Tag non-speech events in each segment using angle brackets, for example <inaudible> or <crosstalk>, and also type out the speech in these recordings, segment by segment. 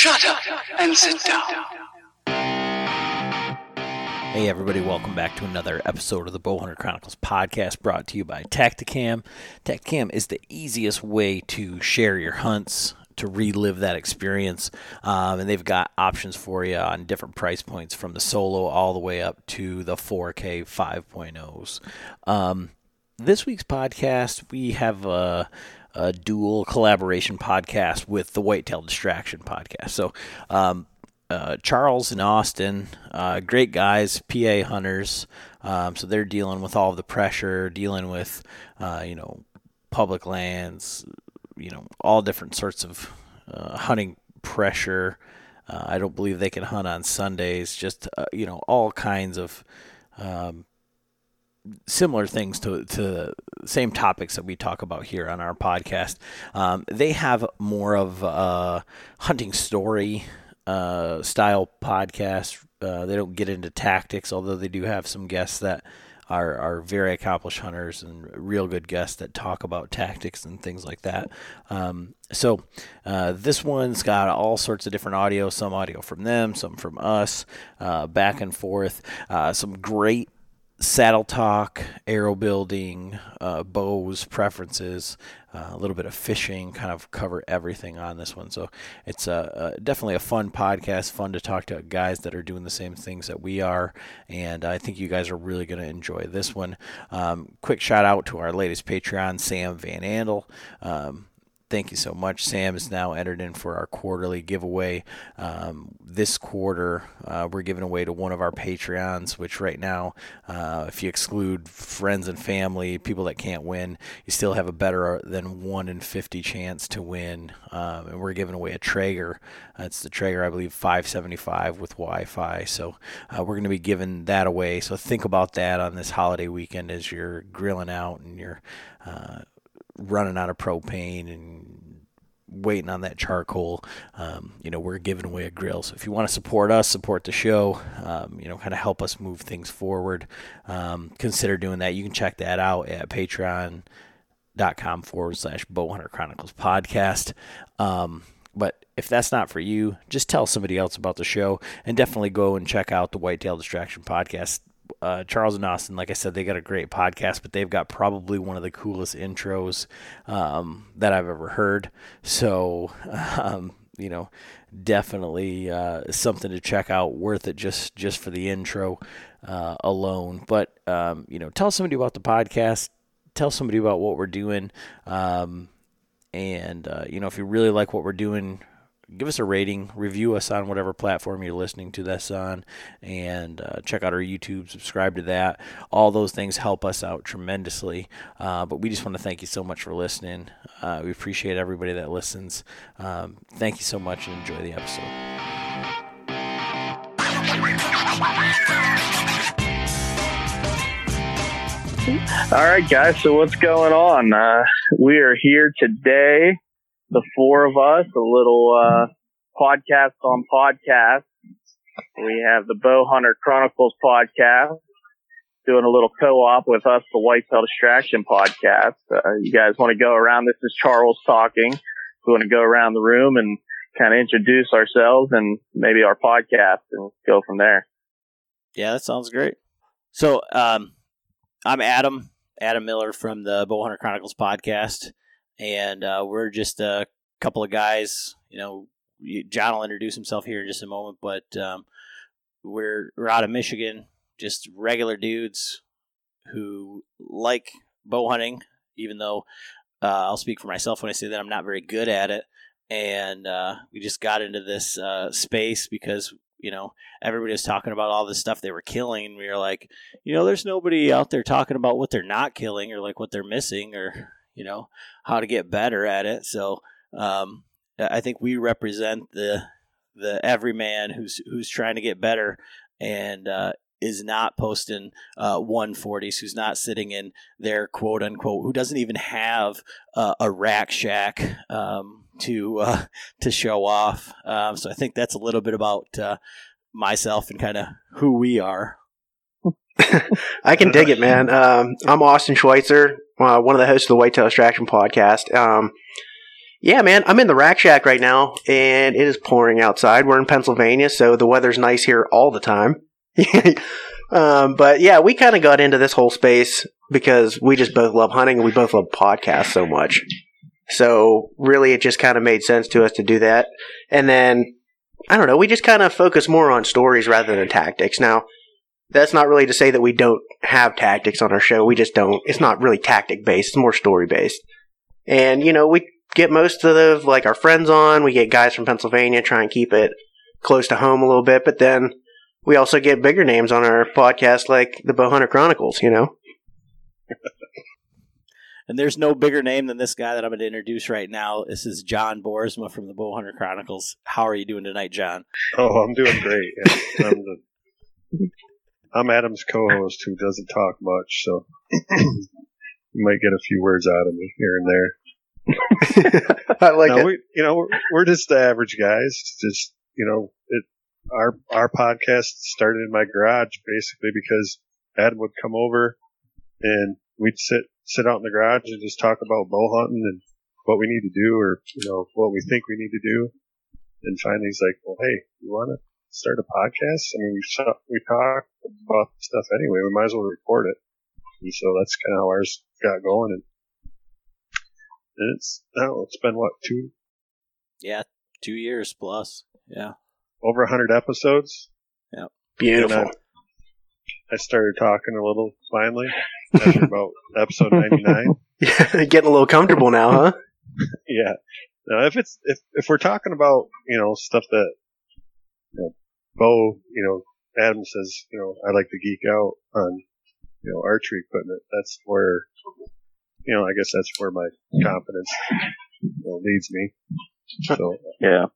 Shut up and sit down. Hey, everybody, welcome back to another episode of the Bowhunter Chronicles podcast brought to you by Tactacam. Tactacam is the easiest way to share your hunts, to relive that experience. Um, and they've got options for you on different price points from the solo all the way up to the 4K 5.0s. Um, this week's podcast, we have a, a, dual collaboration podcast with the Whitetail Distraction podcast. So, um, uh, Charles and Austin, uh, great guys, PA hunters. Um, so they're dealing with all the pressure, dealing with, uh, you know, public lands, you know, all different sorts of uh, hunting pressure. Uh, I don't believe they can hunt on Sundays. Just uh, you know, all kinds of um, similar things to to same topics that we talk about here on our podcast. Um, they have more of a hunting story uh, style podcast. Uh, they don't get into tactics, although they do have some guests that are, are very accomplished hunters and real good guests that talk about tactics and things like that. Um, so uh, this one's got all sorts of different audio, some audio from them, some from us, uh, back and forth. Uh, some great saddle talk, arrow building, uh, bows, preferences, uh, a little bit of fishing, kind of cover everything on this one. So it's a, a, definitely a fun podcast, fun to talk to guys that are doing the same things that we are, and I think you guys are really going to enjoy this one. Um, quick shout out to our latest Patreon, Sam Van Andel. Um, thank you so much. Sam is now entered in for our quarterly giveaway. Um, this quarter, uh, we're giving away to one of our Patreons, which right now, uh, if you exclude friends and family, people that can't win, you still have a better than 1 in 50 chance to win. Um, and we're giving away a Traeger. It's the Traeger, I believe, 575 with Wi Fi. So uh, we're going to be giving that away. So think about that on this holiday weekend as you're grilling out and you're uh, running out of propane and waiting on that charcoal, um, you know, we're giving away a grill. So if you want to support us, support the show, um, you know, kind of help us move things forward, um, consider doing that. You can check that out at patreon.com forward slash bowhunter chronicles podcast. Um, but if that's not for you, just tell somebody else about the show and definitely go and check out the Whitetail Distraction podcast uh, Charles and Austin, like I said, they got a great podcast, but they've got probably one of the coolest intros um, that I've ever heard. So, <laughs> um, you know, definitely uh, something to check out. Worth it just just for the intro uh, alone. But um, you know, tell somebody about the podcast. Tell somebody about what we're doing. Um, and uh, you know, if you really like what we're doing, give us a rating, review us on whatever platform you're listening to this on, and uh, check out our YouTube, subscribe to that. All those things help us out tremendously. Uh, but we just want to thank you so much for listening. Uh, we appreciate everybody that listens. Um, thank you so much and enjoy the episode. All right, guys. So what's going on? Uh, we are here today the four of us, a little uh, podcast on podcast. We have the Bowhunter Chronicles podcast, doing a little co-op with us, the Whitetail Distraction podcast. Uh, you guys want to go around? This is Charles talking. We want to go around the room and kind of introduce ourselves and maybe our podcast and go from there. Yeah, that sounds great. So, um, I'm Adam, Adam Miller from the Bowhunter Chronicles podcast and uh, we're just a couple of guys. You know, John will introduce himself here in just a moment, but um, we're we're out of Michigan, just regular dudes who like bow hunting, even though uh, I'll speak for myself when I say that I'm not very good at it. And uh, we just got into this uh, space because you know everybody was talking about all this stuff they were killing, and we were like, you know, there's nobody out there talking about what they're not killing or like what they're missing or you know how to get better at it. So um, I think we represent the the everyman who's who's trying to get better and uh, is not posting uh, 140s, who's not sitting in their quote unquote, who doesn't even have uh, a rack shack um, to uh, <laughs> to show off. Um, so I think that's a little bit about uh, myself and kind of who we are. <laughs> I can dig it, man. Um, I'm Austin Schweitzer, uh, one of the hosts of the Whitetail Distraction podcast. Um, Yeah, man, I'm in the rack shack right now, and it is pouring outside. We're in Pennsylvania, so the weather's nice here all the time. <laughs> um, but yeah, we kind of got into this whole space because we just both love hunting and we both love podcasts so much. So really, it just kind of made sense to us to do that. And then I don't know, we just kind of focus more on stories rather than tactics. Now, that's not really to say that we don't have tactics on our show. We just don't. It's not really tactic based. It's more story based. And you know, we get most of the like our friends on. We get guys from Pennsylvania, try and keep it close to home a little bit. But then we also get bigger names on our podcast, like the Bowhunter Chronicles. You know. <laughs> and there's no bigger name than this guy that I'm going to introduce right now. This is John Boersma from the Bowhunter Chronicles. How are you doing tonight, John? Oh, I'm doing great. <laughs> I'm, the, I'm Adam's co-host who doesn't talk much, so <clears throat> you might get a few words out of me here and there. <laughs> I like no, it. we, you know, we're, we're just the average guys. Just you know, it our our podcast started in my garage basically because Adam would come over and we'd sit sit out in the garage and just talk about bow hunting and what we need to do or you know what we think we need to do. And finally, he's like, "Well, hey, you want to start a podcast? I mean, we we talk about stuff anyway. We might as well record it." And so that's kind of how ours got going. And and it's oh, it's been what two Yeah, two years plus. Yeah, over a hundred episodes. Yeah. Beautiful. I, I started talking a little finally after about <laughs> episode ninety nine. <laughs> Getting a little comfortable now, huh? <laughs> Yeah. Now, if it's if if we're talking about you know stuff that you know, Bo, you know, Adam says, you know, I like to geek out on you know archery equipment. That's where you know I guess that's where my confidence you know, leads me. So uh, Yeah.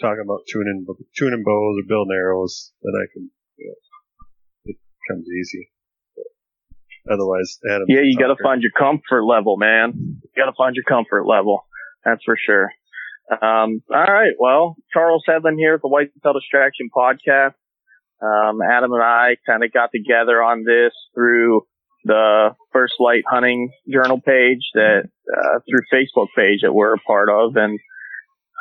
talking about tuning tuning bows or building arrows, then I can you know it comes easy. But otherwise, Adam. Yeah, you got to find your comfort level, man. You got to find your comfort level. That's for sure. Um, all right. Well, Charles Headland here at the White Tail Distraction podcast. Um, Adam and I kind of got together on this through the First Light Hunting Journal page that, uh, through Facebook page that we're a part of. And,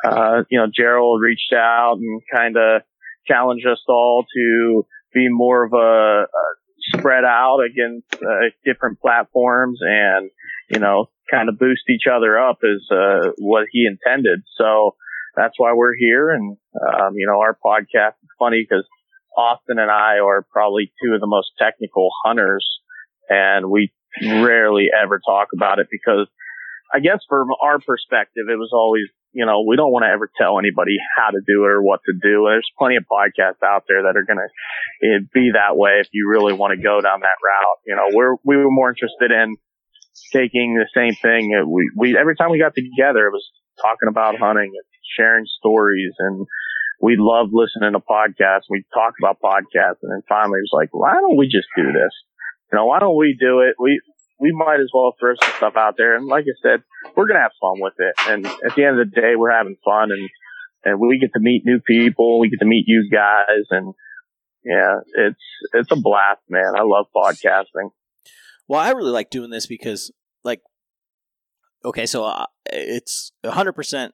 uh, you know, Gerald reached out and kind of challenged us all to be more of a, a spread out against uh, different platforms and, you know, kind of boost each other up is uh, what he intended. So that's why we're here. And, um, you know, our podcast is funny because Austin and I are probably two of the most technical hunters and we rarely ever talk about it because I guess from our perspective, it was always, you know, we don't want to ever tell anybody how to do it or what to do. There's plenty of podcasts out there that are going to be that way if you really want to go down that route. You know, we're, we were more interested in taking the same thing. Uh, We, we, every time we got together, it was talking about hunting and sharing stories and we loved listening to podcasts. We talked about podcasts and then finally it was like, why don't we just do this? You know, why don't we do it? We, we might as well throw some stuff out there. And like I said, we're going to have fun with it. And at the end of the day, we're having fun and, and we get to meet new people. We get to meet you guys. And yeah, it's, it's a blast, man. I love podcasting. Well, I really like doing this because, like, okay, so uh, it's 100%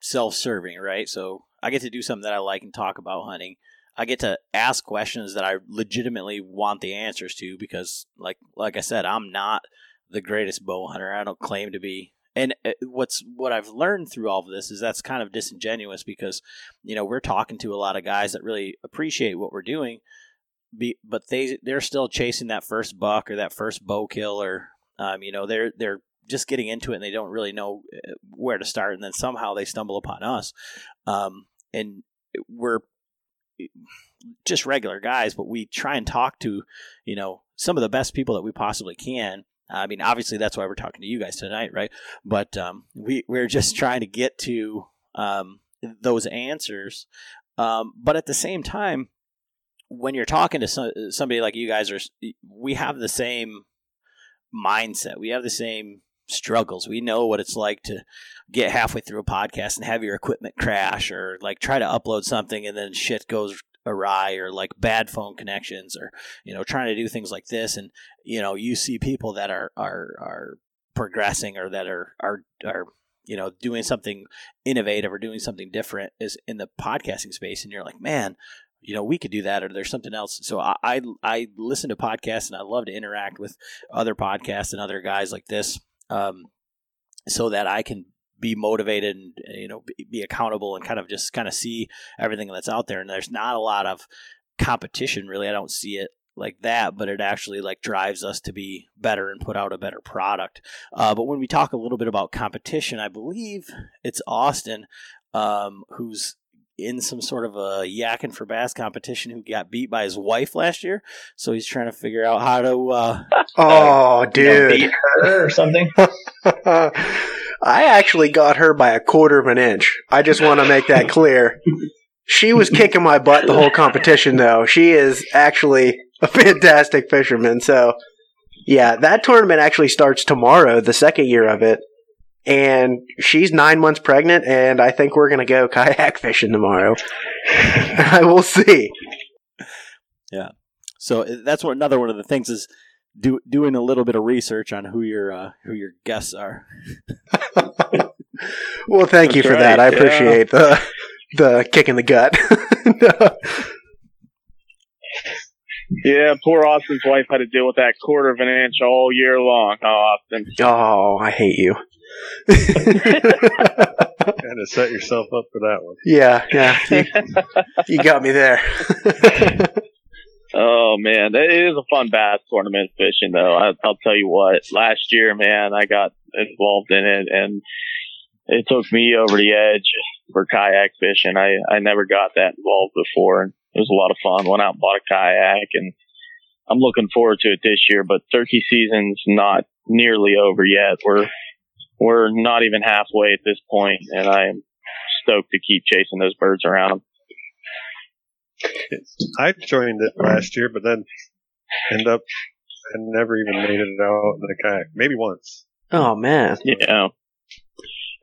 self serving, right? So I get to do something that I like and talk about hunting. I get to ask questions that I legitimately want the answers to because, like, like I said, I'm not the greatest bow hunter. I don't claim to be. And uh, what's what I've learned through all of this is that's kind of disingenuous because, you know, we're talking to a lot of guys that really appreciate what we're doing, be, but they they're still chasing that first buck or that first bow kill or um, you know they're they're just getting into it and they don't really know uh, where to start and then somehow they stumble upon us um, and we're just regular guys but we try and talk to you know some of the best people that we possibly can I mean, obviously that's why we're talking to you guys tonight, right? But um, we we're just trying to get to um, those answers. Um, but at the same time, when you're talking to some, somebody like you guys are, we have the same mindset. We have the same struggles. We know what it's like to get halfway through a podcast and have your equipment crash, or like try to upload something and then shit goes awry or like bad phone connections or you know trying to do things like this and you know you see people that are are are progressing or that are are are you know, doing something innovative or doing something different is in the podcasting space, and you're like, man, you know, we could do that, or there's something else. So I, I, I listen to podcasts, and I love to interact with other podcasts and other guys like this, um, so that I can be motivated and you know be, be accountable and kind of just kind of see everything that's out there. And there's not a lot of competition really. I don't see it like that, but it actually like drives us to be better and put out a better product. Uh, but when we talk a little bit about competition, I believe it's Austin um, who's in some sort of a yakking for bass competition who got beat by his wife last year. So he's trying to figure out how to. Uh, <laughs> oh, You know, beat her or something. <laughs> I actually got her by a quarter of an inch. I just want to make that clear. She was kicking my butt the whole competition, though. She is actually a fantastic fisherman. So, yeah, that tournament actually starts tomorrow, the second year of it. And she's nine months pregnant, and I think we're going to go <laughs> kayak fishing tomorrow. <laughs> I will see. Yeah. So uh, that's what another one of the things is do, doing a little bit of research on who your uh, who your guests are. <laughs> Well, thank you That's for that. right, I yeah. appreciate the the kick in the gut. No. Yeah, poor Austin's wife had to deal with that quarter of an inch all year long. Oh, Austin. Oh, I hate you. <laughs> Kind of set yourself up for that one. yeah, yeah. You, you got me there. <laughs> Oh man, it is a fun bass tournament fishing though. I, I'll tell you what. Last year, man, I got involved in it, and it took me over the edge for kayak fishing. I I never got that involved before, and it was a lot of fun. Went out and bought a kayak, and I'm looking forward to it this year. But turkey season's not nearly over yet. We're we're not even halfway at this point, and I am stoked to keep chasing those birds around 'em. I joined it last year, but then end up and never even made it out in the kayak. Maybe once. oh man. Yeah.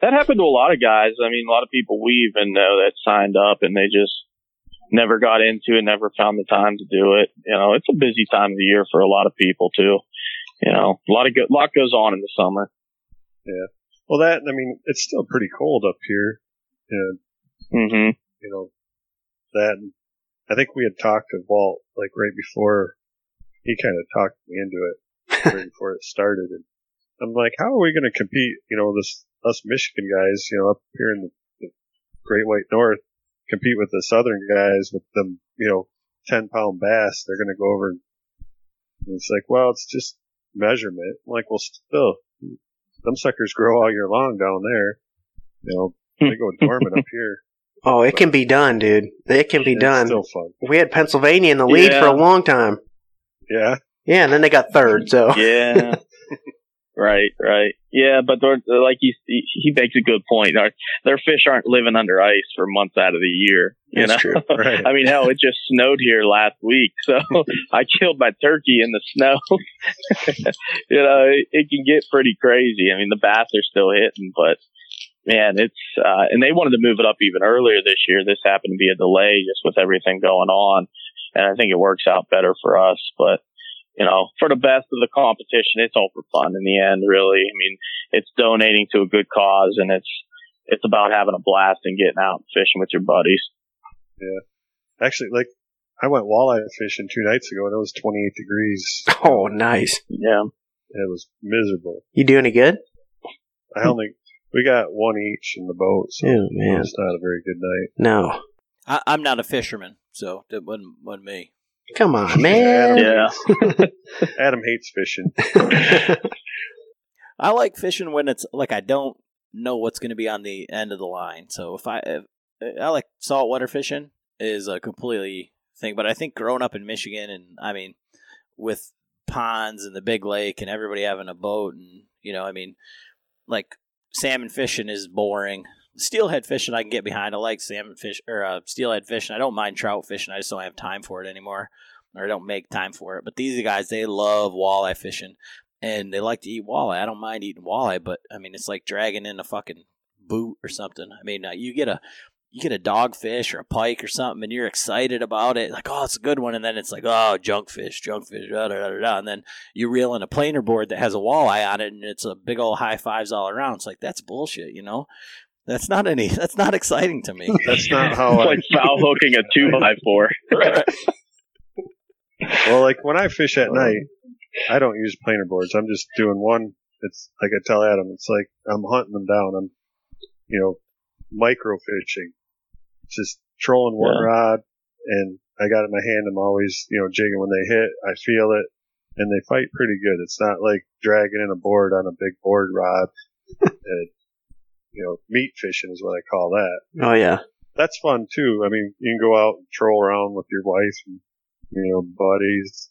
That happened to a lot of guys. I mean, a lot of people we even know that signed up and they just never got into it, never found the time to do it. You know, it's a busy time of the year for a lot of people too. You know, a lot of go- lot goes on in the summer. Yeah. Well, that I mean, it's still pretty cold up here, and hmm you know that. I think we had talked to Walt like right before he kind of talked me into it <laughs> right before it started, and I'm like, how are we going to compete? You know, this us Michigan guys, you know, up here in the, the Great White North, compete with the Southern guys with them, you know, ten pound bass. They're going to go over. And it's like, well, it's just measurement. I'm like, well, still, them suckers grow all year long down there. You know, they go dormant up here. <laughs> Oh, it can be done, dude. It can be It's done. Still fun. We had Pennsylvania in the lead Yeah. for a long time. Yeah. Yeah, and then they got third. So Yeah. <laughs> right, right. Yeah, but they're, they're like he he makes a good point. Their, their fish aren't living under ice for months out of the year. You That's know? true. <laughs> Right. I mean, hell, it just snowed here last week, so <laughs> I killed my turkey in the snow. <laughs> you know, it, it can get pretty crazy. I mean, the bass are still hitting, but man, it's uh, and they wanted to move it up even earlier this year. This happened to be a delay just with everything going on, and I think it works out better for us. But you know, for the best of the competition, it's all for fun in the end. Really, I mean, it's donating to a good cause, and it's it's about having a blast and getting out and fishing with your buddies. Yeah. Actually, like, I went walleye fishing two nights ago and it was 28 degrees. <laughs> Oh, nice. Yeah. It was miserable. You do any good? I only, we got one each in the boat, so Oh it man. was not a very good night. No. I, I'm not a fisherman, so it wasn't, wasn't me. Come on, <laughs> man. Yeah. <laughs> Adam hates fishing. <laughs> I like fishing when it's like I don't know what's going to be on the end of the line. So if I if, uh, I like saltwater fishing is a completely thing, but I think growing up in Michigan and I mean with ponds and the big lake and everybody having a boat and you know I mean like salmon fishing is boring. Steelhead fishing I can get behind. I like salmon fish or uh, steelhead fishing. I don't mind trout fishing. I just don't have time for it anymore, or I don't make time for it. But these guys they love walleye fishing and they like to eat walleye. I don't mind eating walleye, but I mean, it's like dragging in a fucking boot or something. I mean, uh, you get a you get a dogfish or a pike or something, and you're excited about it, like oh, it's a good one, and then it's like oh, junkfish, junkfish, da da da da, and then you reel in a planer board that has a walleye on it, and it's a big old high fives all around. It's like that's bullshit, you know. That's not any. That's not exciting to me. <laughs> That's not <laughs> how I. like foul hooking a two by four. <laughs> Well, like when I fish at night, I don't use planer boards. I'm just doing one. It's like I tell Adam, it's like I'm hunting them down. I'm, you know, micro fishing. Just trolling one Yeah. rod, and I got it in my hand. I'm always, you know, jigging when they hit. I feel it, and they fight pretty good. It's not like dragging in a board on a big board rod. and, you know, meat fishing is what I call that Oh yeah. that's fun too. I mean, you can go out and troll around with your wife and, you know, buddies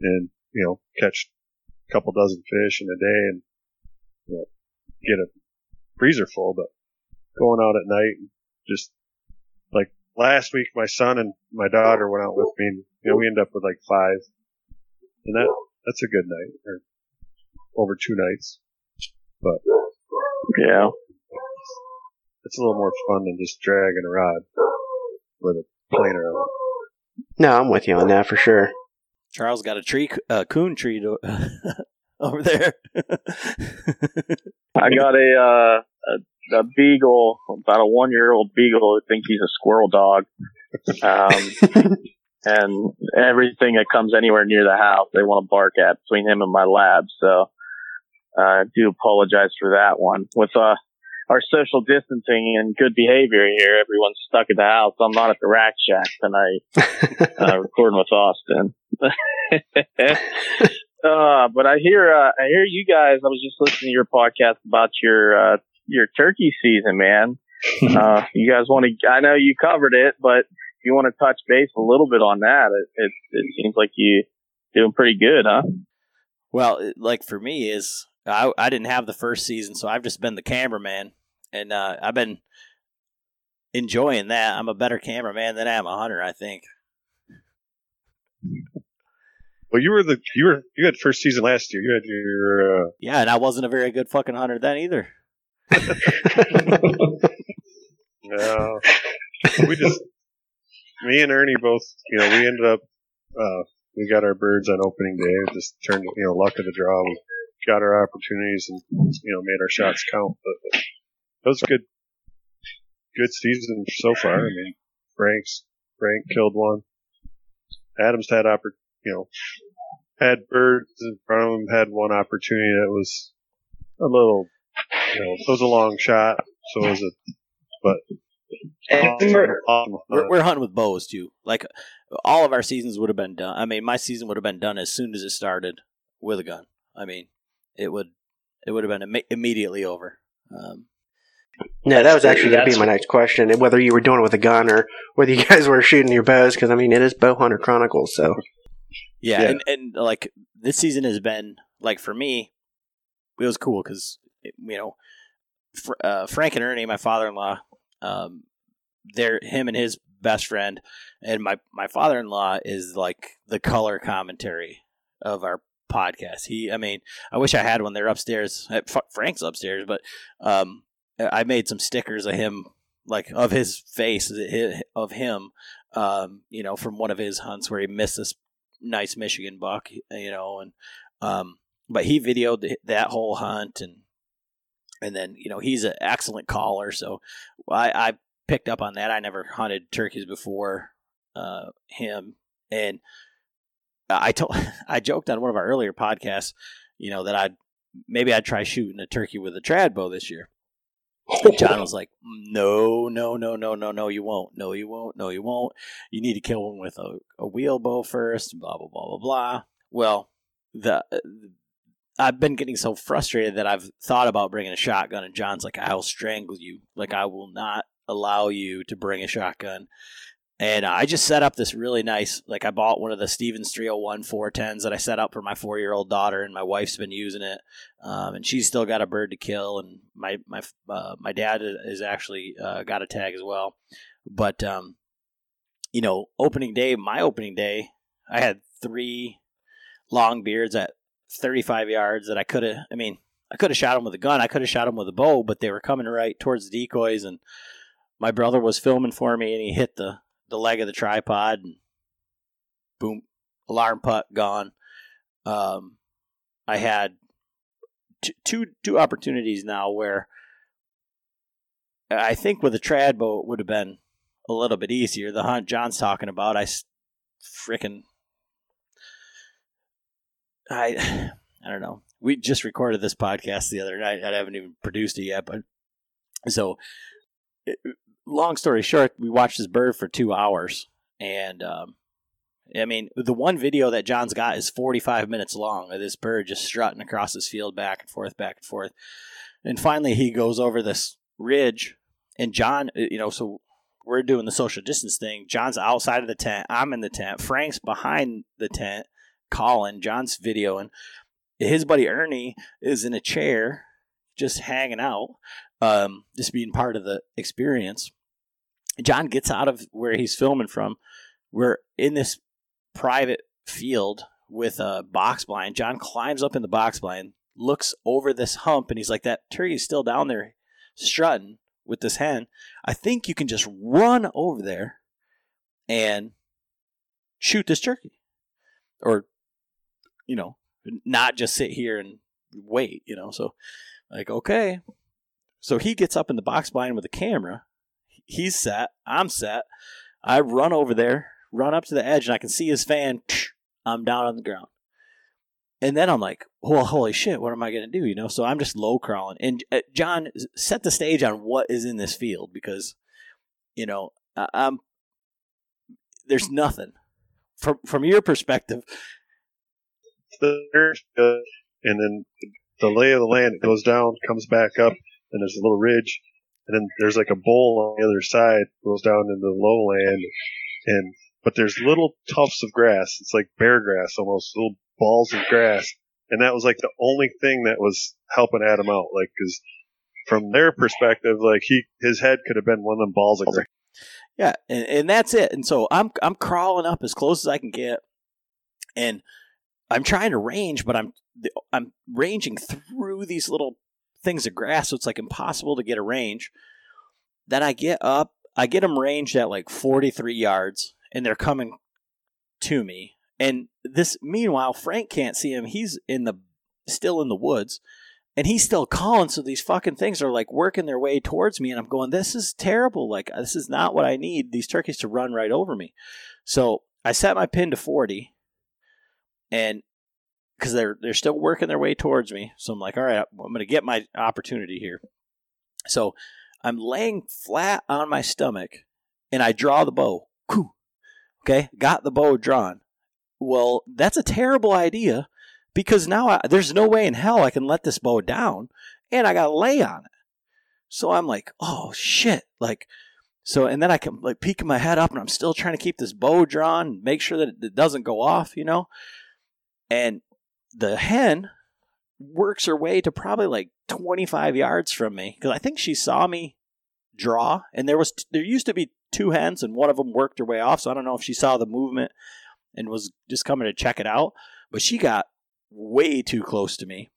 and, you know, catch a couple dozen fish in a day and, you know, get a freezer full, but going out at night and just like last week, my son and my daughter went out with me and, you know, we end up with like five and that, that's a good night or over two nights, but Yeah. it's a little more fun than just dragging a rod with a planer on it. No, I'm with you on that for sure. Charles got a tree, uh, coon tree to, <laughs> over there. <laughs> I got a, uh, a, a beagle, about a one year old beagle who thinks he's a squirrel dog. Um, <laughs> and everything that comes anywhere near the house, they want to bark at between him and my lab. So, I do apologize for that one. With, uh, our social distancing and good behavior here, everyone's stuck at the house. I'm not at the rack shack tonight, <laughs> uh, recording with Austin. <laughs> uh, but I hear, uh, I hear you guys, I was just listening to your podcast about your, uh, your turkey season, man. <laughs> Uh, you guys want to, I know you covered it, but if you want to touch base a little bit on that, it, it, it seems like you doing pretty good, huh? well, like for me is I I didn't have the first season, so I've just been the cameraman, and uh, I've been enjoying that. I'm a better cameraman than I am a hunter, I think. Well, you were the you were you had first season last year. You had your uh, Yeah, and I wasn't a very good fucking hunter then either. <laughs> no. we just me and Ernie both. You know, we ended up uh, we got our birds on opening day. It just turned you know luck of the draw. We got our opportunities and you know made our shots count. But it was a good good season so far. I mean, Frank's Frank killed one. Adams had oppor- you know had birds in front of him. Had one opportunity that was a little you know it was a long shot. So was it, but awesome We're, hunt. we're hunting with bows too. Like all of our seasons would have been done. I mean, my season would have been done as soon as it started with a gun. I mean, it would it would have been imme- immediately over. Um, No, that was actually going to be my next question, whether you were doing it with a gun or whether you <laughs> guys were shooting your bows, because I mean, it is Bow Hunter Chronicles, so yeah, Yeah. and and like this season has been like for me, it was cool because you know, Fr- uh, Frank and Ernie, my father-in-law, um, they're him and his best friend, and my my father-in-law is like the color commentary of our podcast. He, I mean, I wish I had one. They're upstairs. Uh, Frank's upstairs, but um, I made some stickers of him, like of his face, of him, um, you know, from one of his hunts where he missed this nice Michigan buck, you know, and um, but he videoed that whole hunt and and then you know he's an excellent caller, so I, I picked up on that. I never hunted turkeys before uh, him, and I told <laughs> I joked on one of our earlier podcasts, you know, that I'd maybe I'd try shooting a turkey with a trad bow this year. And John was like, "No, no, no, no, no, no, you won't. No, you won't. No, you won't. You need to kill one with a, a wheel bow first. Blah blah blah blah blah." Well, the uh, I've been getting so frustrated that I've thought about bringing a shotgun, and John's like, "I'll strangle you. Like I will not allow you to bring a shotgun." And uh, I just set up this really nice, like I bought one of the Stevens 301 410s that I set up for my four year old daughter, and my wife's been using it, um, and she's still got a bird to kill, and my my uh, my dad is actually uh, got a tag as well, but um, you know, opening day, my opening day, I had three long beards at 35 yards that I could have. I mean, I could have shot them with a gun, I could have shot them with a bow, but they were coming right towards the decoys, and my brother was filming for me, and he hit the the leg of the tripod, and boom, alarm putt gone. Um, I had t- two two opportunities now where I think with a trad bow would have been a little bit easier. The hunt John's talking about, I freaking I <sighs> I don't know. We just recorded this podcast the other night. I haven't even produced it yet, but so long story short, we watched this bird for two hours, and um, I mean, the one video that John's got is 45 minutes long of this bird just strutting across this field back and forth, back and forth. And finally, he goes over this ridge, and John, uh, you know, so we're doing the social distance thing. John's outside of the tent. I'm in the tent. Frank's behind the tent, calling. John's videoing. His buddy Ernie is in a chair, just hanging out, um, just being part of the experience. John gets out of where he's filming from. We're in this private field with a box blind. John climbs up in the box blind, looks over this hump, and he's like, That turkey is still down there strutting with this hen. I think you can just run over there and shoot this turkey. Or, you know, not just sit here and wait, you know. So, like, okay. So he gets up in the box blind with a camera. He's set. I'm set. I run over there, run up to the edge and I can see his fan. <tsk> I'm down on the ground. And then I'm like, well, holy shit, what am I going to do? You know, so I'm just low crawling. And uh, John set the stage on what is in this field because, you know, I'm there's nothing from from your perspective. and then the lay of the land it goes down, comes back up, and there's a little ridge, and then there's like a bowl on the other side, goes down into the lowland, and but there's little tufts of grass. It's like bear grass almost, little balls of grass. And that was like the only thing that was helping Adam out. Like, cause from their perspective, like he, his head could have been one of them balls of grass. Yeah. And, and that's it. And so I'm, I'm crawling up as close as I can get. And I'm trying to range, but I'm, I'm ranging through these little things of grass. So it's like impossible to get a range. Then I get up, I get them ranged at like 43 yards and they're coming to me. And this, meanwhile, Frank can't see him. He's in the still in the woods, and he's still calling. So these fucking things are like working their way towards me, and I'm going, "This is terrible. Like uh, this is not what I need. These turkeys to run right over me." So I set my pin to 40, and because they're they're still working their way towards me, so I'm like, "All right, I'm going to get my opportunity here." So I'm laying flat on my stomach, and I draw the bow. Okay, got the bow drawn. Well, that's a terrible idea because now I, there's no way in hell I can let this bow down and I got to lay on it. So I'm like, oh shit. Like, so, and then I can like peek my head up and I'm still trying to keep this bow drawn, make sure that it doesn't go off, you know? And the hen works her way to probably like 25 yards from me because I think she saw me draw and there was, there used to be two hens, and one of them worked her way off. So I don't know if she saw the movement and was just coming to check it out. But she got way too close to me,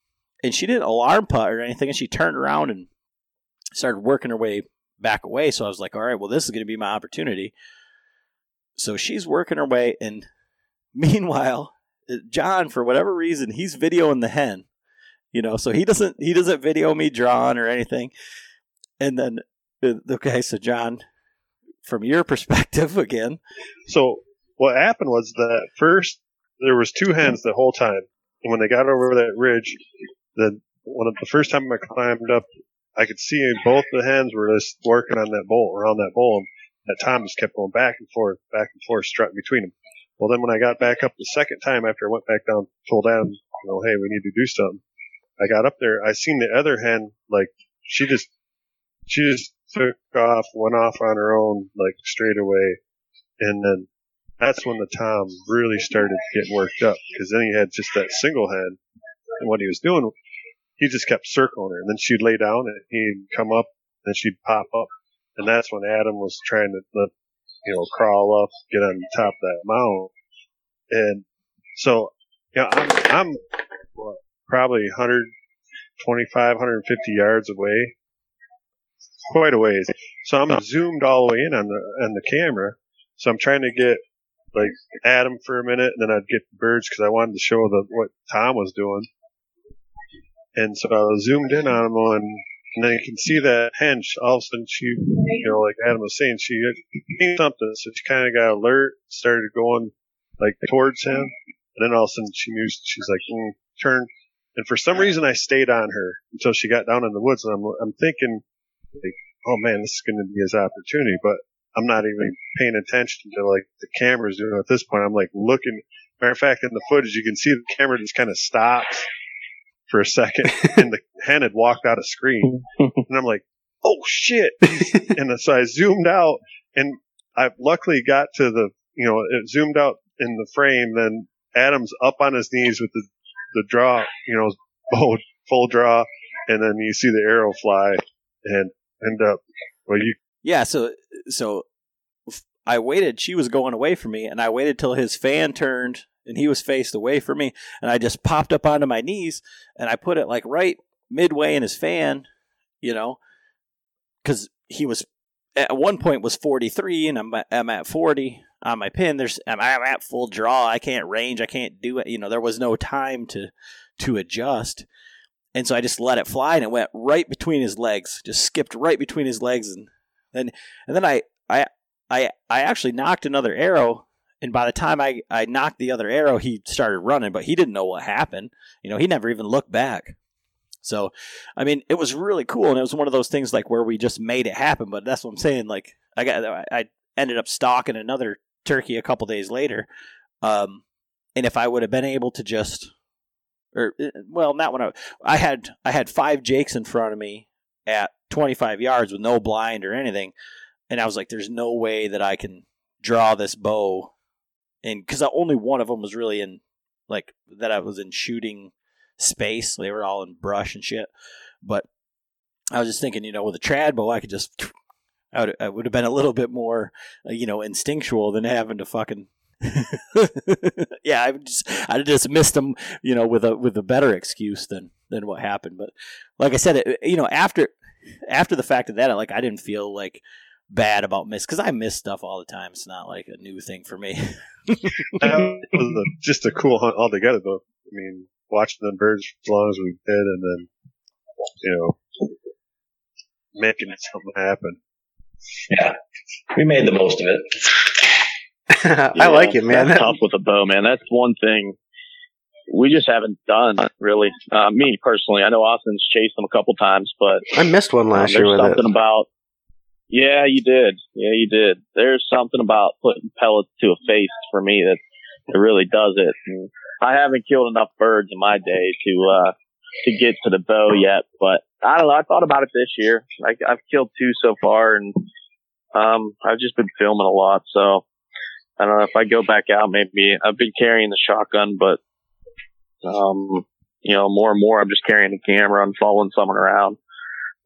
and she didn't alarm putt or anything. And she turned around and started working her way back away. So I was like, all right, well, this is going to be my opportunity. So she's working her way, and <laughs> meanwhile, John, for whatever reason, he's videoing the hen. You know, so he doesn't he doesn't video me drawing or anything. And then uh, okay, so John from your perspective <laughs> again. So what happened was that first there was two hens the whole time, and when they got over that ridge, the one of the first time I climbed up, I could see both the hens were just working on that bowl around that bowl, and that just kept going back and forth, back and forth, strutting between them. Well, then when I got back up the second time after I went back down, told Adam, you know, hey, we need to do something. I got up there, I seen the other hen, like, she just, she just took off, went off on her own, like straight away. And then that's when the Tom really started getting worked up because then he had just that single head. And what he was doing, he just kept circling her. And then she'd lay down and he'd come up and she'd pop up. And that's when Adam was trying to, let, you know, crawl up, get on top of that mound. And so, yeah, I'm, I'm what, probably 125, 150 yards away quite a ways. So I'm zoomed all the way in on the on the camera. So I'm trying to get like Adam for a minute, and then I'd get the birds because I wanted to show the what Tom was doing. And so I zoomed in on him, and, and then you can see that hench. All of a sudden, she, you know, like Adam was saying, she seen something, so she kind of got alert, started going like towards him, and then all of a sudden she knew she's like mm, turn. And for some reason, I stayed on her until she got down in the woods, and I'm I'm thinking, like, oh man, this is going to be his opportunity, but I'm not even paying attention to like the camera's doing at this point. I'm like looking. Matter of fact, in the footage, you can see the camera just kind of stops for a second, <laughs> and the hen had walked out of screen, <laughs> and I'm like, oh shit! <laughs> and so I zoomed out, and I luckily got to the, you know, it zoomed out in the frame. Then Adam's up on his knees with the the draw, you know, bow full draw, and then you see the arrow fly and end up. Well, you Yeah, so so I waited. She was going away from me, and I waited till his fan turned and he was faced away from me, and I just popped up onto my knees and I put it like right midway in his fan, you know, because he was at one point was 43 and I'm, I'm at 40 on my pin. There's I'm, I'm at full draw? I can't range. I can't do it. You know there was no time to to adjust. And so i just let it fly and it went right between his legs just skipped right between his legs and then and then i i i, I actually nocked another arrow and by the time I, I nocked the other arrow he started running but he didn't know what happened. You know he never even looked back so, I mean, it was really cool, and it was one of those things like where we just made it happen. But that's what I'm saying. Like, I got, I ended up stalking another turkey a couple days later, um, and if I would have been able to just, or well, not when I, I had, I had five jakes in front of me at 25 yards with no blind or anything, and I was like, "There's no way that I can draw this bow," and because only one of them was really in, like, that I was in shooting space. They were all in brush and shit. But I was just thinking, you know, with a trad bow, I could just, I would, I would have been a little bit more, uh, you know, instinctual than having to fucking. <laughs> yeah, I just I just missed them, you know, with a with a better excuse than than what happened. But like I said, it, you know, after after the fact of that, I, like I didn't feel like bad about miss because I miss stuff all the time. It's not like a new thing for me. <laughs> that was a, just a cool hunt altogether, though. I mean, watching the birds as long as we did, and then you know making something happen. Yeah, we made the most of it. <laughs> I like it, man. That's tough with a bow, man. That's one thing we just haven't done really. Uh, me personally, I know Austin's chased them a couple times, but I missed one last um, year with there's something it. about. Yeah, you did. Yeah, you did. There's something about putting pellets to a face for me that it really does it. And I haven't killed enough birds in my day to uh to get to the bow yet, but I don't know. I thought about it this year. I, I've killed two so far, and um, I've just been filming a lot. So I don't know if I go back out. Maybe I've been carrying the shotgun, but um, you know, more and more I'm just carrying the camera and following someone around.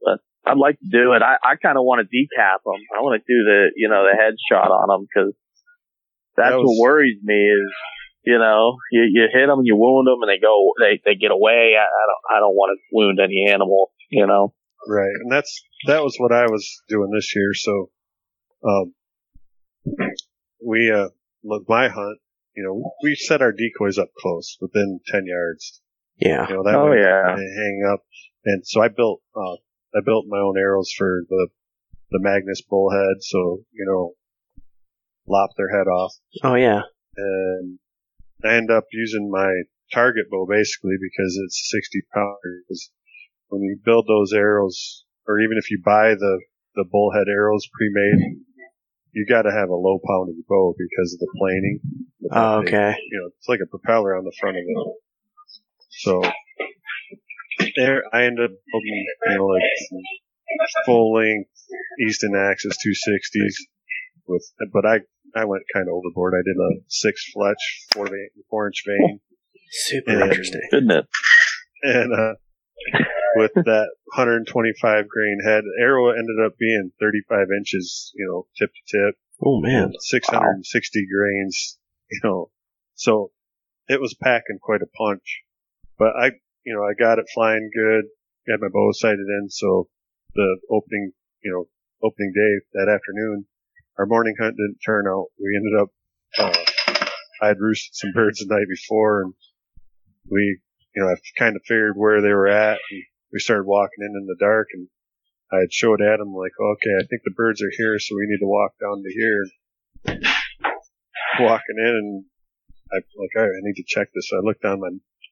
But I'd like to do it. I, I kind of want to decap them. I want to do the you know the headshot on them because that's That was- what worries me is you know, you, you hit them, you wound them, and they go, they, they get away. I, I don't, I don't want to wound any animal, you know. Right, and that's that was what I was doing this year. So, um, we uh, my hunt, you know, we set our decoys up close, within ten yards. Yeah. You know, that Oh, way yeah. they hang up. And so I built, uh, I built my own arrows for the the Magnus bullhead. So you know, lop their head off, Oh yeah. and I end up using my target bow basically because it's 60 pounder. Because when you build those arrows, or even if you buy the the bullhead arrows pre-made, you got to have a low poundage bow because of the planing. Oh, okay. You know, it's like a propeller on the front of it. So there, I end up building, you know, like full length Easton Axis 260s with, but I I went kind of overboard. I did a six fletch, four vane, four inch vane, Super And- interesting. Isn't it? and uh, with that 125 grain head, arrow ended up being 35 inches, you know, tip to tip, Oh man. 660 grains, you know, so it was packing quite a punch. But I, you know, I got it flying good, had my bow sighted in, so the opening you know, opening day that afternoon. Our morning hunt didn't turn out. We ended up, uh, I had roosted some birds the night before and we, you know, I kind of figured where they were at and we started walking in in the dark and I had showed Adam like, okay, I think the birds are here, so we need to walk down to here. Walking in and I like, right, I need to check this. So I looked on my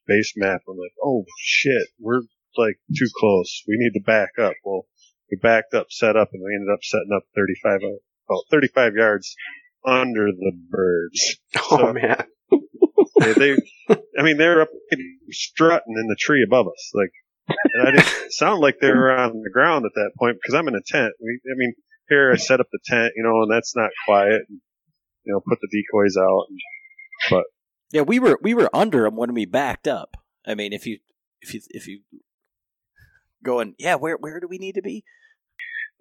base map. I'm like, oh shit, we're like too close. We need to back up. Well, we backed up, set up, and we ended up setting up 35, about 35 yards under the birds. <laughs> Oh So- man. They, they I mean, they're up strutting in the tree above us. Like, and I didn't <laughs> sound like they were on the ground at that point because I'm in a tent. We, I mean, here I set up the tent, you know, and that's not quiet. And, you know, put the decoys out. And, Yeah, we were we were under them when we backed up. I mean, if you if you if you going, yeah, where where do we need to be?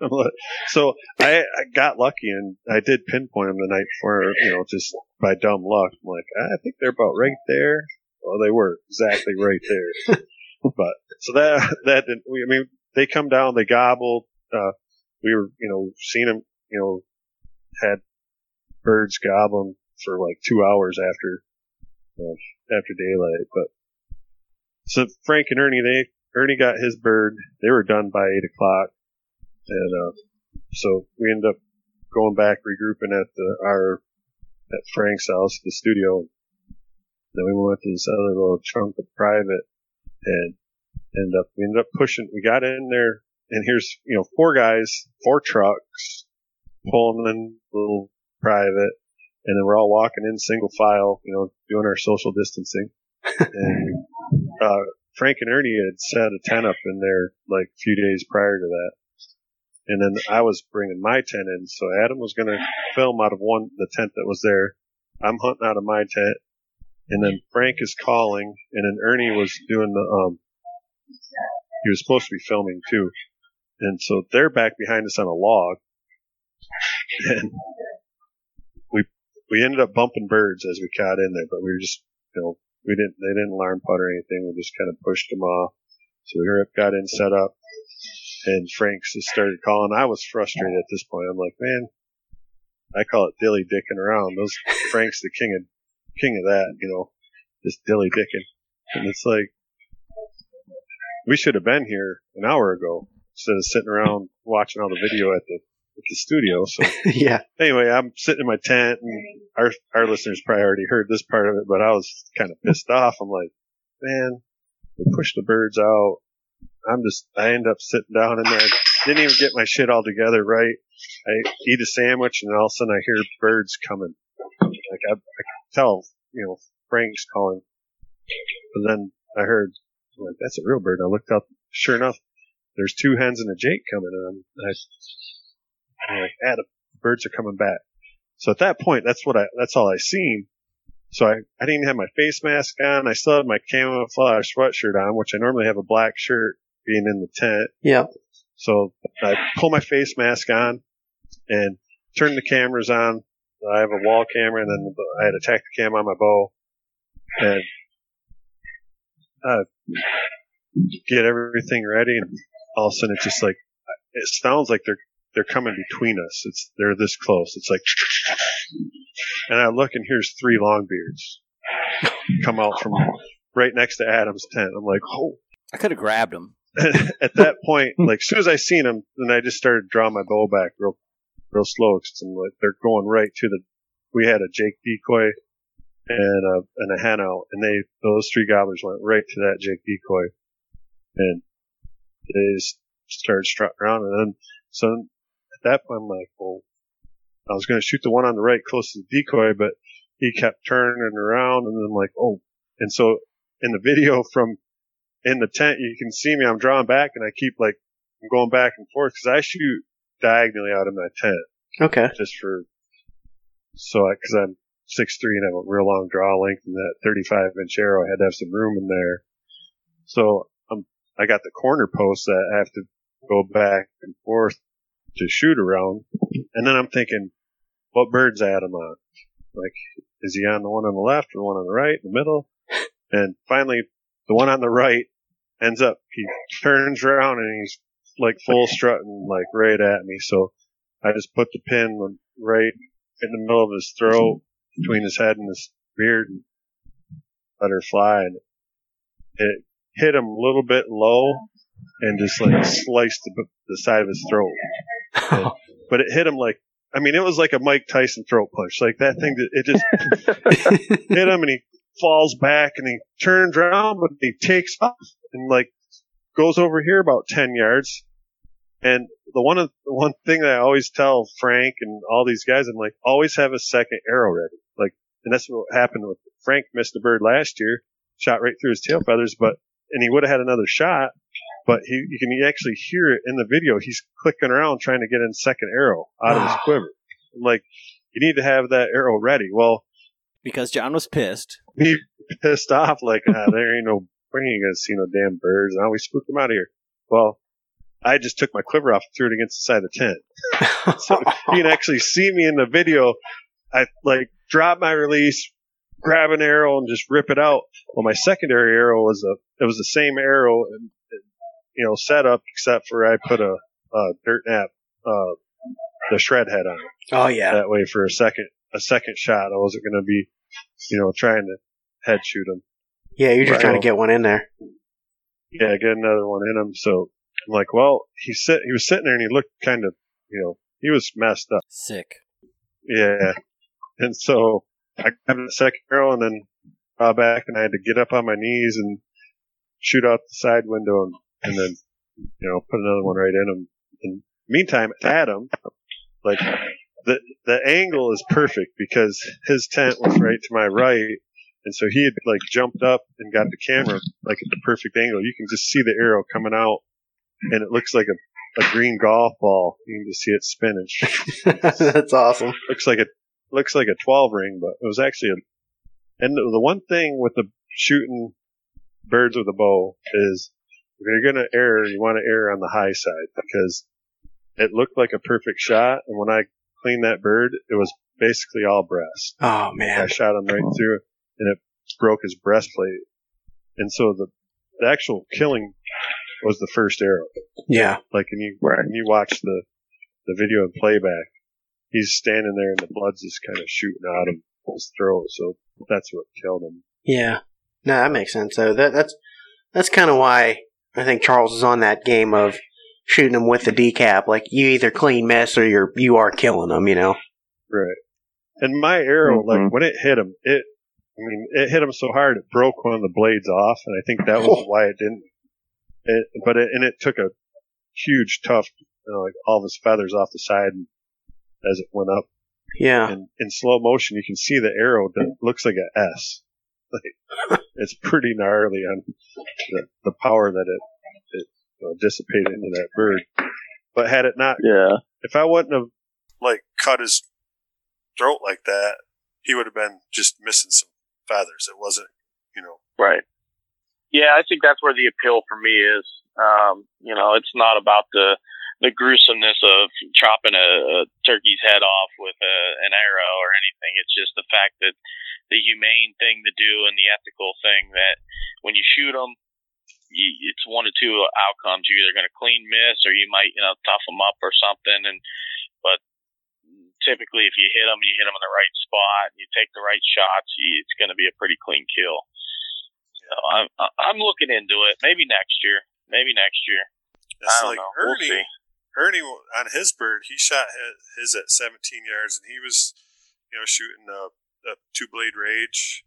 <laughs> so I, I got lucky and I did pinpoint them the night before, you know, just by dumb luck. I'm like, I think they're about right there. Well, they were exactly right there. <laughs> but so that that didn't. I mean, they come down, they gobble. Uh, we were, you know, seen them, you know, had birds gobbling for like two hours after uh, after daylight. But so Frank and Ernie, they Ernie got his bird. They were done by eight o'clock. And uh, so we end up going back, regrouping at the, our at Frank's house, the studio. Then we went to this other little chunk of private, and end up we ended up pushing. We got in there, and here's you know four guys, four trucks, pulling in a little private, and then we're all walking in single file, you know, doing our social distancing. and <laughs> uh, Frank and Ernie had set a tent up in there like a few days prior to that. And then I was bringing my tent in, so Adam was going to film out of one the tent that was there. I'm hunting out of my tent, and then Frank is calling, and then Ernie was doing the um. He was supposed to be filming too, and so they're back behind us on a log, and we we ended up bumping birds as we got in there, but we were just you know we didn't they didn't alarm putt or anything. We just kind of pushed them off. So we got in, set up, and Frank's just started calling. I was frustrated at this point. I'm like, man, I call it dilly dicking around. Those Frank's the king of king of that, you know, just dilly dicking. And it's like we should have been here an hour ago instead of sitting around watching all the video at the at the studio. So <laughs> yeah. anyway, I'm sitting in my tent, and our our listeners probably already heard this part of it, but I was kind of pissed off. I'm like, man, we pushed the birds out. I'm just, I end up sitting down in there. Didn't even get my shit all together right. I eat a sandwich, and all of a sudden I hear birds coming. Like I, I tell, you know, Frank's calling. But then I heard, like, that's a real bird. I looked up. Sure enough, there's two hens and a jake coming. And I, I'm like, ah, birds are coming back. So at that point, that's what I, that's all I seen. So I, I didn't have my face mask on. I still had my camouflage sweatshirt on, which I normally have a black shirt being in the tent. Yeah. So I pull my face mask on and turn the cameras on. I have a wall camera and then I had a Tactacam on my bow and uh, get everything ready and all of a sudden it's just like it sounds like they're they're coming between us. It's they're this close. It's like and I look and here's three long beards come out from right next to Adam's tent. I'm like, oh I could have grabbed him. <laughs> at that point, hmm. like as soon as I seen them, then I just started drawing my bow back real, real slow. Cause I'm like, they're going right to the. We had a Jake decoy and a and a hen out, and they those three gobblers went right to that Jake decoy, and they just started strutting around, and then so at that point I'm like, well, I was going to shoot the one on the right close to the decoy, but he kept turning around, and I'm like, oh, and so in the video from in the tent, you can see me. I'm drawing back, and I keep like I'm going back and forth because I shoot diagonally out of my tent Okay. just for so because I'm six three and I have a real long draw length, and that 35 inch arrow I had to have some room in there. So I'm I got the corner post that I have to go back and forth to shoot around, and then I'm thinking, what bird's Adam on? Like, is he on the one on the left or the one on the right, in the middle? <laughs> And finally, the one on the right ends up, he turns around and he's like full strutting, like right at me. So I just put the pin right in the middle of his throat, mm-hmm. between his head and his beard, and let her fly. And it hit him a little bit low and just like sliced the, the side of his throat. And, <laughs> but it hit him like, I mean, it was like a Mike Tyson throat punch. Like that thing, it just <laughs> hit him and he falls back and he turns around, but he takes off and like goes over here about 10 yards. And the one, the one thing that I always tell Frank and all these guys, I'm like, always have a second arrow ready. Like, and that's what happened with Frank missed a bird last year, shot right through his tail feathers, but, and he would have had another shot, but he, you can actually hear it in the video. He's clicking around trying to get in second arrow out of his <sighs> quiver. I'm like, you need to have that arrow ready. Well, Because John was pissed. he <laughs> pissed off like, ah, there ain't no, we ain't gonna see no damn birds. Now we spooked them out of here. Well, I just took my quiver off and threw it against the side of the tent. <laughs> So you can actually see me in the video. I like drop my release, grab an arrow and just rip it out. Well, my secondary arrow was a, it was the same arrow, and, and, you know, setup except for I put a, a dirt nap, uh, the shred head on it oh yeah. that way for a second, a second shot. I wasn't going to be, you know, trying to head shoot him. Yeah, you're just Right. trying to get one in there. Yeah, get another one in him. So I'm like, well, he sit, he was sitting there and he looked kind of, you know, he was messed up. Sick. Yeah. And so I grabbed the second arrow and then draw back and I had to get up on my knees and shoot out the side window and, and then, you know, put another one right in him. And meantime, Adam, like the, the angle is perfect because his tent was right to my right. And so he had like jumped up and got the camera like at the perfect angle. You can just see the arrow coming out and it looks like a, a green golf ball. You can just see it spinning <laughs> That's awesome. looks like a looks like a 12 ring, but it was actually a. And the, one thing with the shooting birds with a bow is if you're gonna err, you want to err on the high side because it looked like a perfect shot, and when I cleaned that bird, it was basically all breast. Oh man. I shot him right through, and it broke his breastplate, and so the, the actual killing was the first arrow. Yeah. Like when you Right. when you watch the the video and playback, he's standing there and the blood's just kind of shooting out of his throat. So that's what killed him. Yeah. No, that makes sense. So that that's that's kind of why I think Charles is on that game of shooting them with the decap. Like you either clean mess or you're you are killing them. You know. Right. And my arrow, Mhm. like when it hit him, it I mean it hit him so hard it broke one of the blades off, and I think that was oh. why it didn't. It, but it, and it took a huge tuft, you know, like all of his feathers off the side and as it went up. Yeah. and in slow motion, you can see the arrow that looks like a S. Like, <laughs> it's pretty gnarly on the, the power that it, it you know, dissipated into that bird. But had it not, Yeah. if I wouldn't have like cut his throat like that, he would have been just missing some feathers. It wasn't, you know, Right. Yeah, I think that's where the appeal for me is. Um, you know, it's not about the the gruesomeness of chopping a, a turkey's head off with a, an arrow or anything. It's just the fact that the humane thing to do and the ethical thing that when you shoot them, you, it's one of two outcomes. You're either going to clean miss or you might, you know, tough them up or something. And but typically, if you hit them, you hit them in the right spot, you take the right shots, you, it's going to be a pretty clean kill. So I'm I'm looking into it. Maybe next year. Maybe next year. I don't know. We'll see. Ernie on his bird, he shot his at 17 yards, and he was, you know, shooting a, a two blade rage,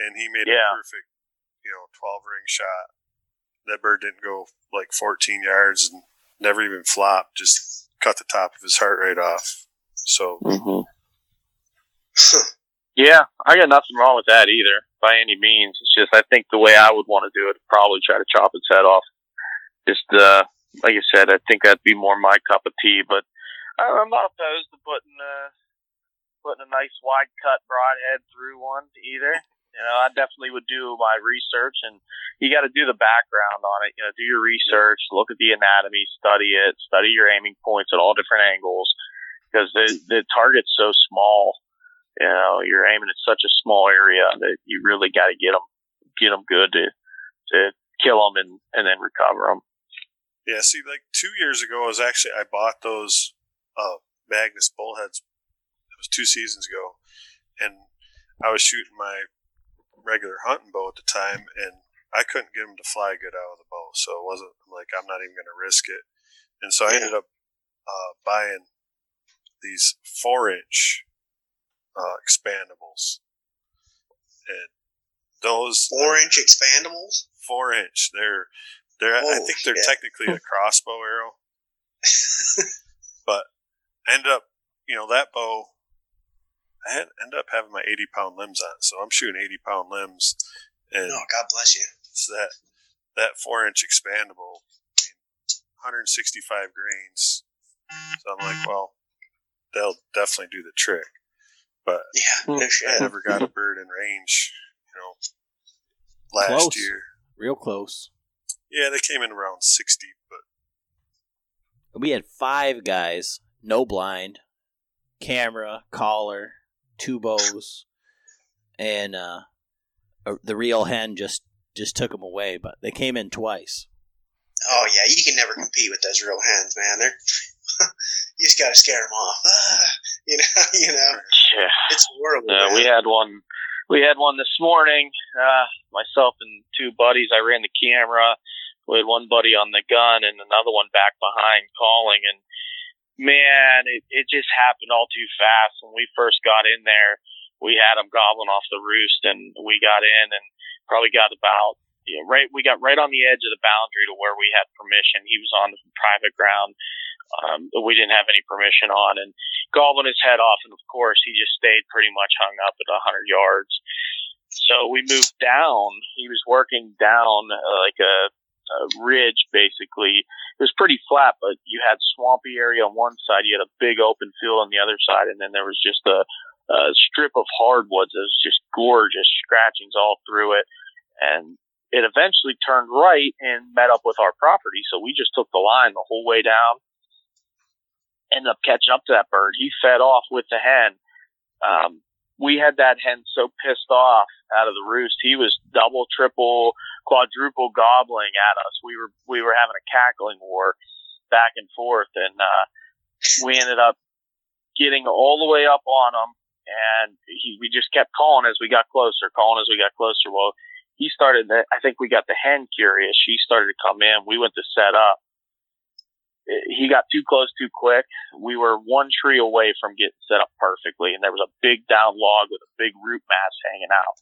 and he made Yeah. a perfect, you know, 12 ring shot. That bird didn't go like 14 yards and never even flopped, just cut the top of his heart rate off. So, Mm-hmm. <laughs> yeah, I got nothing wrong with that either, by any means. It's just I think the way I would want to do it, probably try to chop its head off. Just uh, like I said, I think that'd be more my cup of tea. But I- I'm not opposed to putting uh, putting a nice wide cut broadhead through one either. You know, I definitely would do my research, and you got to do the background on it. You know, do your research, look at the anatomy, study it, study your aiming points at all different angles, because the the target's so small. You know, you're aiming at such a small area that you really got to get them get them good to to kill them and and then recover them. Yeah, see, like two years ago, I was actually I bought those uh, Magnus bullheads. It was two seasons ago, and I was shooting my regular hunting bow at the time, and I couldn't get them to fly good out of the bow. So it wasn't like I'm not even going to risk it. And so I ended up uh, buying these four inch uh, expandables, and those Four inch expandables. four inch. They're they're I Oh, think they're shit. technically a <laughs> crossbow arrow, <laughs> but I ended up you know that bow. I had ended up having my eighty pound limbs on, it, so I'm shooting eighty pound limbs, and Oh, God bless you. it's that that four inch expandable, 165 grains. So I'm like, well, they'll definitely do the trick. But Yeah, no I never got a bird in range, you know, last Close. year. Real close. Yeah, they came in around 60, but We had five guys, no blind, camera, collar, two bows, and uh, uh, the real hen just just took them away. But they came in twice. Oh yeah, you can never compete with those real hens, man. They're <laughs> you just gotta scare them off. <laughs> You know, <laughs> you know, Yeah. it's horrible. Uh, man. we had one. We had one this morning. Uh, myself and two buddies. I ran the camera. We had one buddy on the gun and another one back behind calling. And man, it, it just happened all too fast. When we first got in there, we had him gobbling off the roost, and we got in and probably got about you know, right. We got right on the edge of the boundary to where we had permission. He was on private ground. Um, that we didn't have any permission on, and gobbling his head off, and of course he just stayed pretty much hung up at 100 yards. So we moved down. He was working down uh, like a, a ridge, basically. It was pretty flat, but you had swampy area on one side, you had a big open field on the other side, and then there was just a, a strip of hardwoods. It was just gorgeous, scratchings all through it, and it eventually turned right and met up with our property. So we just took the line the whole way down ended up catching up to that bird. He fed off with the hen. Um, we had that hen so pissed off out of the roost. He was double, triple, quadruple gobbling at us. We were we were having a cackling war back and forth, and uh, we ended up getting all the way up on him. And he, we just kept calling as we got closer, calling as we got closer. Well, he started. To, I think we got the hen curious. She started to come in. We went to set up eh, he got too close too quick. We were one tree away from getting set up perfectly, and there was a big down log with a big root mass hanging out.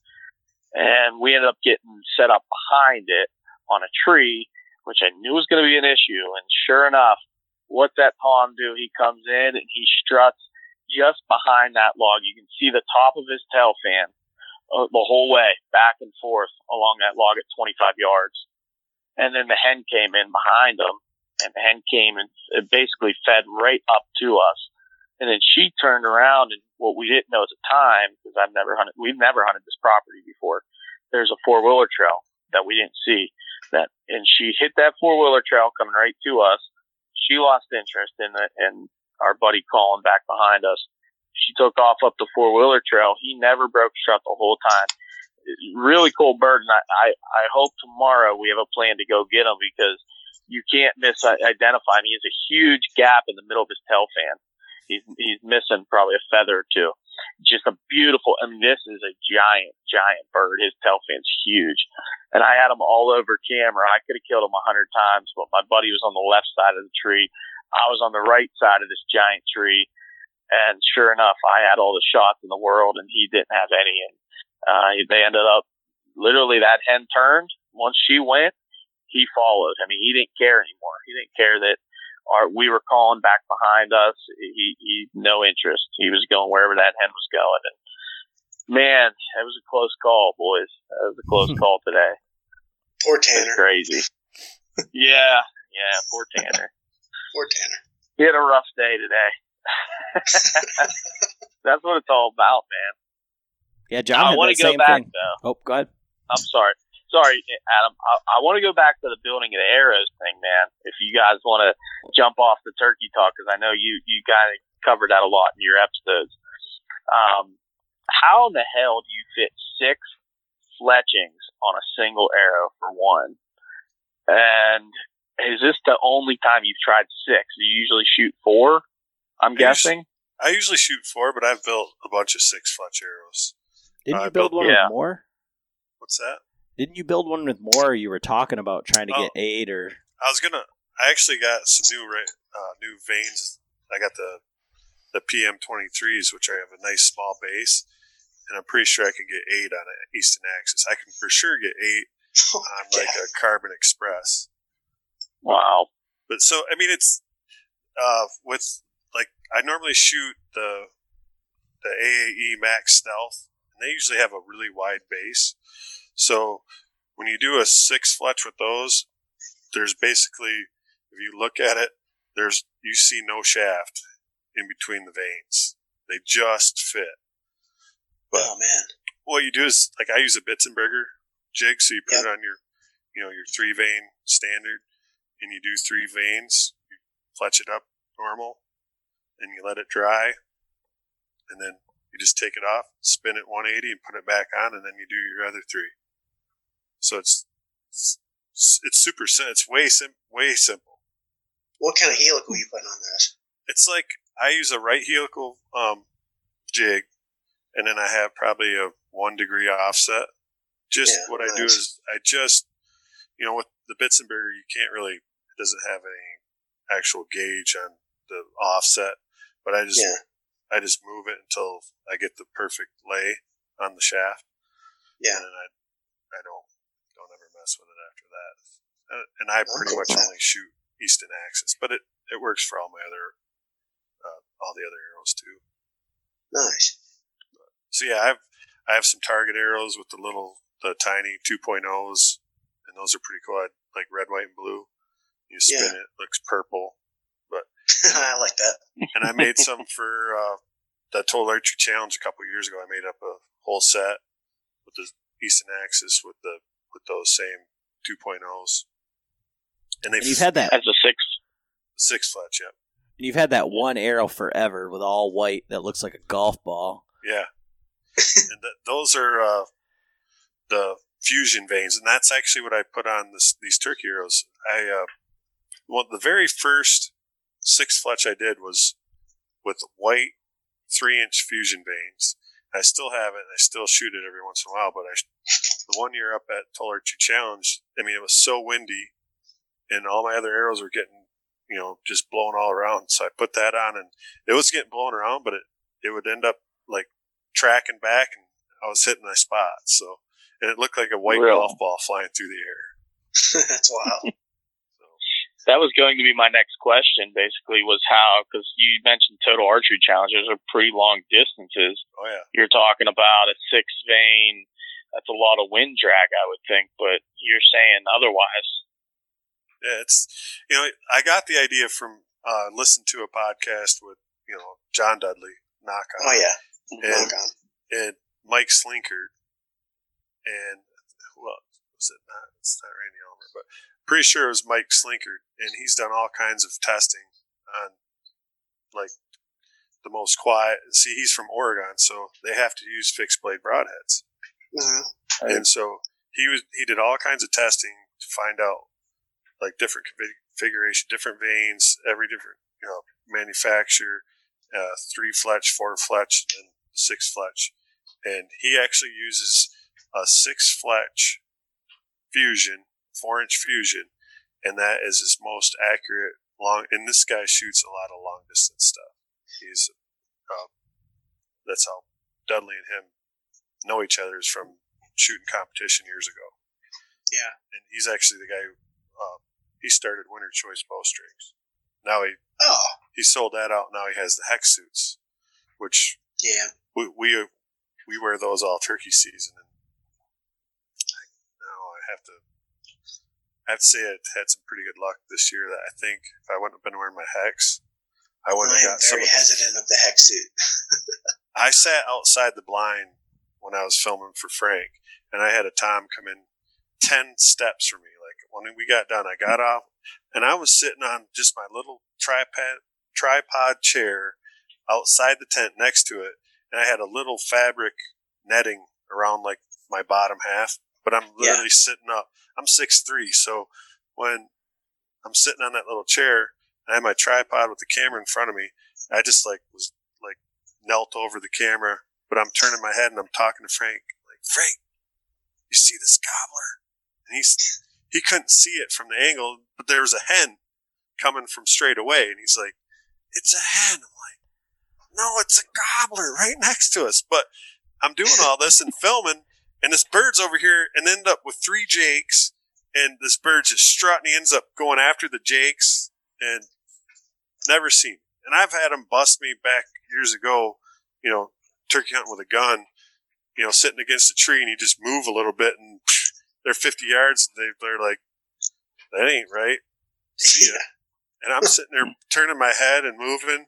And we ended up getting set up behind it on a tree, which I knew was going to be an issue. And sure enough, what's that pawn do? He comes in and he struts just behind that log. You can see the top of his tail fan uh, the whole way back and forth along that log at 25 yards. And then the hen came in behind them and the hen came and basically fed right up to us. And then she turned around and what we didn't know at the time, because I've never hunted, we've never hunted this property before. There's a four wheeler trail that we didn't see that, and she hit that four wheeler trail coming right to us. She lost interest in it and our buddy calling back behind us. She took off up the four wheeler trail. He never broke strut the whole time. Really cool bird. And I, I, I hope tomorrow we have a plan to go get him because you can't misidentify him. He has a huge gap in the middle of his tail fan. He's he's missing probably a feather or two. Just a beautiful. I mean, this is a giant, giant bird. His tail fan's huge, and I had him all over camera. I could have killed him a hundred times, but my buddy was on the left side of the tree. I was on the right side of this giant tree, and sure enough, I had all the shots in the world, and he didn't have any. And uh, they ended up literally that hen turned once she went he followed. I mean, he didn't care anymore. He didn't care that our, we were calling back behind us. He, he, no interest. He was going wherever that hen was going. And man, it was a close call, boys. It was a close <laughs> call today. Poor It's Tanner. crazy. <laughs> yeah, yeah, poor Tanner. Poor Tanner. He had a rough day today. <laughs> That's what it's all about, man. Yeah, John I want to go same back thing. though. Oh, go ahead. I'm sorry. Sorry, Adam. I, I want to go back to the building of the arrows thing, man. If you guys want to jump off the turkey talk, because I know you you kind of covered that a lot in your episodes. Um, how in the hell do you fit six fletchings on a single arrow for one? And is this the only time you've tried six? Do You usually shoot four. I'm I guessing. I usually shoot four, but I've built a bunch of six fletch arrows. Didn't I you build built- one yeah. with more? What's that? Didn't you build one with more? Or you were talking about trying to Oh. get eight or I was gonna. I actually got some new uh, new vanes. I got the the PM twenty threes, which I have a nice small base, and I'm pretty sure I can get eight on an Easton Axis. I can for sure get eight <laughs> on like a Carbon Express. Wow. But so I mean, it's uh, with like I normally shoot the the AAE Max Stealth, and they usually have a really wide base. So when you do a six fletch with those, there's basically if you look at it, there's you see no shaft in between the vanes. They just fit. oh man. What you do is like I use a Bitzenberger jig, so you put Yep. it on your, you know, your three vane standard, and you do three vanes. You fletch it up normal, and you let it dry, and then you just take it off, spin it 180, and put it back on, and then you do your other three. So it's it's, it's super It's way sim- way simple. What kind of helical you putting on this? It's like I use a right helical um, jig, and then I have probably a one degree offset. Just Yeah, what I do is I just, you know, with the Bitzenberger, you can't really, it doesn't have any actual gauge on the offset, but I just, Yeah. I just move it until I get the perfect lay on the shaft. Yeah. And then I, I don't, don't ever mess with it after that. And I pretty much only shoot Easton Axis, but it, it works for all my other, uh, all the other arrows too. Nice. So yeah, I've I have some target arrows with the little the tiny 2.0s, and those are pretty cool. I like red, white, and blue. You spin it, looks purple. <laughs> I like that. And I made some for uh, the Total Archery Challenge a couple years ago. I made up a whole set with the Easton Axis with the with those same 2.0s. And they and you've had that As a six. six fletch, yep. and you've had that one arrow forever with all white that looks like a golf ball. Yeah. and th- those are uh, the fusion vanes, and that's actually what I put on this, these turkey arrows. I uh, well, the very first six fletch I did was with white three inch fusion vanes. I still have it, and I still shoot it every once in a while. But I, the one year up at Total Archery Challenge, I mean, it was so windy, and all my other arrows were getting, you know, just blown all around. So I put that on, and it was getting blown around, but it it would end up like tracking back, and I was hitting my spot. So, and it looked like a white Really? golf ball flying through the air. <laughs> That's wild. So, That was going to be my next question. Basically, was how because you mentioned total archery challenges are pretty long distances. oh yeah, You're talking about a six vane. That's a lot of wind drag, I would think. But you're saying otherwise. yeah. It's you know, I got the idea from uh, listening to a podcast with you know John Dudley, Nock On, Oh yeah. and, Nock On. and Mike Slinkard, and who else was it? Not it's not Randy Ulmer, but pretty sure it was Mike Slinkard, and he's done all kinds of testing on like the most quiet. See, he's from Oregon, so they have to use fixed blade broadheads. Mhm. and so he was he did all kinds of testing to find out like different configuration, different vanes, every different you know manufacturer, uh, three fletch, four fletch, and then six fletch, and he actually uses a six fletch fusion, four inch fusion, and that is his most accurate long. And this guy shoots a lot of long distance stuff. He's uh, that's how Dudley and him know each other is from shooting competition years ago. Yeah. And he's actually the guy who uh, he started Winner's Choice Bowstrings. Now he Oh he sold that out. Now he has the hex suits, which yeah. we we, we wear those all turkey season. And now I have to I have to say I had some pretty good luck this year. That I think if I wouldn't have been wearing my hex, I wouldn't I have got some. very hesitant of the hex suit. I sat outside the blind when I was filming for Frank, and I had a Tom come in ten steps from me. Like when we got done, I got off, and I was sitting on just my little tripod tripod chair outside the tent next to it, and I had a little fabric netting around like my bottom half. But I'm literally sitting up. I'm six three, so when I'm sitting on that little chair. I had my tripod with the camera in front of me. I just like was like knelt over the camera, but I'm turning my head and I'm talking to Frank. Like Frank, you see this gobbler? And he's he couldn't see it from the angle, but there was a hen coming from straight away, and he's like, "It's a hen." I'm like, "No, it's a gobbler right next to us." But I'm doing all this and filming, and this bird's over here, and end up with three jakes, and this bird's just strutting. He ends up going after the jakes, and never seen. And I've had him bust me back years ago, you know, turkey hunting with a gun, you know, sitting against a tree, and he just move a little bit, and they're 50 yards, and they, they're like, "That ain't right." See ya. <laughs> And I'm sitting there turning my head and moving,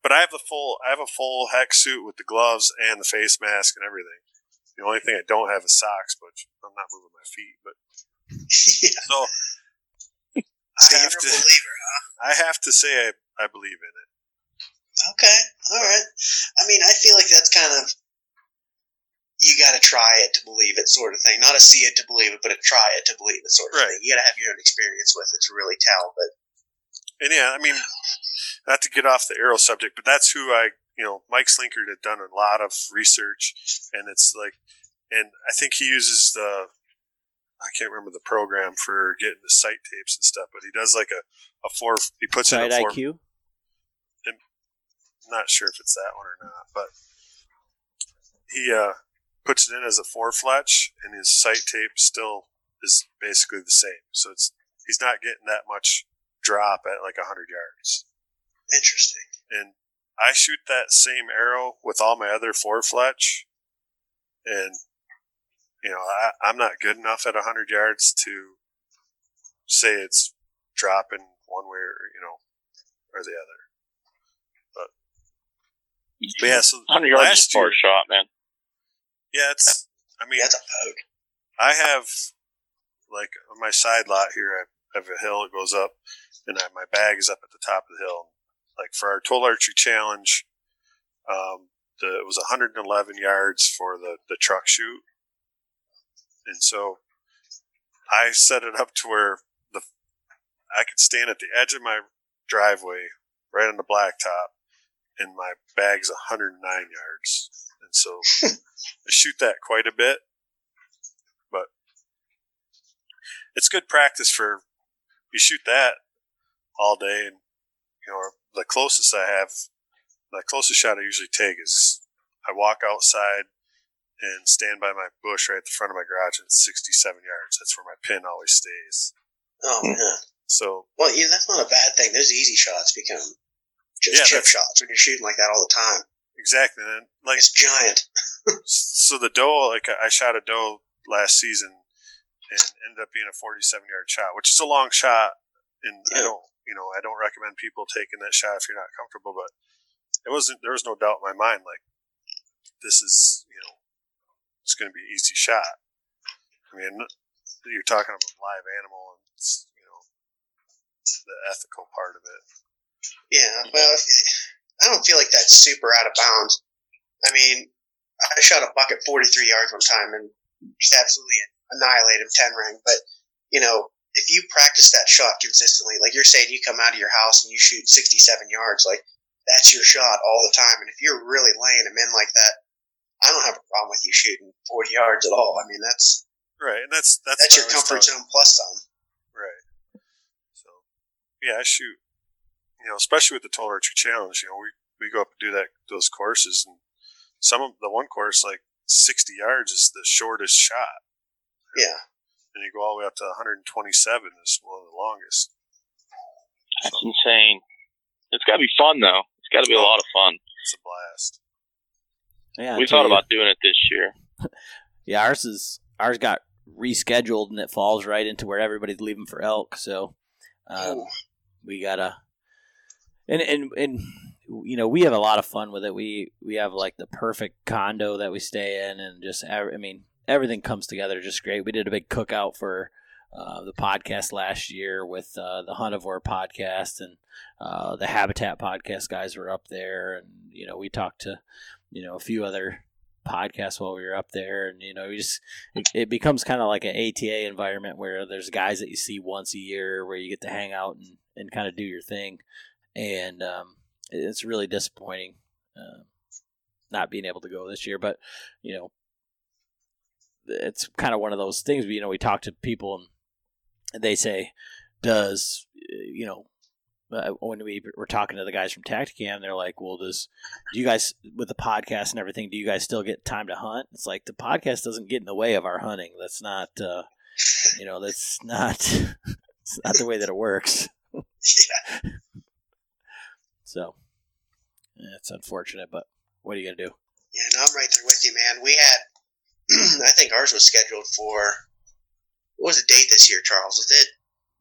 but I have the full, I have a full hex suit with the gloves and the face mask and everything. The only thing I don't have is socks, but I'm not moving my feet. But yeah. <laughs> so So I you're have to, believer, huh? I have to say I, I believe in it. Okay, all right. I mean, I feel like that's kind of you got to try it to believe it, sort of thing. Not a see it to believe it, but a try it to believe it, sort of Right. thing. You got to have your own experience with it to really tell. But And yeah, I mean, not to get off the arrow subject, but that's who I, you know, Mike Slinkard had done a lot of research, and it's like, and I think he uses the, I can't remember the program for getting the sight tapes and stuff, but he does like a, a four, he puts in a four, IQ. not sure if it's that one or not, but he uh, puts it in as a four fletch, and his sight tape still is basically the same. So it's he's not getting that much drop at like hundred yards. interesting. and I shoot that same arrow with all my other four fletch, and you know I, I'm not good enough at hundred yards to say it's dropping one way or you know or the other. But yeah, so <laughs> 100 yards is last a far shot, man. yeah, it's I mean That's a poke. I have like on my side lot here. I have a hill that goes up, and I, my bag is up at the top of the hill. Like for our total archery challenge, um, the, it was 111 yards for the the truck shoot, and so I set it up to where the I could stand at the edge of my driveway, right on the blacktop, and my bag's 109 yards, and so <laughs> I shoot that quite a bit But it's good practice for you shoot that all day and you know the closest i have the closest shot i usually take is i walk outside and stand by my bush right at the front of my garage and it's 67 yards that's where my pin always stays Oh hmm. man. so Well, yeah, that's not a bad thing. Those easy shots become just Yeah, chip shots when you're shooting like that all the time. exactly and like It's giant. <laughs> so the doe like i shot a doe last season and ended up being a 47 yard shot which is a long shot and i don't you know i don't recommend people taking that shot if you're not comfortable but it wasn't there was no doubt in my mind like this is you know it's going to be an easy shot i mean you're talking about a live animal and you know the ethical part of it Yeah, well, I don't feel like that's super out of bounds. I mean, I shot a buck at 43 yards one time and just absolutely annihilated him 10 ring. But, you know, if you practice that shot consistently, like you're saying, you come out of your house and you shoot 67 yards, like that's your shot all the time. And if you're really laying them in like that, I don't have a problem with you shooting 40 yards at all. I mean, that's right and that's that's, that's your comfort zone plus some. Right. So, yeah, I shoot. You know, especially with the total archery challenge. You know, we we go up and do that those courses, and some of the one course like sixty yards is the shortest shot, Yeah. And you go all the way up to one hundred and twenty-seven is one of the longest. That's insane. It's got to be fun, though. It's got to be a lot of fun. It's a blast. Yeah, we thought you. about doing it this year. <laughs> Yeah, ours is ours got rescheduled and it falls right into where everybody's leaving for elk. So um, we gotta and and and you know we have a lot of fun with it. We we have like the perfect condo that we stay in, and just I mean everything comes together just great. We did a big cookout for. Uh, the podcast last year with uh, the Huntivore podcast and uh, the Habitat podcast guys were up there, and you know we talked to you know a few other podcasts while we were up there, and you know, you just it, it becomes kind of like an ATA environment where there's guys that you see once a year, where you get to hang out and, and kind of do your thing, and um, it's really disappointing uh, not being able to go this year. But you know, it's kind of one of those things. You know, we talk to people and they say, "Does you know?" Uh, when we were talking to the guys from Tactacam, they're like, "Well, does do you guys with the podcast and everything? Do you guys still get time to hunt?" It's like the podcast doesn't get in the way of our hunting. That's not, uh, you know, that's not, <laughs> it's not the way that it works. yeah. <laughs> So, it's unfortunate, but what are you gonna do? Yeah, no, I'm right there with you, man. We had, <clears throat> I think ours was scheduled for, what was the date this year, Charles? Was it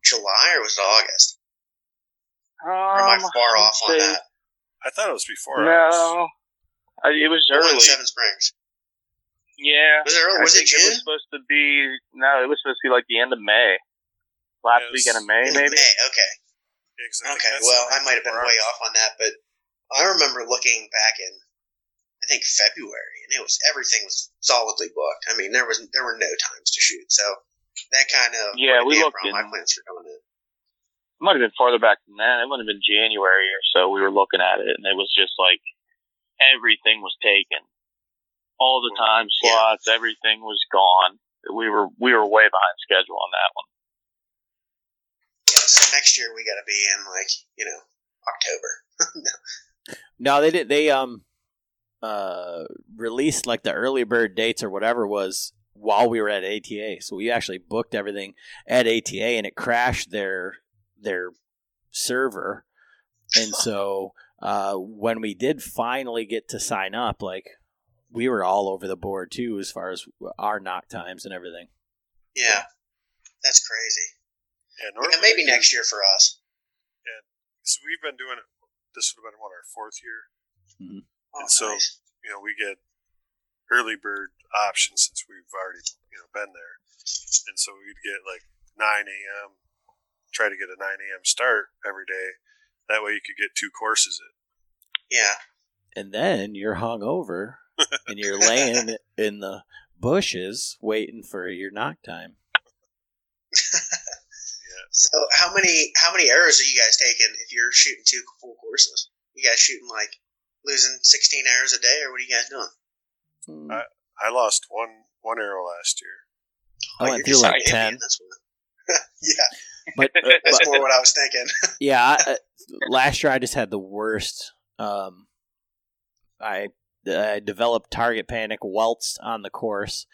July or was it August? Um, Or am I far I'd off on say- that? I thought it was before. ours. No, I, it was The one early. Seven Springs. Yeah, Was it early? I Was it think it was supposed to be. No, it was supposed to be like the end of May, last Yes. weekend of May, In maybe. May, okay. Yeah, 'cause I think Okay, well, I might have been way off on that, but I remember looking back in, I think February, and it was everything was solidly booked. I mean, there was there were no times to shoot, so that kind of Yeah, put a we looked on my plans for doing in. It might have been farther back than that. It might have been January or so. We were looking at it, and it was just like everything was taken. All the time Yeah. slots, everything was gone. We were we were way behind schedule on that one. Yeah, so next year we got to be in like you know October. <laughs> No, they did. They um uh released like the early bird dates or whatever was while we were at ATA. So we actually booked everything at ATA, and it crashed their their server. And <laughs> so uh, when we did finally get to sign up, like we were all over the board too, as far as our nock times and everything. yeah, that's crazy. Yeah, Yeah, maybe do- next year for us. Yeah, so we've been doing it. This would have been what our fourth year. Oh, And so- nice. You know, we get early bird options since we've already you know been there, and so we'd get like 9 a.m. Try to get a 9 a.m. start every day. That way you could get two courses in. Yeah, And then you're hung over and you're laying <laughs> in the bushes waiting for your nock time. Yeah, So how many how many arrows are you guys taking if you're shooting two full courses? You guys shooting like losing sixteen arrows a day, or what are you guys doing? I- I lost one one arrow last year. I went you're through just like Indian, 10. That's what. <laughs> yeah, But uh, that's more what I was thinking. <laughs> yeah, I, uh, last year I just had the worst. Um, I I developed target panic, welts on the course,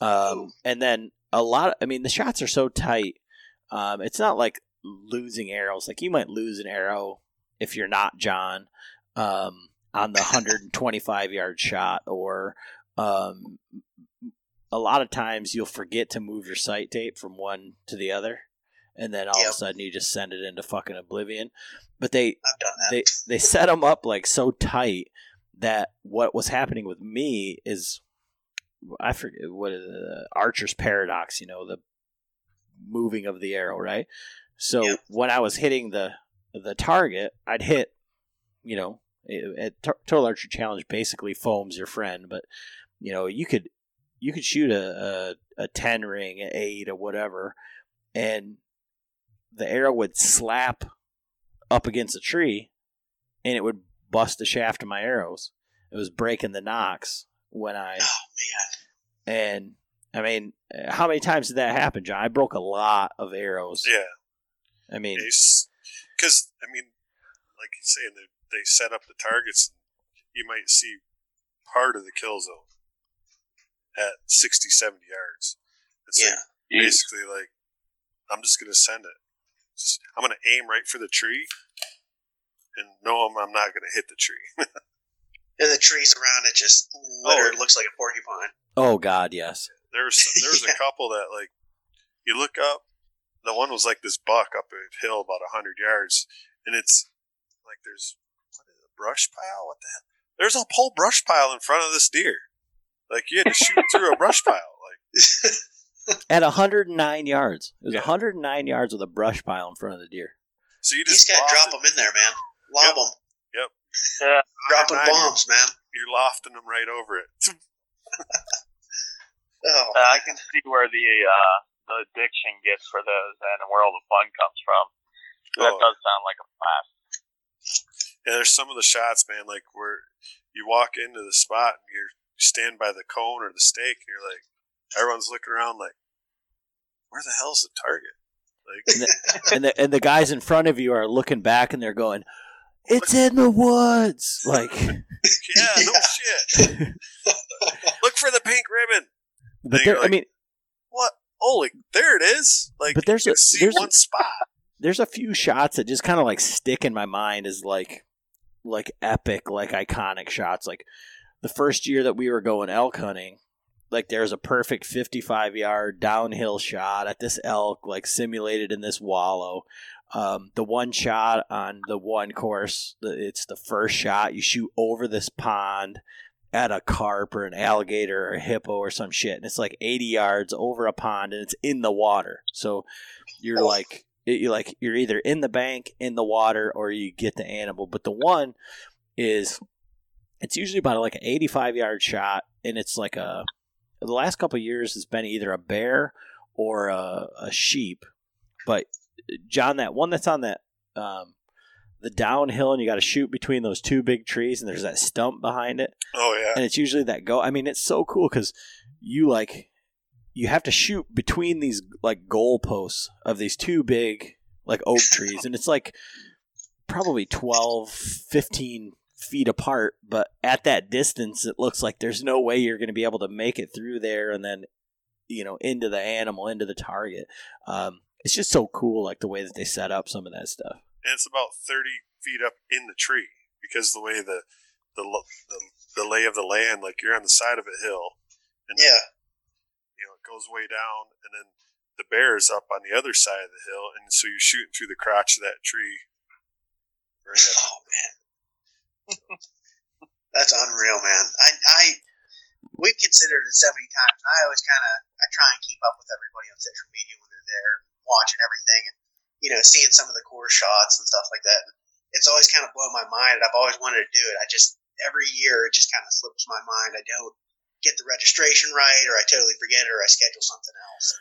um, and then a lot. I mean, the shots are so tight. Um, it's not like losing arrows. Like you might lose an arrow if you're not John um, on the 125 yard shot, or um, a lot of times you'll forget to move your sight tape from one to the other, and then all of a sudden you just send it into fucking oblivion. But they I've done that. they they set them up like so tight that what was happening with me is I forget what is the Archer's paradox, you know, the moving of the arrow, right? So Yep. when I was hitting the the target, I'd hit, you know, at Total Archer Challenge basically foams your friend, but you know, you could you could shoot a a, a ten ring, an eight, or whatever, and the arrow would slap up against a tree, and it would bust the shaft of my arrows. It was breaking the nocks when I oh man, and I mean, how many times did that happen, John? I broke a lot of arrows. Yeah, I mean, because I mean, like you say, they they set up the targets. You might see part of the kill zone at 60, 70 yards. It's yeah, like basically like I'm just gonna send it. Just- I'm gonna aim right for the tree, and know I'm, I'm not gonna hit the tree. <laughs> and the trees around it just oh, littered. looks like a porcupine. oh God, yes. <laughs> There's was there was Yeah. a couple that like you look up. The one was like this buck up a hill about hundred yards, and it's like there's what is it, a brush pile. What the hell? There's a whole brush pile in front of this deer. Like you had to shoot through a brush pile. Like <laughs> At 109 yards, it was Yeah. 109 yards with a brush pile in front of the deer. so, you You just just gotta drop them in there, man. Lob Yep. them. Yep. Yeah. Dropping bombs, man. You're, you're lofting them right over it. <laughs> Oh, Uh, I can see where the uh, the addiction gets for those and the world of fun comes from. That Oh. does sound like a blast. And there's some of the shots, man, like where you walk into the spot and you're you stand by the cone or the stake, and you're like, everyone's looking around like, where the hell's the target? Like, and the <laughs> and the guys in front of you are looking back and they're going, "It's in the woods!" Like, <laughs> yeah, no <laughs> shit. Look for the pink ribbon. but there, you're I mean, What? Oh, like there it is. Like, But there's a- there's a- one spot. there's a few shots that just kind of like stick in my mind as like like epic like iconic shots. Like the first year that we were going elk hunting like there's a perfect 55 yard downhill shot at this elk like simulated in this wallow. Um, the one shot on the one course the, it's the first shot you shoot over this pond at a carp or an alligator or a hippo or some shit and it's like 80 yards over a pond and it's in the water. So you're like you like you're either in the bank in the water or you get the animal but the one is it's usually about like an 85 yard shot and it's like a the last couple of years it's been either a bear or a, a sheep but john that one that's on that um, the downhill and you got to shoot between those two big trees and there's that stump behind it Oh yeah. and it's usually that go. I mean, it's so cool because you like you have to shoot between these like goalposts of these two big like oak trees, and it's like probably 12, 15 feet apart. But at that distance, it looks like there's no way you're going to be able to make it through there, and then you know into the animal, into the target. Um, it's just so cool, like the way that they set up some of that stuff. and it's about 30 feet up in the tree because the way the the the, the lay of the land, like you're on the side of a hill, and then, yeah. You know it goes way down, and then the bear is up on the other side of the hill, and so you're shooting through the crotch of that tree. Right <laughs> Oh man, <laughs> that's unreal, man. I, I, we've considered it so many times. I always kind of, I try and keep up with everybody on social media when they're there, watching everything, and you know, seeing some of the core shots and stuff like that. And it's always kind of blown my mind. I've always wanted to do it. I just every year it just kind of slips my mind. I don't get the registration right, or I totally forget it, or I schedule something else.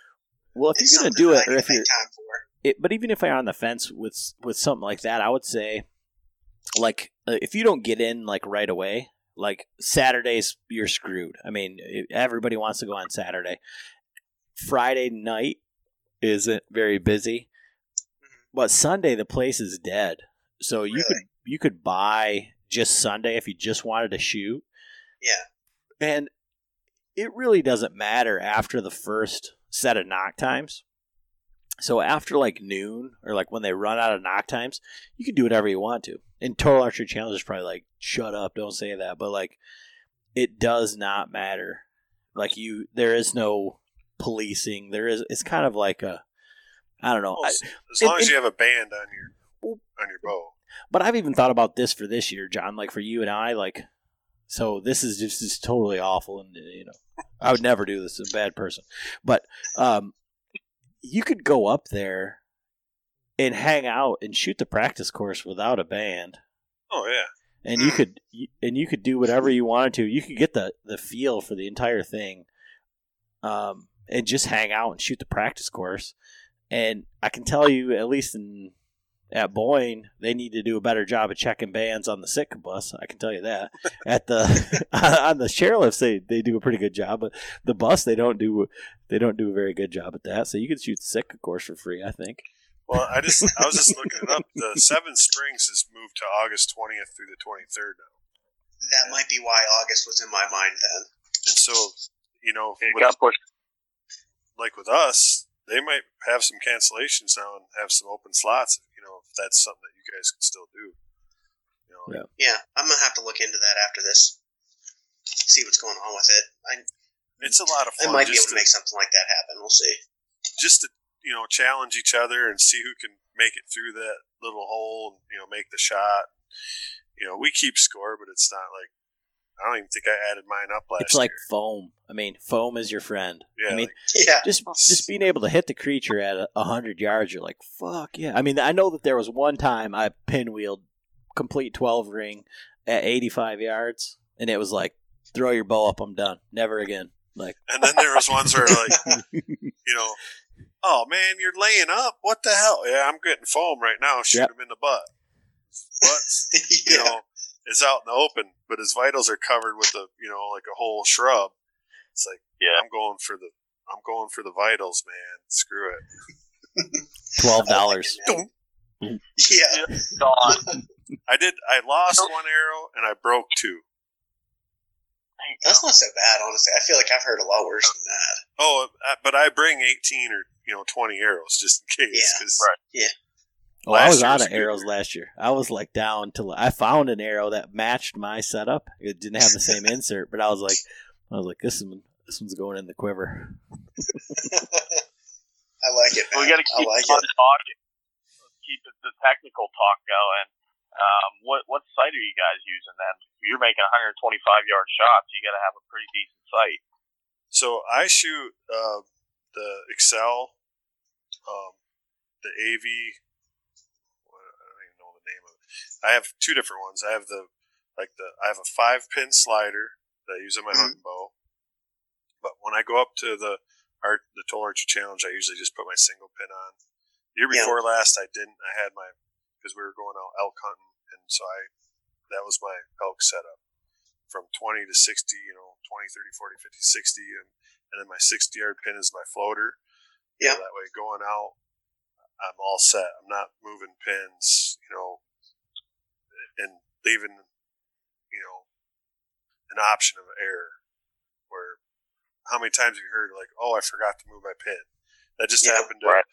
Well, if It's you're going to do it, or if you're time for. it, but even if I'm on the fence with with something like that, I would say, like, uh, if you don't get in like right away, like Saturdays, you're screwed. I mean, everybody wants to go on Saturday. Friday night isn't very busy, but Sunday the place is dead. So you could you could buy just Sunday if you just wanted to shoot, Yeah, and it really doesn't matter after the first set of nock times. So after like noon or like when they run out of nock times, you can do whatever you want to. And Total Archery Challenge is probably like, shut up, don't say that. But like, it does not matter. Like you, there is no policing. There is. It's kind of like a, I don't know. Well, as, as long and- as you have a band on your on your bow. but I've even thought about this for this year, John. Like for you and I, like, so this is just, just totally awful, and you know, I would never do this. I'm a bad person, but um, you could go up there and hang out and shoot the practice course without a band, Oh yeah. and you could and you could do whatever you wanted to. You could get the the feel for the entire thing, um, and just hang out and shoot the practice course. And I can tell you, at least in at Boyne, they need to do a better job of checking bands on the sick bus. I can tell you that. <laughs> At the <laughs> on the chairlifts, they they do a pretty good job, but the bus they don't do they don't do a very good job at that. So you can shoot the of course for free, I think. Well, I just I was just <laughs> looking it up. The Seven Springs has moved to August 20th through the 23rd now, that might be why August was in my mind then. and so you know, It with, got pushed. like with us, they might have some cancellations now and have some open slots. You know, if that's something that you guys can still do. You know, Yeah. Yeah, I'm gonna have to look into that after this. See what's going on with it. I, it's a lot of fun. I might be just able to make something like that happen. We'll see. just to you know challenge each other and see who can make it through that little hole and you know make the shot. You know, we keep score, but it's not like I don't even think I added mine up last It's like year. foam. I mean, foam is your friend. Yeah, I mean, like- Yeah, just just being able to hit the creature at a, a hundred yards, you're like, fuck yeah. I mean, I know that there was one time I pinwheeled complete twelve ring at eighty five yards, and it was like throw your bow up. I'm done. Never again. Like, And then there was ones where like, <laughs> you know, oh man, you're laying up. What the hell? Yeah, I'm getting foam right now. Shoot Yep. him in the butt. But <laughs> you yeah. know, is out in the open, but his vitals are covered with a you know like a whole shrub. It's like, Yeah. I'm going for the I'm going for the vitals, man. Screw it. <laughs> twelve dollars. <laughs> yeah. Gone. I did. I lost one arrow and I broke two. That's not so bad, honestly. I feel like I've heard a lot worse than that. Oh, uh, but I bring 18 or you know 20 arrows just in case. Yeah, right. Oh, I was year out was of arrows year. last year. I was like down to. I found an arrow that matched my setup. It didn't have the same <laughs> insert, but I was like, I was like, this one, this one's going in the quiver. <laughs> I like it. we got to keep like on it. talking. Let's keep it, the technical talk going. Um, what what sight are you guys using then? If you're making 125 yard shots, you got to have a pretty decent sight. So I shoot uh, the Axcel, um, the AV. What, I don't even know the name of it. I have two different ones. I have the like the I have a five pin slider that I use on my Mhm. hunting bow. But when I go up to the art the Total Archery Challenge, I usually just put my single pin on. The year Yeah. before last, I didn't. I had my because we were going out elk hunting, and so I that was my elk setup from 20 to 60, you know, 20, 30, 40, 50, 60, and, and then my 60 yard pin is my floater. Yeah. So that way going out, I'm all set. I'm not moving pins, you know, and leaving, you know, an option of error where how many times have you heard like, oh, I forgot to move my pin? That just Yeah, happened to right.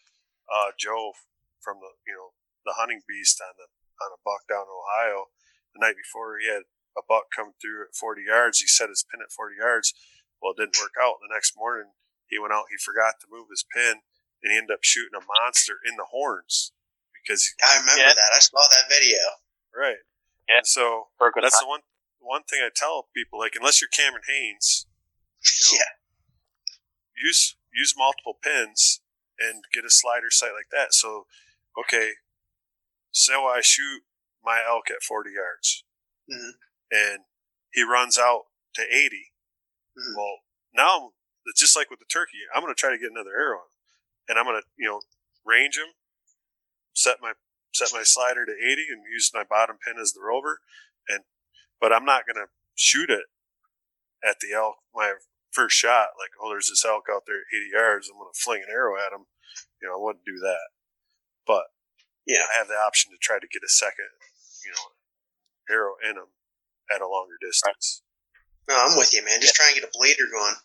uh, Joe from the, you know, the hunting beast on the, on a buck down in Ohio the night before he had a buck come through at 40 yards. He set his pin at 40 yards. Well, it didn't work out. The next morning, he went out, he forgot to move his pin, and he ended up shooting a monster in the horns because he, I remember Yeah. that. I saw that video. right. Yeah. And so that's time. the one one thing I tell people like unless you're Cameron Hanes, you know, yeah. use use multiple pins and get a slider sight like that. So, okay, so I shoot my elk at 40 yards, Mhm. and he runs out to 80. Mhm. Well, now it's just like with the turkey. I'm going to try to get another arrow, on, and I'm going to you know range him, set my set my slider to 80, and use my bottom pin as the rover, and but I'm not going to shoot it at the elk my first shot. Like, oh, there's this elk out there 80 yards. I'm going to fling an arrow at him. You know, I wouldn't do that, but Yeah. I have the option to try to get a second, you know, arrow in him at a longer distance. No, I'm with you, man. Just try and get a blader going.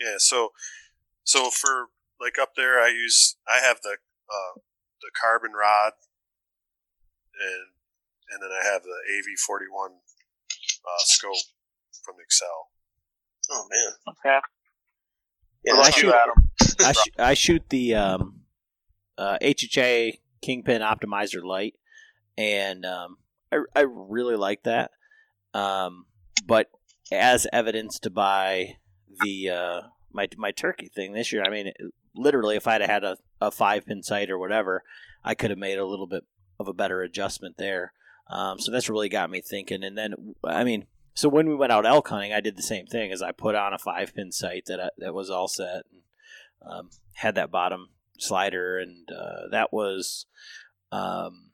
Yeah, so so for like up there, I use I have the uh, the carbon rod, and and then I have the AV forty one uh, scope from Axcel. Oh man. Okay. Yeah, Well, I shoot- Adam. <laughs> I, sh- I shoot the um, uh, HHA Kingpin Optimizer Light, and um, I, I really like that. Um, but as evidenced by the uh, my my turkey thing this year, I mean, it, literally, if I'd had a, a five pin sight or whatever, I could have made a little bit of a better adjustment there. Um, so that's really got me thinking. And then, I mean, so when we went out elk hunting, I did the same thing. As I put on a five pin sight that I, that was all set, and um, had that bottom slider, and uh, that was um,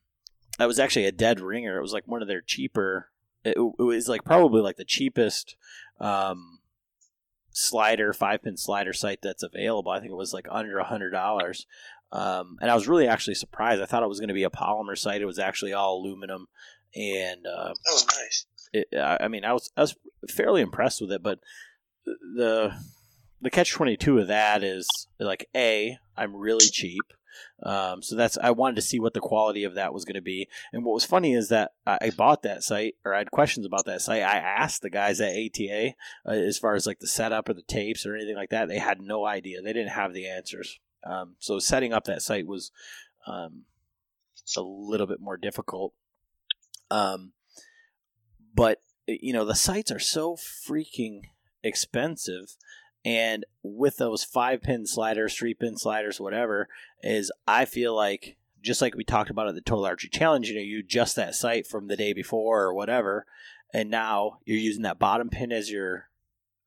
that was actually a dead ringer. It was like one of their cheaper. It, it was like probably like the cheapest um, slider five pin slider sight that's available. I think it was like under a hundred dollars. Um, and I was really actually surprised. I thought it was going to be a polymer site. It was actually all aluminum, and uh, That was nice. it, I I mean, I was I was fairly impressed with it, but the the catch twenty two of that is like a I'm really cheap, um, so that's I wanted to see what the quality of that was going to be. And what was funny is that I, I bought that site or I had questions about that site. I asked the guys at ATA uh, as far as like the setup or the tapes or anything like that. They had no idea. They didn't have the answers. Um, so setting up that site was um, a little bit more difficult. Um, but you know the sites are so freaking expensive and with those five pin sliders three pin sliders whatever is i feel like just like we talked about at the total archery challenge you know you adjust that site from the day before or whatever and now you're using that bottom pin as your,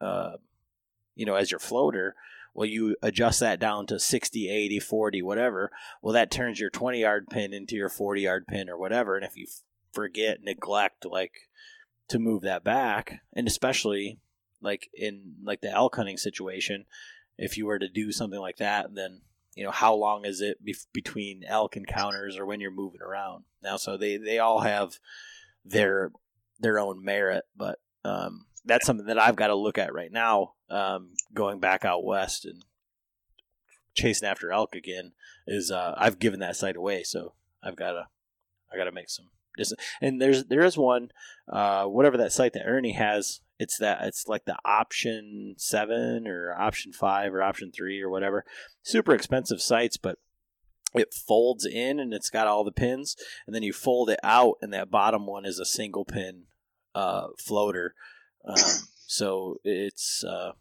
uh, you know, as your floater. Well, you adjust that down to 60, 80, 40, whatever. Well, that turns your 20 yard pin into your 40 yard pin or whatever. And if you forget, neglect, like to move that back, and especially like in like the elk hunting situation, if you were to do something like that, then you know how long is it be- between elk encounters or when you're moving around now? So they they all have their their own merit, but um, that's something that I've got to look at right now. Um, going back out west and chasing after elk again is uh, I've given that site away, so I've got to I got to make some. And there's there is one, uh, whatever that site that Ernie has. It's that it's like the option seven or option five or option three or whatever. Super expensive sites, but it folds in and it's got all the pins, and then you fold it out, and that bottom one is a single pin uh, floater. Um, so it's uh,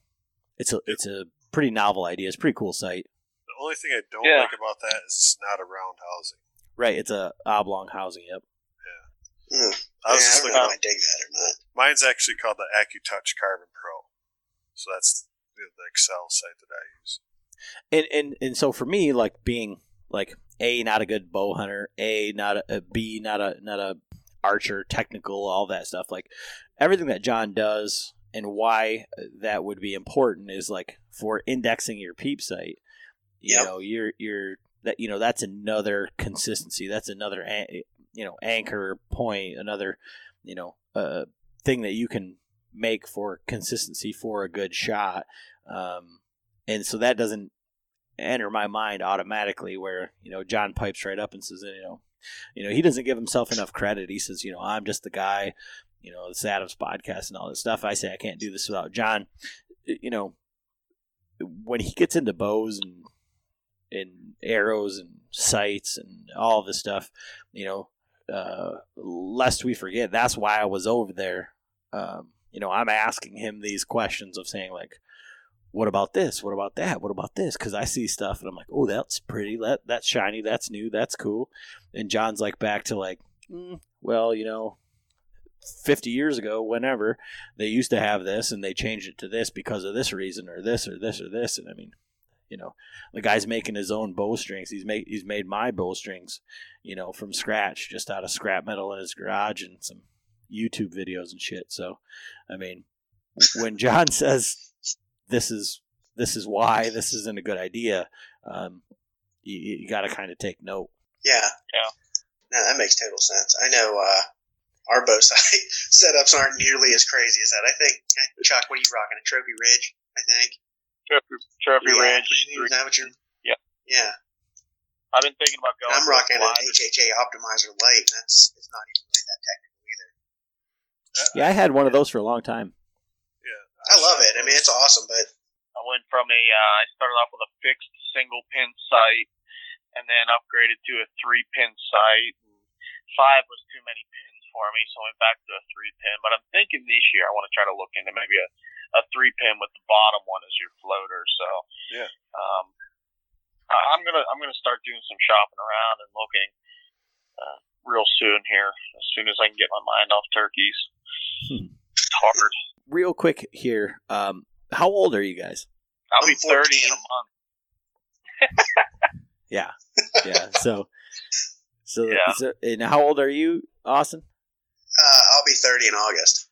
it's a it's a pretty novel idea. It's a pretty cool site. The only thing I don't Yeah. like about that is it's not a round housing. Right, it's a oblong housing. Yep. Mm. I was yeah, I just don't looking know if I dig that or not. Mine's actually called the AccuTouch Carbon Pro. So that's the, the Axcel site that I use. and and and so for me like being like a not a good bow hunter a not a, a b not a not a archer technical all that stuff like everything that john does and why that would be important is like for indexing your peep site you Yep. know you're you're that you know that's another consistency that's another you know anchor point another you know uh, thing that you can make for consistency for a good shot um, and so that doesn't enter my mind automatically where you know john pipes right up and says you know you know he doesn't give himself enough credit he says you know i'm just the guy you know it's adam's podcast and all this stuff i say i can't do this without john you know when he gets into bows and and arrows and sights and all this stuff you know uh, lest we forget that's why i was over there um, you know i'm asking him these questions of saying like what about this? What about that? What about this? Because I see stuff and I'm like, oh, that's pretty. That that's shiny. That's new. That's cool. And John's like back to like, mm, well, you know, 50 years ago, whenever they used to have this and they changed it to this because of this reason or this or this or this. And I mean, you know, the guy's making his own bowstrings. He's made he's made my bowstrings, you know, from scratch, just out of scrap metal in his garage and some YouTube videos and shit. So, I mean, when John <laughs> says this is this is why this isn't a good idea, um, you, you got to kind of take note. Yeah. Yeah. No, that makes total sense. I know uh, our bow <laughs> side setups aren't nearly as crazy as that. I think, Chuck, what are you rocking? A Trophy Ridge, I think. Trophy, Trophy yeah. Ridge. Is that what you're? Yeah. Yeah. I've been thinking about going. I'm rocking an fly. HHA Optimizer Light. and That's it's not even really that technical either. Yeah, I had one of those for a long time. Yeah. I love it. I mean, it's awesome, but I went from a. Uh, I started off with a fixed single pin sight, and then upgraded to a three pin sight. Five was too many pins for me, so I went back to a three pin. But I'm thinking this year I want to try to look into maybe a, a three pin with the bottom one as your floater. So Yeah. um, I, I'm gonna I'm gonna start doing some shopping around and looking uh, real soon here. As soon as I can get my mind off turkeys. Hmm. It's hard. Real quick here, um, how old are you guys? I'll I'm be 30 in a month. <laughs> Yeah, yeah. So, so, <laughs> Yeah. so and how old are you, Austin? I'll be 30 in August.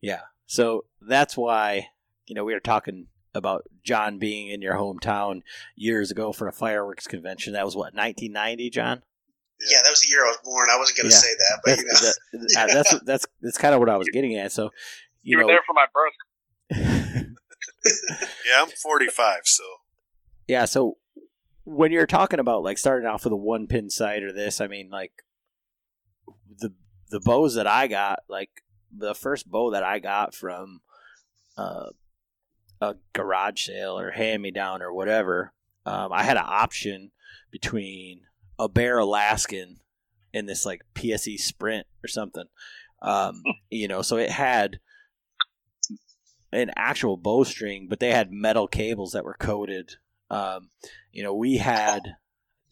Yeah. So that's why you know we were talking about John being in your hometown years ago for a fireworks convention. That was what 1990, John. Yeah, that was the year I was born. I wasn't going to Yeah. say that, but That's you know. that- <laughs> that's that's that's kind of what I was getting at. So, You, you were there for my birth. <laughs> Yeah, I'm 45, so yeah. So when you're talking about like starting off with a one pin sight or this, I mean like the the bows that I got, like the first bow that I got from uh, a garage sale or hand me down or whatever, um, I had an option between a Bear Alaskan and this like PSE Sprint or something. Um, <laughs> you know, so it had an actual bowstring, but they had metal cables that were coated. Um, you know, we had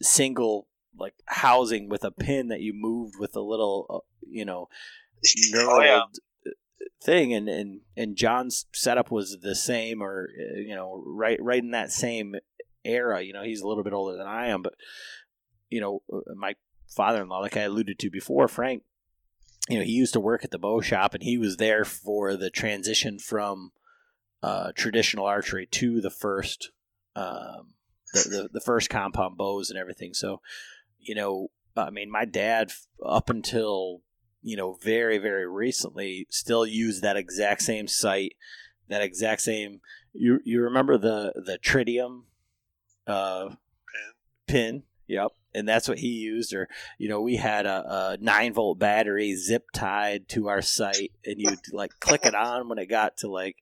single like housing with a pin that you moved with a little, uh, you know, knurled <laughs> Oh, yeah. thing, and and and John's setup was the same, or uh, you know, right right in that same era. You know, he's a little bit older than I am, but you know, uh, my father-in-law, like I alluded to before, Frank. You know, he used to work at the bow shop, and he was there for the transition from uh, traditional archery to the first, um, the, the the first compound bows and everything. So, you know, I mean, my dad up until you know very very recently still used that exact same sight, that exact same. You you remember the the tritium uh, pin? Pin. Yep. And that's what he used, or you know, we had a, a nine volt battery zip tied to our sight, and you'd like click it on when it got to like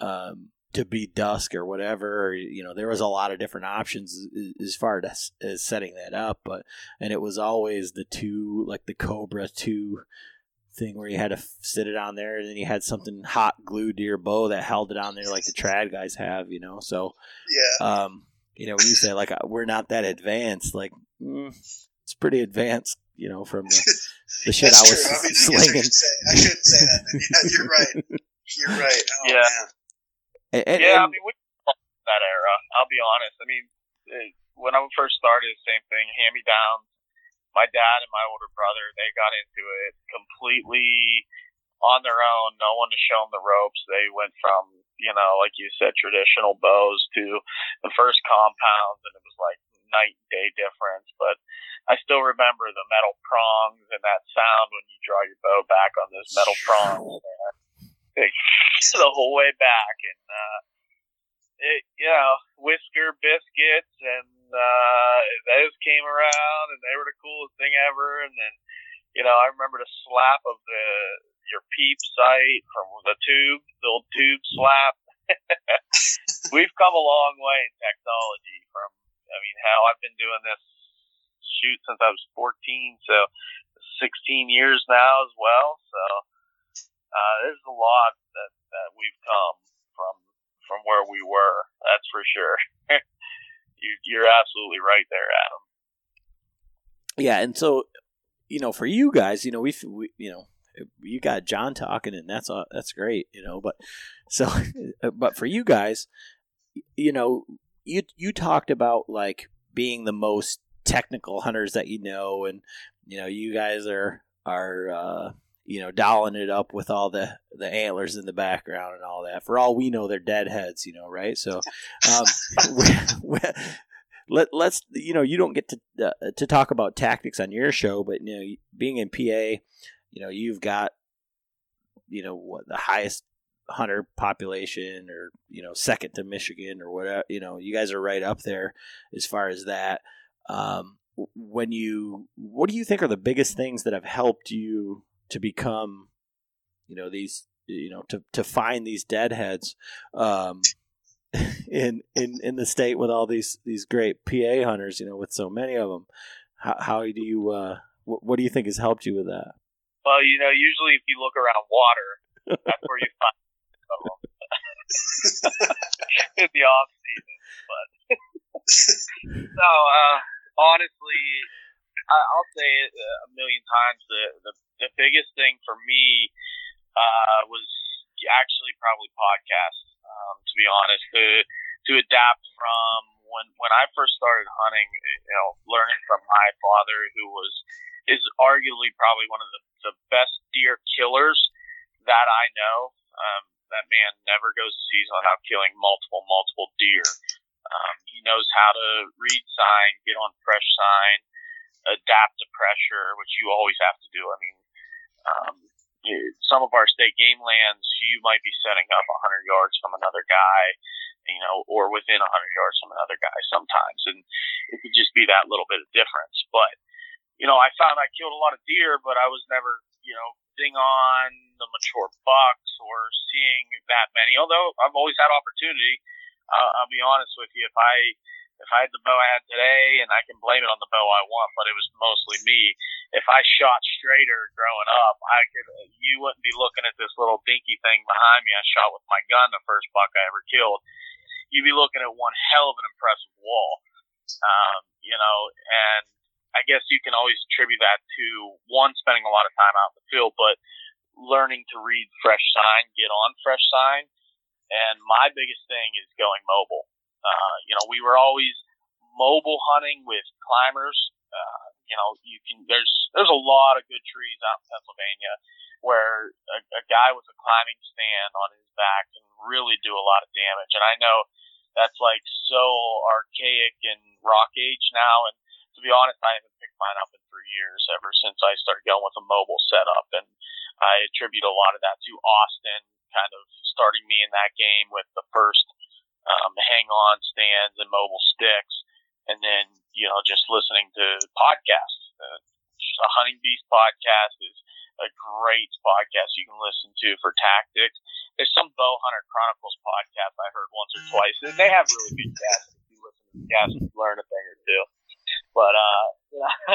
um, to be dusk or whatever. Or, you know, there was a lot of different options as far as, as setting that up, but and it was always the two like the Cobra two thing where you had to sit it on there, and then you had something hot glued to your bow that held it on there, like the trad guys have. You know, so yeah. Um, you know, when you say like uh, we're not that advanced, like mm, it's pretty advanced. You know, from the, <laughs> the shit I was true. I mean, slinging. I, should say, I shouldn't say that. <laughs> Yeah, you're right. You're right. Oh, Yeah. Man. And, and, yeah, I mean, we that era. I'll be honest. I mean, eh, when I first started, same thing. Hand me downs. My dad and my older brother, they got into it completely on their own. No one to show them the ropes. They went from, you know, like you said, traditional bows to the first compounds, and it was like night and day difference. But I still remember the metal prongs and that sound when you draw your bow back on those metal prongs. <laughs> It, the whole way back, and uh, it, you know, whisker biscuits, and uh, those came around, and they were the coolest thing ever. And then, you know, I remember the slap of the your peep sight from the tube, the old tube slap. <laughs> We've come a long way in technology. From, I mean, how I've been doing this shoot since I was 14, so 16 years now as well. So uh, there's a lot that that we've come from from where we were. That's for sure. <laughs> you, you're absolutely right there, Adam. yeah, and so you know, for you guys, you know, we, we you know, you got John talking, and that's uh, that's great, you know. But so, <laughs> but for you guys, you know, you you talked about like being the most technical hunters that you know, and you know, you guys are are uh, you know dolling it up with all the the antlers in the background and all that. For all we know, they're dead heads, you know, right? So, <laughs> um, <laughs> we- we- let let's you know you don't get to uh, to talk about tactics on your show, but you know being in PA, you know you've got you know what the highest hunter population or you know second to Michigan or whatever you know you guys are right up there as far as that. Um, when you what do you think are the biggest things that have helped you to become you know these you know to to find these deadheads um <laughs> in in in the state with all these these great PA hunters, you know, with so many of them. How, how do you uh, what, what do you think has helped you with that? Well, you know, usually if you look around water, that's where you <laughs> find <laughs> in the off season. But no, uh, honestly, I'll say it a million times. The, the the biggest thing for me uh, was actually probably podcasts. Um, to be honest, to to adapt from when when I first started hunting, you know, learning from my father, who was is arguably probably one of the, the best deer killers that I know. Um, that man never goes a season without killing multiple, multiple deer. Um, he knows how to read sign, get on fresh sign, adapt to pressure, which you always have to do. I mean, um, some of our state game lands, you might be setting up 100 yards from another guy, you know, or within 100 yards from another guy sometimes, and it could just be that little bit of difference. But you know, I found I killed a lot of deer, but I was never, you know, ding on the mature bucks or seeing that many. Although I've always had opportunity. Uh, I'll be honest with you, if I if I had the bow I had today, and I can blame it on the bow I want, but it was mostly me. If I shot straighter growing up, I could. You wouldn't be looking at this little dinky thing behind me. I shot with my gun the first buck I ever killed. You'd be looking at one hell of an impressive wall. Um, you know, and I guess you can always attribute that to one spending a lot of time out in the field, but learning to read fresh sign, get on fresh sign. And my biggest thing is going mobile. Uh, you know, we were always mobile hunting with climbers. Uh, you know, you can there's there's a lot of good trees out in Pennsylvania where a, a guy with a climbing stand on his back can really do a lot of damage. And I know that's like so archaic and rock age now. And to be honest, I haven't picked mine up in three years ever since I started going with a mobile setup. And I attribute a lot of that to Austin kind of starting me in that game with the first um, hang on stands and mobile sticks. And then, you know, just listening to podcasts. Uh, a Hunting Beast podcast is a great podcast you can listen to for tactics. There's some Bowhunter Chronicles podcast I heard once or twice, and they have really good guests. If you listen to the guests, you learn a thing or two. But uh,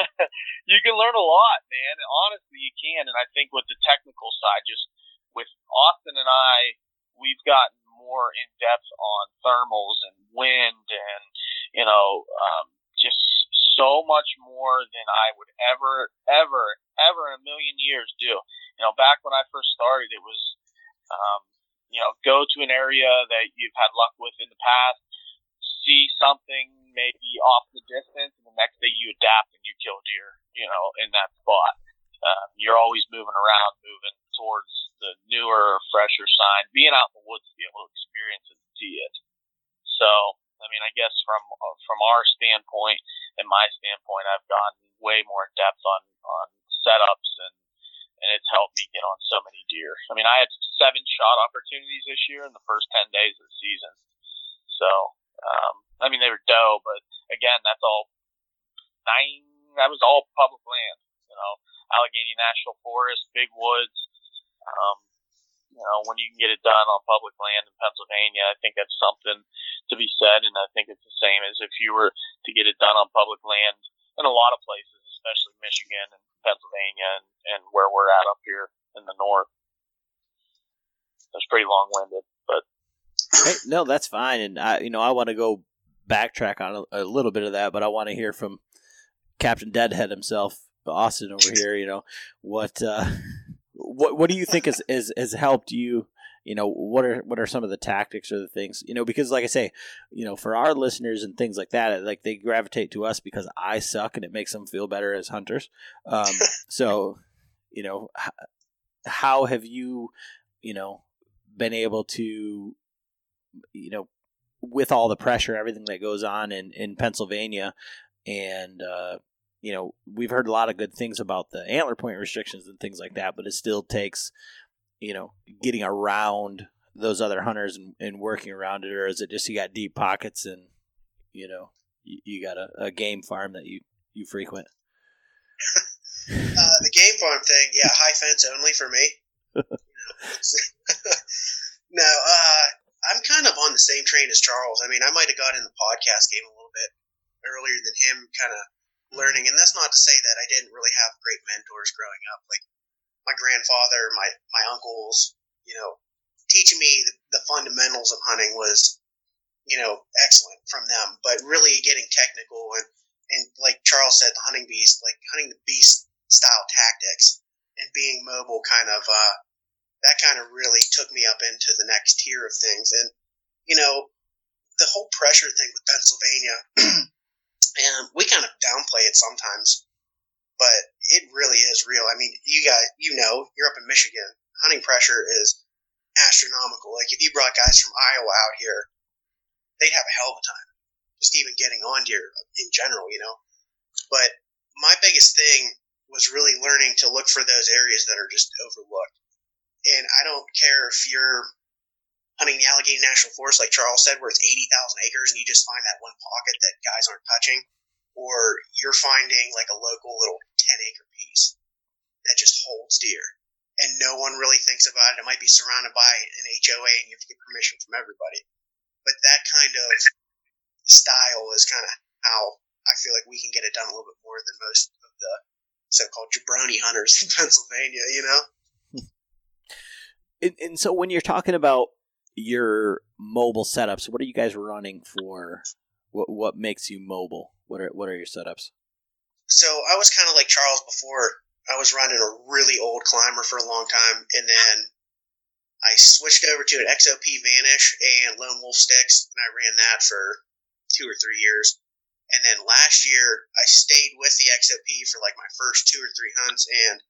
<laughs> you can learn a lot, man. Honestly, you can. And I think with the technical side, just with Austin and I, we've gotten more in depth on thermals and wind, and you know, um, just so much more than I would ever, ever, ever in a million years do. You know, back when I first started, it was, um, you know, go to an area that you've had luck with in the past, see something maybe off the distance, and the next day you adapt and you kill deer, you know, in that spot. Um, you're always moving around, moving towards the newer, fresher sign, being out in the woods to be able to experience it and see it. So, I mean, I guess from uh, from our standpoint and my standpoint, I've gotten way more in depth on on setups and and it's helped me get on so many deer. I mean, I had seven shot opportunities this year in the first ten days of the season. So, um, I mean, they were doe, but again, that's all nine. That was all public land. You know, Allegheny National Forest, big woods. Um, you know, when you can get it done on public land in Pennsylvania, I think that's something to be said. And I think it's the same as if you were to get it done on public land in a lot of places, especially Michigan and Pennsylvania and, and where we're at up here in the north. That's pretty long winded, but. Hey, no, that's fine. And I, you know, I want to go backtrack on a, a little bit of that, but I want to hear from Captain Deadhead himself, Austin over here. You know, what, uh, what what do you think has, has has helped you? You know what are what are some of the tactics or the things you know because like i say you know for our listeners and things like that like they gravitate to us because i suck and it makes them feel better as hunters. Um, <laughs> so you know how have you you know been able to you know with all the pressure everything that goes on in in pennsylvania and uh, you know, we've heard a lot of good things about the antler point restrictions and things like that, but it still takes, you know, getting around those other hunters and, and working around it, or is it just you got deep pockets and, you know, you, you got a, a, game farm that you, you frequent? <laughs> uh, the game farm thing, yeah, high fence only for me. <laughs> <laughs> no, uh, I'm kind of on the same train as Charles. I mean, I might have got in the podcast game a little bit earlier than him, kind of learning. And that's not to say that I didn't really have great mentors growing up, like my grandfather, my my uncles. You know, teaching me the, the fundamentals of hunting was, you know, excellent from them. But really getting technical and and like Charles said, the hunting beast, like hunting the beast style tactics and being mobile, kind of uh, that kind of really took me up into the next tier of things. And you know, the whole pressure thing with Pennsylvania <clears throat> and we kind of downplay it sometimes, but it really is real. I mean, you guys, you know, you're up in Michigan. Hunting pressure is astronomical. Like if you brought guys from Iowa out here, they'd have a hell of a time just even getting on deer in general, you know. But my biggest thing was really learning to look for those areas that are just overlooked. And I don't care if you're hunting the Allegheny National Forest, like Charles said, where it's 80,000 acres and you just find that one pocket that guys aren't touching, or you're finding like a local little 10 acre piece that just holds deer and no one really thinks about it. It might be surrounded by an HOA and you have to get permission from everybody. But that kind of style is kind of how I feel like we can get it done a little bit more than most of the so-called jabroni hunters in <laughs> Pennsylvania, you know? <laughs> And, and so when you're talking about your mobile setups, what are you guys running for? What what makes you mobile? What are what are your setups? So I was kind of like Charles before. I was running a really old climber for a long time, and then I switched over to an XOP Vanish and Lone Wolf sticks, and I ran that for two or three years. And then last year, I stayed with the XOP for like my first two or three hunts, and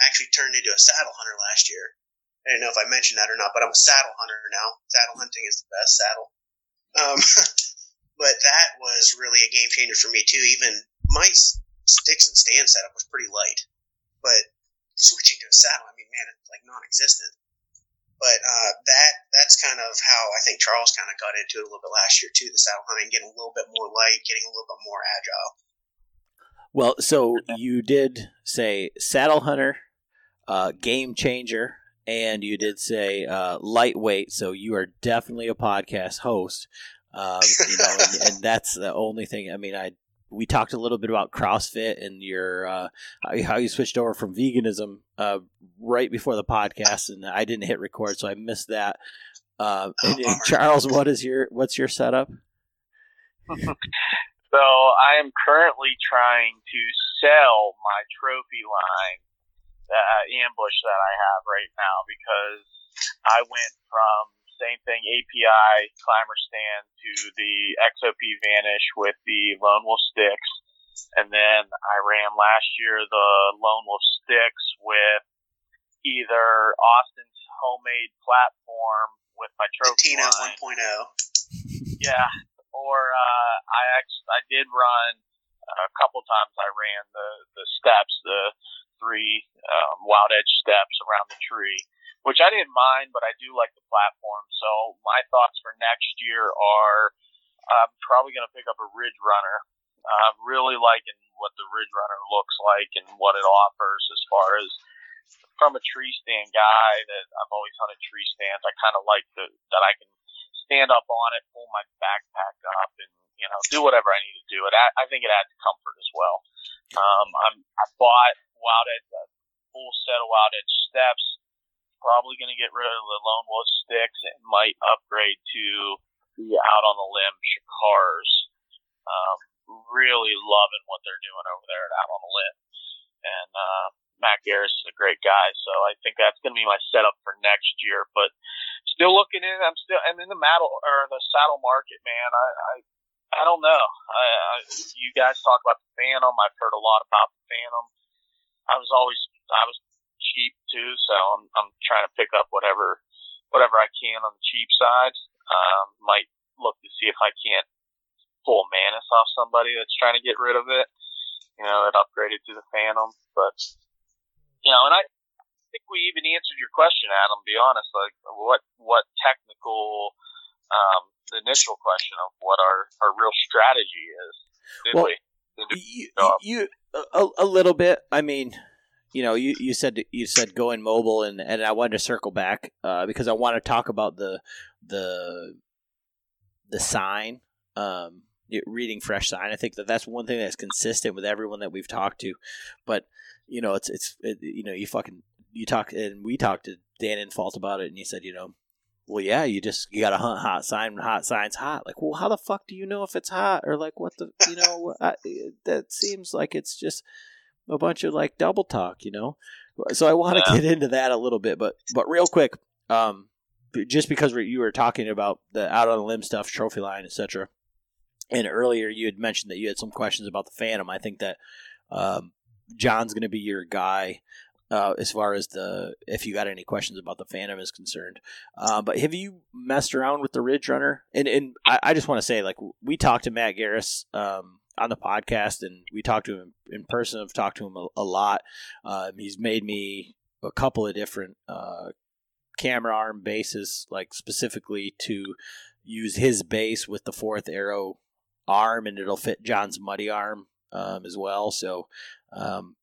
I actually turned into a saddle hunter last year. I don't know if I mentioned that or not, but I'm a saddle hunter now. Saddle hunting is the best saddle. Um, <laughs> but that was really a game changer for me too. Even my sticks and stand setup was pretty light, but switching to a saddle, I mean, man, it's like non-existent. But uh, that that's kind of how I think Charles kind of got into it a little bit last year too. The saddle hunting, getting a little bit more light, getting a little bit more agile. Well, so you did say saddle hunter, uh, game changer, and you did say uh, lightweight. So you are definitely a podcast host. Um, you know, and, and, <laughs> that's the only thing. I mean, I we talked a little bit about CrossFit and your uh, how you switched over from veganism uh, right before the podcast, and I didn't hit record, so I missed that. Uh, <laughs> and, and Charles, what is your what's your setup? <laughs> So I am currently trying to sell my trophy line, uh, ambush that I have right now because I went from same thing API climber stand to the XOP Vanish with the Lone Wolf sticks, and then I ran last year the Lone Wolf sticks with either Austin's homemade platform with my trophy Tina line. 1.0. Yeah, or uh, I actually I did run uh, a couple times. I ran the the steps, the three um, wild edge steps around the tree, which I didn't mind, but I do like the platform. So my thoughts for next year are I'm probably going to pick up a Ridge Runner. I'm really liking what the Ridge Runner looks like and what it offers as far as from a tree stand guy that I've always hunted tree stands. I kind of like the, that I can stand up on it, pull my backpack up, and you know do whatever I need to do. It I think it adds comfort as well. Um, I'm I bought Wild Edge a full set of Wild Edge steps. Probably going to get rid of the Lone Wolf sticks and might upgrade to the Out on the Limb Shakars. Um, really loving what they're doing over there at Out on the Limb, and uh, Matt Garris is a great guy. So I think that's going to be my setup for next year. But still looking in. I'm still. I'm in the saddle or the saddle market, man. I I, I don't know. I, I, you guys talk about the Phantom. I've heard a lot about the Phantom. I was always I was cheap too, so I'm I'm trying to pick up whatever whatever I can on the cheap side. Um, might look to see if I can't pull Mantis off somebody that's trying to get rid of it. You know, it upgraded to the Phantom, but you know, and I think we even answered your question, Adam. To be honest, like what what technical, um, the initial question of what our our real strategy is. Did well, we? You, you a, a little bit. I mean, you know, you, you said you said going mobile, and, and I wanted to circle back uh, because I want to talk about the the the sign. Um, reading fresh sign. I think that that's one thing that's consistent with everyone that we've talked to. But you know, it's it's it, you know, you fucking you talked and we talked to Dan Infalt about it, and he said, you know, well, yeah, you just you got to hunt hot sign. Hot signs hot. Like, well, how the fuck do you know if it's hot or like what the you know? I, that seems like it's just a bunch of like double talk, you know. So I want to yeah. get into that a little bit, but but real quick, um, just because you were talking about the out on the limb stuff, trophy line, etc. And earlier you had mentioned that you had some questions about the Phantom. I think that um, John's going to be your guy uh, as far as the if you got any questions about the Phantom is concerned. Uh, but have you messed around with the Ridge Runner? And and I, I just want to say, like we talked to Matt Garris um, on the podcast, and we talked to him in person. I've talked to him a, a lot. Um, he's made me a couple of different uh, camera arm bases, like specifically to use his base with the fourth arrow arm, and it'll fit John's muddy arm um, as well. So um,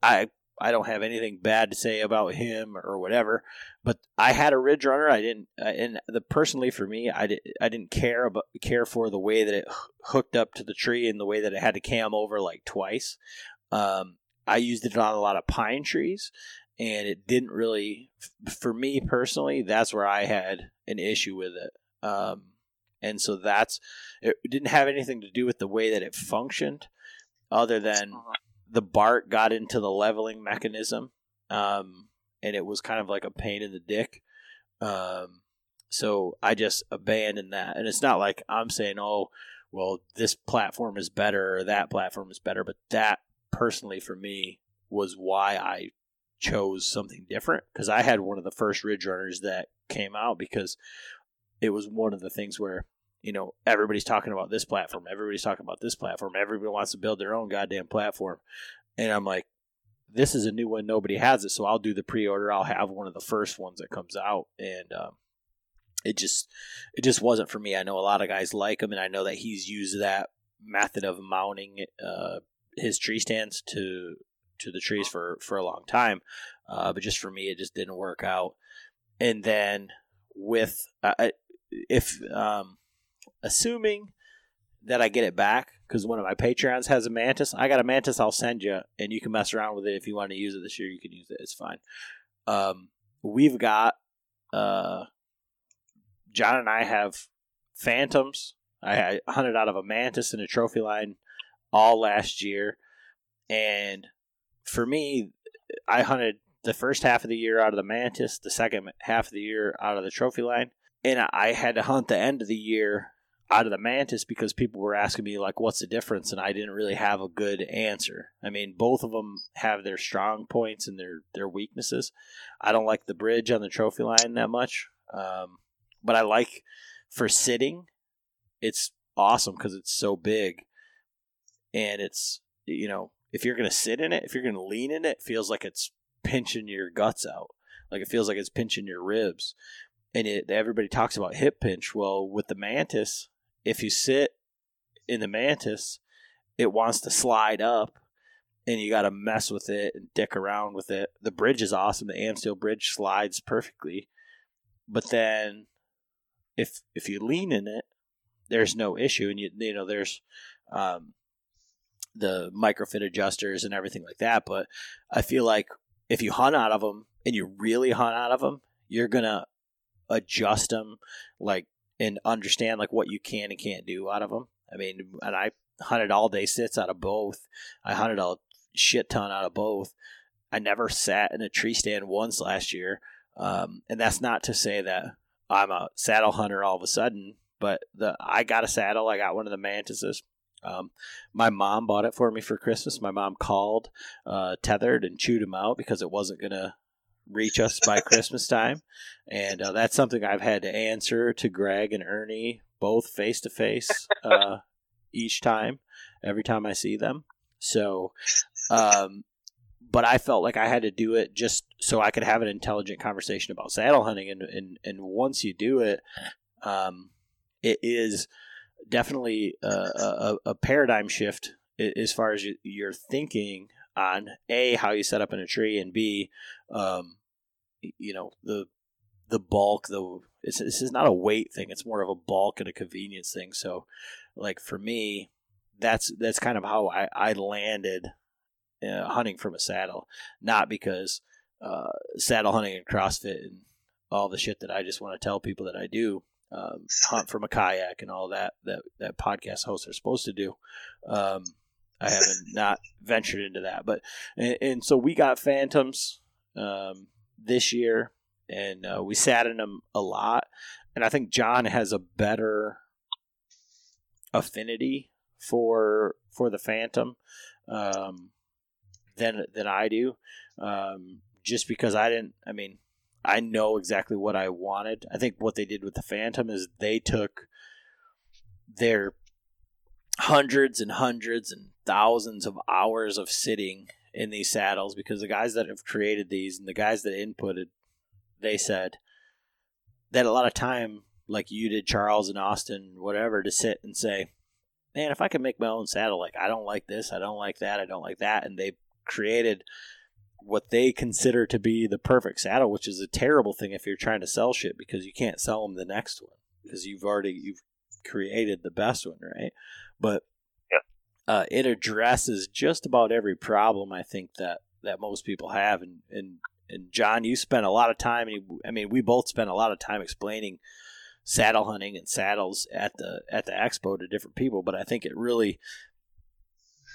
I I don't have anything bad to say about him or whatever. But I had a Ridge Runner. I didn't, and the personally for me, I, did, I didn't care about care for the way that it hooked up to the tree and the way that it had to cam over like twice. Um, I used it on a lot of pine trees, and it didn't really, for me personally, that's where I had an issue with it. Um, and so that's it didn't have anything to do with the way that it functioned, other than uh-huh the Bart got into the leveling mechanism, um, and it was kind of like a pain in the dick. Um, so I just abandoned that, and it's not like I'm saying, oh, well, this platform is better or that platform is better, but that personally for me was why I chose something different because I had one of the first Ridge Runners that came out because it was one of the things where you know everybody's talking about this platform, everybody's talking about this platform, everybody wants to build their own goddamn platform, and I'm like, this is a new one, nobody has it, so I'll do the pre-order. I'll have one of the first ones that comes out, and um, it just it just wasn't for me. I know a lot of guys like him, and I know that he's used that method of mounting uh, his tree stands to to the trees for for a long time. Uh, but just for me, it just didn't work out. And then with uh, if um, assuming that I get it back because one of my Patreons has a mantis, I got a mantis. I'll send you, and you can mess around with it if you want to use it this year. You can use it; it's fine. Um, we've got uh, John and I have phantoms. I hunted out of a mantis in a Trophyline all last year, and for me, I hunted the first half of the year out of the mantis, the second half of the year out of the Trophyline, and I had to hunt the end of the year out of the mantis because people were asking me like what's the difference and I didn't really have a good answer. I mean, both of them have their strong points and their their weaknesses. I don't like the bridge on the Trophyline that much. Um, but I like for sitting it's awesome cuz it's so big and it's you know if you're going to sit in it, if you're going to lean in it, it feels like it's pinching your guts out. Like it feels like it's pinching your ribs. And it, everybody talks about hip pinch. Well, with the mantis, if you sit in the mantis, it wants to slide up and you got to mess with it and dick around with it. The bridge is awesome. The Amsteel bridge slides perfectly. But then if if you lean in it, there's no issue and you you know there's um, the microfit adjusters and everything like that. But I feel like if you hunt out of them and you really hunt out of them, you're gonna adjust them like and understand like what you can and can't do out of them. I mean, and I hunted all day sits out of both. I hunted a shit ton out of both. I never sat in a tree stand once last year, um, and that's not to say that I'm a saddle hunter all of a sudden. But the I got a saddle. I got one of the mantises. Um, my mom bought it for me for Christmas. My mom called, uh, tethered, and chewed him out because it wasn't to reach us by Christmas time. And uh, that's something I've had to answer to Greg and Ernie both face to face each time, every time I see them. So, um, but I felt like I had to do it just so I could have an intelligent conversation about saddle hunting. And, and, and once you do it, um, it is definitely a, a, a paradigm shift as far as your thinking on a how you set up in a tree and b um, you know the the bulk the this is not a weight thing it's more of a bulk and a convenience thing so like for me that's that's kind of how i, I landed uh, hunting from a saddle not because uh, saddle hunting and crossfit and all the shit that i just want to tell people that i do um, hunt from a kayak and all that that that podcast hosts are supposed to do. Um, I haven't not ventured into that, but and, and so we got phantoms um, this year, and uh, we sat in them a lot. And I think John has a better affinity for for the phantom um, than than I do, um, just because I didn't. I mean, I know exactly what I wanted. I think what they did with the Phantom is they took their hundreds and hundreds and thousands of hours of sitting in these saddles because the guys that have created these and the guys that inputted, they said that a lot of time, like you did, Charles and Austin, whatever, to sit and say, man, if I could make my own saddle, like I don't like this, I don't like that, I don't like that, and they created what they consider to be the perfect saddle, which is a terrible thing if you're trying to sell shit because you can't sell them the next one because you've already you've created the best one, right? But. Uh, it addresses just about every problem I think that that most people have, and and and John, you spent a lot of time. I mean, we both spent a lot of time explaining saddle hunting and saddles at the at the expo to different people, but I think it really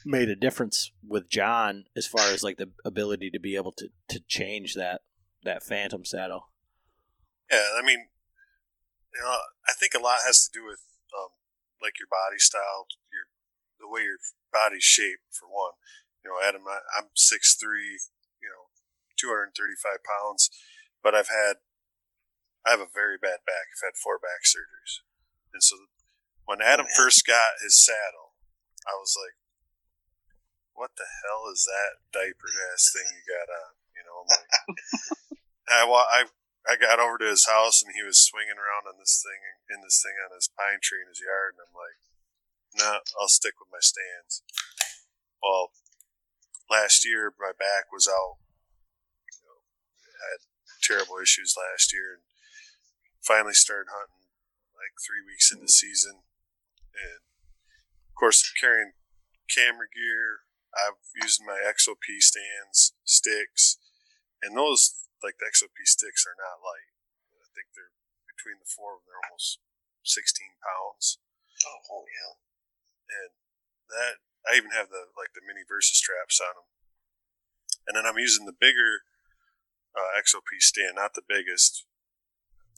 made a difference with John as far as like the ability to be able to to change that that phantom saddle. Yeah, I mean, you know, I think a lot has to do with um, like your body style, your the way your body's shaped for one. You know, Adam, I, I'm six three, you know, two hundred and thirty five pounds, but I've had I have a very bad back. I've had four back surgeries, and so when oh, Adam man. first got his saddle, I was like, "What the hell is that diaper ass thing you got on?" You know, I'm like, <laughs> I, I I got over to his house and he was swinging around on this thing in this thing on his pine tree in his yard, and I'm like, "No, I'll stick with my stands." Well, last year my back was out. You know, had terrible issues last year, and finally started hunting like three weeks into season, and of course carrying camera gear. I'm using my XOP stands, sticks, and those like the XOP sticks are not light. I think they're between the four of them, they're almost 16 pounds, Oh, holy hell! And that I even have the like the mini Versus straps on them, and then I'm using the bigger uh, XOP stand, not the biggest,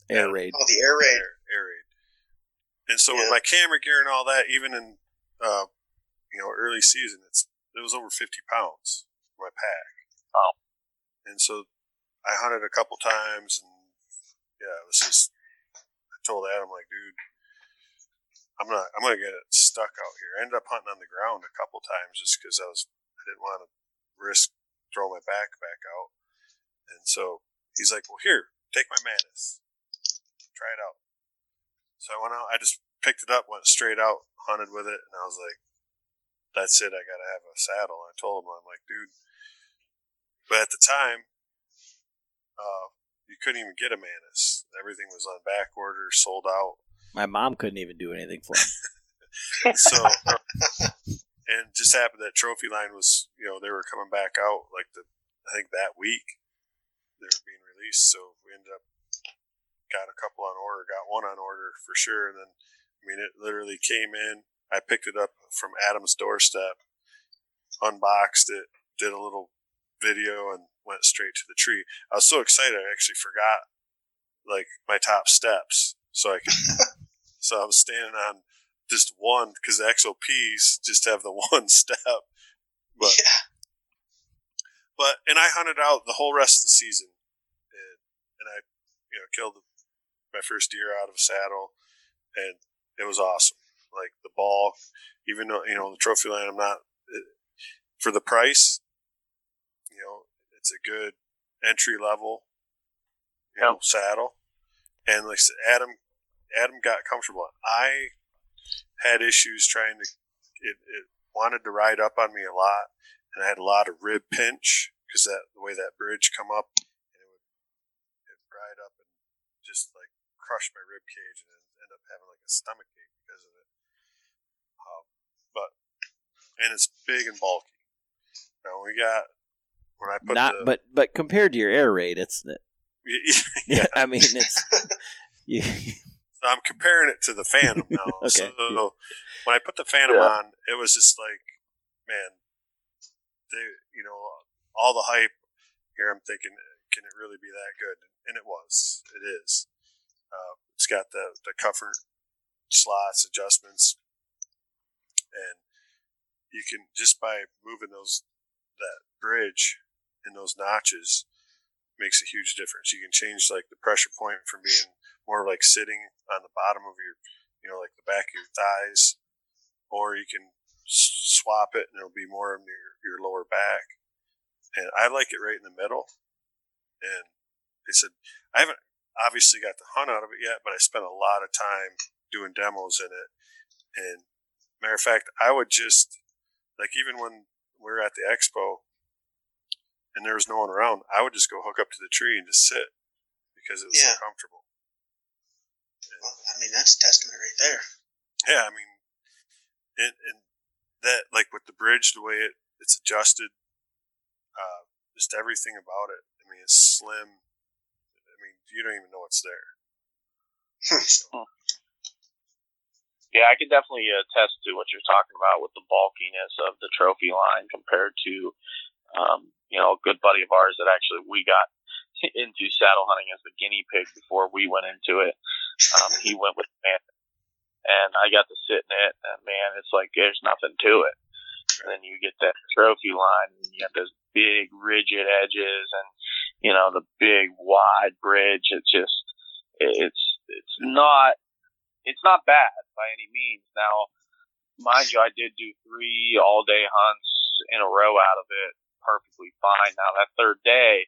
Air raid. Oh, the air raid. air, air raid. And so with my camera gear and all that, even in uh, you know early season, it's it was over fifty pounds for my pack. Wow. And so I hunted a couple times, and yeah, it was just. I told Adam like, dude, I'm not. I'm gonna get it stuck out here. I ended up hunting on the ground a couple times just because I was. I didn't want to risk throwing my back back out. And so he's like, well, here, take my Mantis try it out. So I went out. I just picked it up, went straight out, hunted with it, and I was like, "That's it. I got to have a saddle." I told him, "I'm like, dude." But at the time, uh, you couldn't even get a Mantis. Everything was on back order, sold out. My mom couldn't even do anything for him. <laughs> So, <laughs> and just happened that Trophyline was, you know, they were coming back out like the, I think that week they were being released. So we ended up got a couple on order, got one on order for sure. And then, I mean, it literally came in. I picked it up from Adam's doorstep, unboxed it, did a little video, and went straight to the tree. I was so excited, I actually forgot like my top steps, so I could. <laughs> so I was standing on just one because the XOPs just have the <laughs> one step. But yeah. but and I hunted out the whole rest of the season, and, and I you know killed my first deer out of a saddle, and it was awesome. Like the ball, even though you know the Trophyline, I'm not it, for the price. You know, it's a good entry level, you know, saddle, and like Adam, Adam got comfortable. I had issues trying to. It, it wanted to ride up on me a lot, and I had a lot of rib pinch because that the way that bridge come up, and it would it ride up and just like crush my rib cage, and end up having like a stomach ache because of it. Um, but and it's big and bulky. Now we got when I put Not, the, but but compared to your air raid, it's <laughs> yeah, <laughs> I mean it's <laughs> you, I'm comparing it to the Phantom <laughs> now. Okay. So when I put the Phantom Yeah. on, it was just like, man, they, you know, all the hype. Here I'm thinking, can it really be that good? And it was. It is. Uh, it's got the the comfort slots adjustments, and you can just by moving those that bridge and those notches makes a huge difference. You can change like the pressure point from being more like sitting on the bottom of your, you know, like the back of your thighs, or you can swap it and it'll be more in your, your lower back. And I like it right in the middle. And they said, I haven't obviously got the hunt out of it yet, but I spent a lot of time doing demos in it. And matter of fact, I would just, like, even when we were at the expo and there was no one around, I would just go hook up to the tree and just sit because it was Yeah. so comfortable. Well, I mean, that's testament right there. Yeah, I mean, and, and that like with the bridge, the way it, it's adjusted, uh, just everything about it. I mean, it's slim. I mean, you don't even know it's there. Yeah, I can definitely attest to what you're talking about with the bulkiness of the Trophyline compared to, um, you know, a good buddy of ours that actually we got <laughs> into saddle hunting as the guinea pig before we went into it. Um, he went with man, and I got to sit in it, and man, it's like there's nothing to it. And then you get that Trophyline, and you have those big rigid edges, and you know the big wide bridge. It's just, it's it's not it's not bad by any means. Now, mind you, I did do three all day hunts in a row out of it perfectly fine. Now that third day,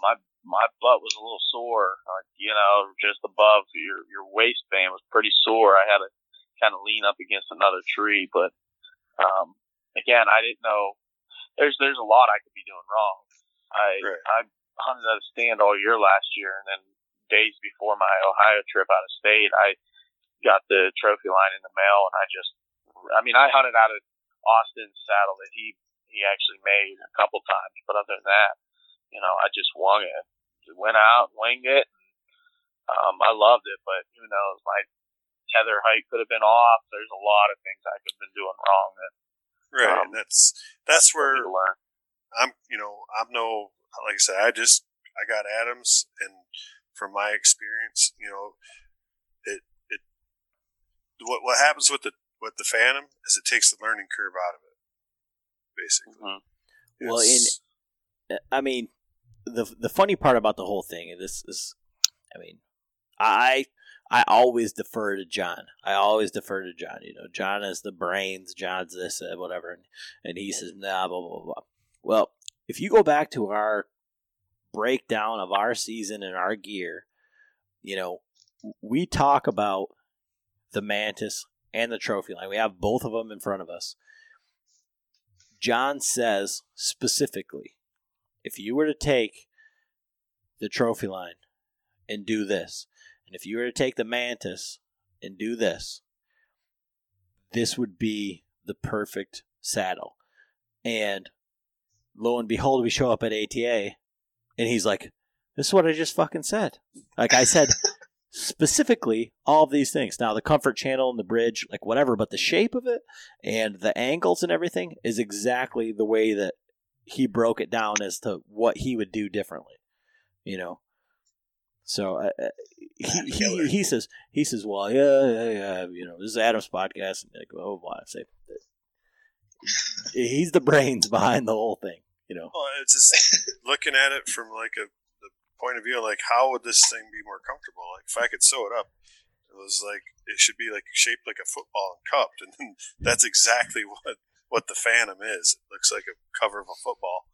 my my butt was a little sore, like you know, just above your your waistband was pretty sore. I had to kind of lean up against another tree, but um, again, I didn't know. There's there's a lot I could be doing wrong. I right. I hunted at a stand all year last year, and then days before my Ohio trip out of state, I got the Trophyline in the mail, and I just, I mean, I hunted out of Austin's saddle that he he actually made a couple times, but other than that, you know, I just wung it, went out, winged it. And, um, I loved it, but who knows? My tether height could have been off. There's a lot of things I could have been doing wrong. That, right, um, and that's that's where I'm. You know, I'm no like I said. I just I got Adams, and from my experience, you know, it it what what happens with the with the Phantom is it takes the learning curve out of it, basically. Mm-hmm. Well, in I mean, the the funny part about the whole thing, and this is, I mean, I I always defer to John. I always defer to John. You know, John is the brains. John's this, uh, whatever, and, and he says, nah, blah blah blah. Well, if you go back to our breakdown of our season and our gear, you know, we talk about the Mantis, and the Trophyline. We have both of them in front of us. John says specifically if you were to take the Trophyline and do this, and if you were to take the Mantis and do this, this would be the perfect saddle. And lo and behold, we show up at ATA, and he's like, This is what I just fucking said. Like I said, <laughs> specifically all of these things. Now, the comfort channel and the bridge, like whatever, but the shape of it and the angles and everything is exactly the way that he broke it down as to what he would do differently. You know, so uh, uh he, he he says he says, well, yeah, yeah, yeah, you know, this is Adam's podcast. And go, oh, well, I say he's the brains behind the whole thing. You know, well, it's just <laughs> looking at it from like a point of view, like how would this thing be more comfortable? Like if I could sew it up, it was like it should be like shaped like a football and cupped, and then <laughs> that's exactly what what the Phantom is. It looks like a cover of a football,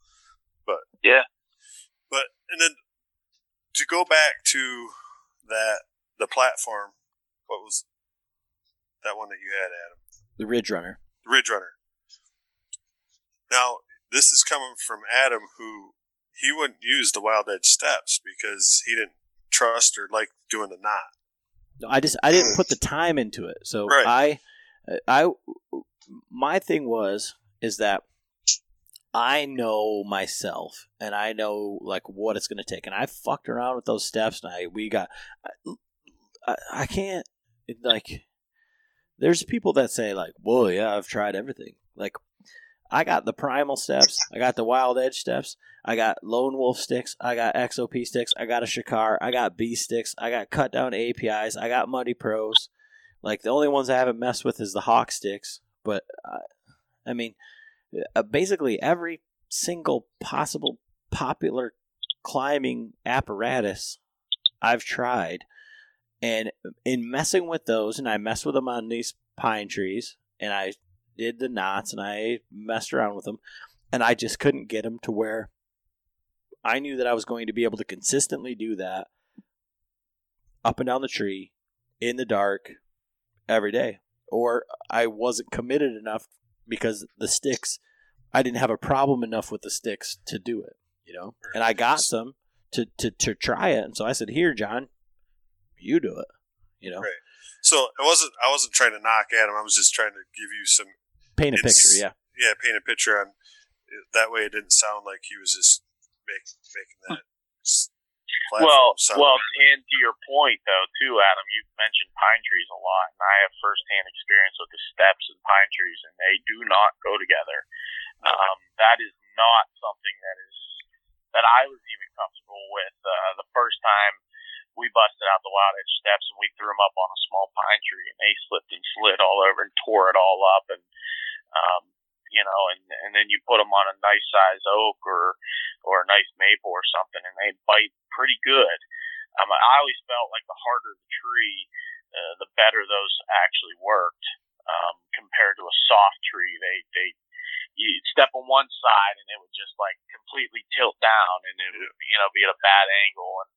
but yeah, but and then to go back to that the platform, what was that one that you had, Adam? The Ridge Runner. The Ridge Runner. Now this is coming from Adam, who he wouldn't use the wild edge steps because he didn't trust or like doing the knot. No, I just I didn't put the mm. time into it. So right. I I my thing was is that I know myself and I know like what it's going to take and I fucked around with those steps and I we got I, I can't like there's people that say like, "Well, yeah, I've tried everything." Like I got the primal steps, I got the wild edge steps, I got lone wolf sticks, I got XOP sticks, I got a Shakar, I got B sticks, I got cut down APIs, I got Muddy Pros. Like the only ones I haven't messed with is the Hawk sticks, but uh, I mean, uh, basically every single possible popular climbing apparatus I've tried. And in messing with those, and I mess with them on these pine trees, and I did the knots and I messed around with them, and I just couldn't get them to where I knew that I was going to be able to consistently do that up and down the tree in the dark every day. Or I wasn't committed enough because the sticks, I didn't have a problem enough with the sticks to do it, you know? And I got some to, to, to try it. And so I said, Here, John, you do it, you know? Right. So it wasn't, I wasn't trying to knock at him. I was just trying to give you some paint a picture. Yeah, yeah, paint a picture on. That way, it didn't sound like he was just make, making that platform. Well, so. well, and to your point though, too, Adam, you've mentioned pine trees a lot, and I have firsthand experience with the steps and pine trees, and they do not go together. Um, that is not something that is that I was even comfortable with. Uh, the first time we busted out the wild edge steps and we threw them up on a small pine tree, and they slipped and slid all over and tore it all up, and um, you know, and and then you put them on a nice size oak or or a nice maple or something, and they bite pretty good. Um, I always felt like the harder the tree, uh, the better those actually worked um, compared to a soft tree. They they you'd step on one side and it would just like completely tilt down and it would you know be at a bad angle. And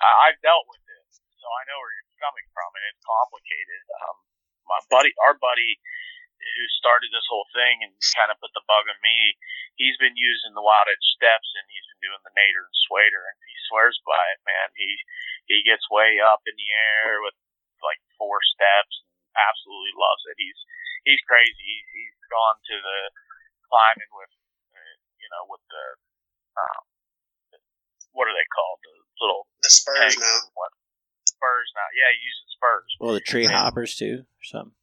I, I've dealt with it, so I know where you're coming from, and it's complicated. Um, my buddy, our buddy who started this whole thing and kind of put the bug on me, he's been using the wild edge steps and he's been doing the nader and swader and he swears by it, man. He he gets way up in the air with like four steps and absolutely loves it. He's he's crazy. He's, he's gone to the climbing with uh, you know with the um, what are they called the little The Spurs now. What spurs now? Yeah, he uses spurs. Well, the tree Yeah. hoppers too, or something.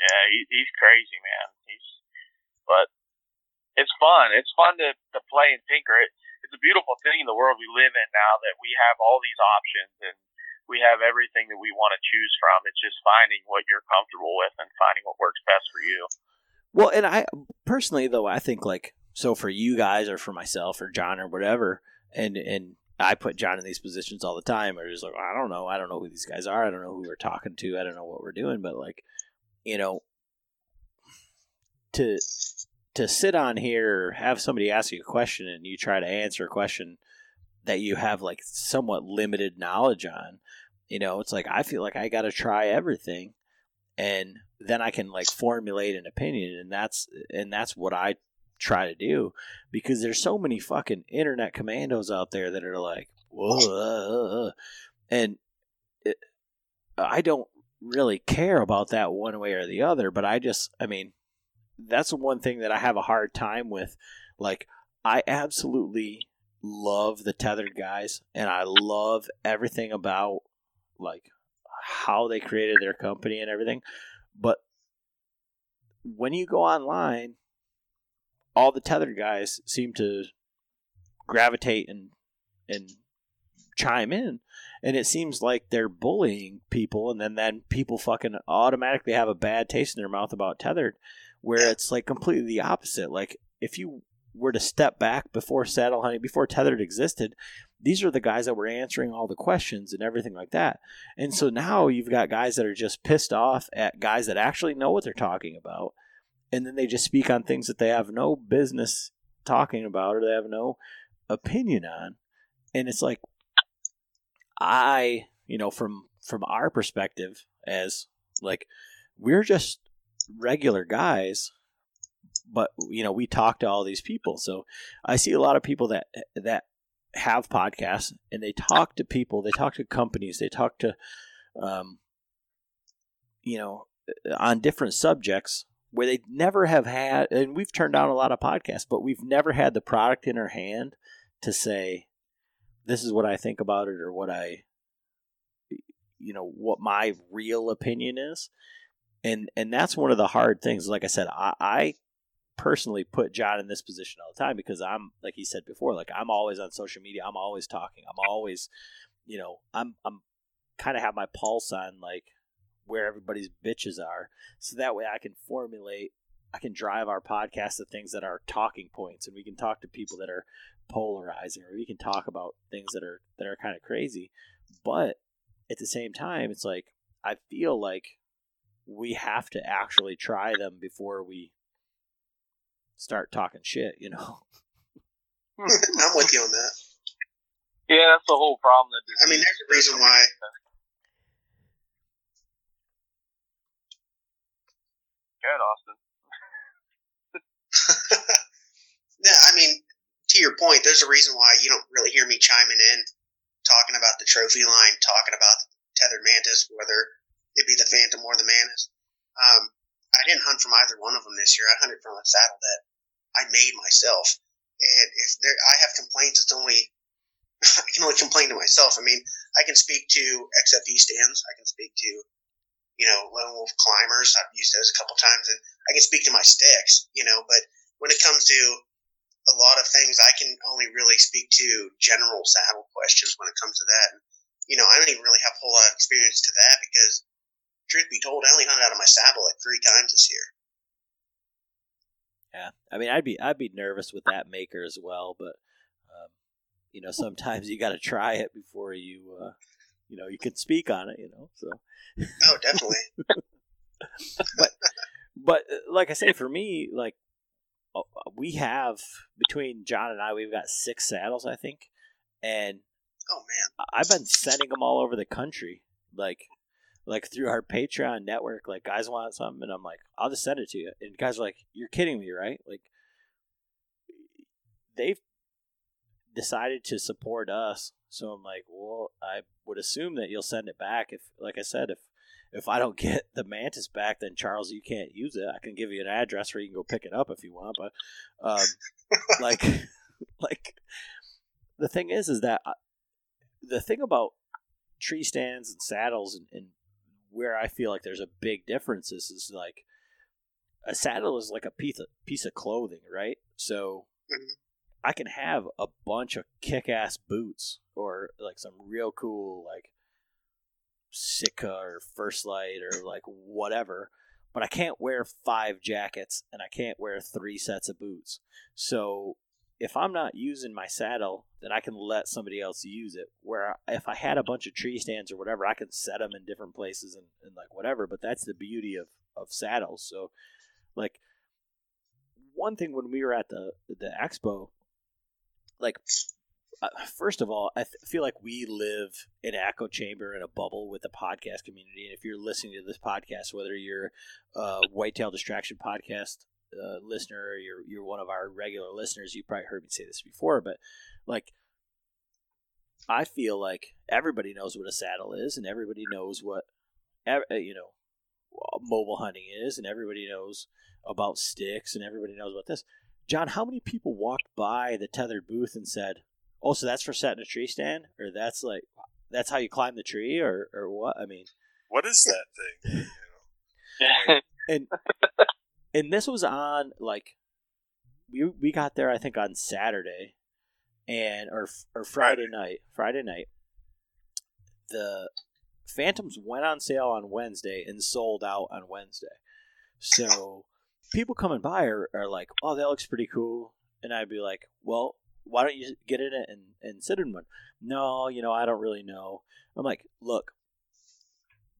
Yeah, he, he's crazy, man. He's, but it's fun. It's fun to, to play and tinker. It, it's a beautiful thing in the world we live in now that we have all these options and we have everything that we want to choose from. It's just finding what you're comfortable with and finding what works best for you. Well, and I personally though I think like so for you guys or for myself or John or whatever, and and I put John in these positions all the time. Or just like I don't know, I don't know who these guys are. I don't know who we're talking to. I don't know what we're doing. But like, you know, to to sit on here or have somebody ask you a question and you try to answer a question that you have like somewhat limited knowledge on, you know, it's like I feel like I got to try everything and then I can like formulate an opinion and that's and that's what I try to do because there's so many fucking internet commandos out there that are like whoa uh, uh," and it, I don't really care about that one way or the other but I just I mean that's one thing that I have a hard time with. Like I absolutely love the tethered guys and I love everything about like how they created their company and everything but when you go online, all the tethered guys seem to gravitate and and chime in, and it seems like they're bullying people, and then then people fucking automatically have a bad taste in their mouth about tethered, where it's like completely the opposite. Like if you were to step back before saddle hunting, before tethered existed, these are the guys that were answering all the questions and everything like that. And so now you've got guys that are just pissed off at guys that actually know what they're talking about. And then they just speak on things that they have no business talking about or they have no opinion on. And it's like, I, you know, from from our perspective as like we're just regular guys but you know we talk to all these people. So i see a lot of people that that have podcasts and they talk to people they talk to companies they talk to um, you know on different subjects where they never have had and we've turned down a lot of podcasts but we've never had the product in our hand to say this is what i think about it or what i you know what my real opinion is. And and that's one of the hard things. Like i said i, I personally put John in this position all the time because I'm like he said before, like I'm always on social media, I'm always talking, I'm always, you know, I'm I'm kind of have my pulse on like where everybody's bitches are, so that way I can formulate, I can drive our podcast to things that are talking points, and we can talk to people that are polarizing, or we can talk about things that are that are kind of crazy, but at the same time, it's like I feel like we have to actually try them before we start talking shit, you know. Hmm. <laughs> I'm with you on that. Yeah, that's the whole problem. That I mean, there's a reason why. Good, Austin. <laughs> Yeah, I mean, to your point, there's a reason why you don't really hear me chiming in, talking about the Trophyline, talking about the tethered mantis, whether it be the phantom or the mantis. Um, I didn't hunt from either one of them this year. I hunted from a saddle that I made myself, and if there, I have complaints, it's only <laughs> I can only complain to myself. I mean, I can speak to XFE stands. I can speak to, you know, Lone Wolf climbers. I've used those a couple times, and I can speak to my sticks. You know, but when it comes to a lot of things, I can only really speak to general saddle questions when it comes to that. And, you know, I don't even really have a whole lot of experience to that because, truth be told, I only hunted out of my saddle like three times this year. Yeah, I mean, I'd be I'd be nervous with that maker as well, but um, you know, sometimes you got to try it before you uh, you know you can speak on it. You know, so oh, definitely. <laughs> but but uh, like I say, for me, like Uh, uh, we have between John and I, we've got six saddles, I think, and oh man, I've been sending them all over the country, like like through our Patreon network. Like guys want something, and I'm like, I'll just send it to you. And guys are like, you're kidding me, right? Like they've decided to support us. So I'm like, well, I would assume that you'll send it back. If, like I said, if if I don't <laughs> get the mantis back, then Charles, you can't use it. I can give you an address where you can go pick it up if you want. But um, <laughs> like, <laughs> like the thing is, is that I, uh, the thing about tree stands and saddles and, and where I feel like there's a big difference is, is like a saddle is like a piece of piece of clothing, right? So mm-hmm. I can have a bunch of kick ass boots or like some real cool like Sitka or First Lite or like whatever, but I can't wear five jackets and I can't wear three sets of boots. So if I'm not using my saddle, then I can let somebody else use it. Where if I had a bunch of tree stands or whatever, I can set them in different places and, and like whatever. But that's the beauty of, of saddles. So, like, one thing when we were at the the expo, like, uh, first of all, I th- feel like we live in an echo chamber in a bubble with the podcast community. And if you're listening to this podcast, whether you're a Whitetail Distraction podcast uh, listener, or you're you're one of our regular listeners, you probably heard me say this before, but like I feel like everybody knows what a saddle is, and everybody knows what uh, you know mobile hunting is, and everybody knows about sticks, and everybody knows about this. John, how many people walked by the tethered booth and said, "Oh, so that's for setting a tree stand, or that's like that's how you climb the tree, or or what?" I mean, what is that thing? <laughs> You know? <laughs> and and this was on like we we got there I think on Saturday and or or Friday, Friday. night Friday night the Phantoms went on sale on Wednesday and sold out on Wednesday. So people coming by are, are like, "Oh, that looks pretty cool," and I'd be like, "Well, why don't you get in it and, and sit in one?" No, you know, I don't really know. I'm like, "Look,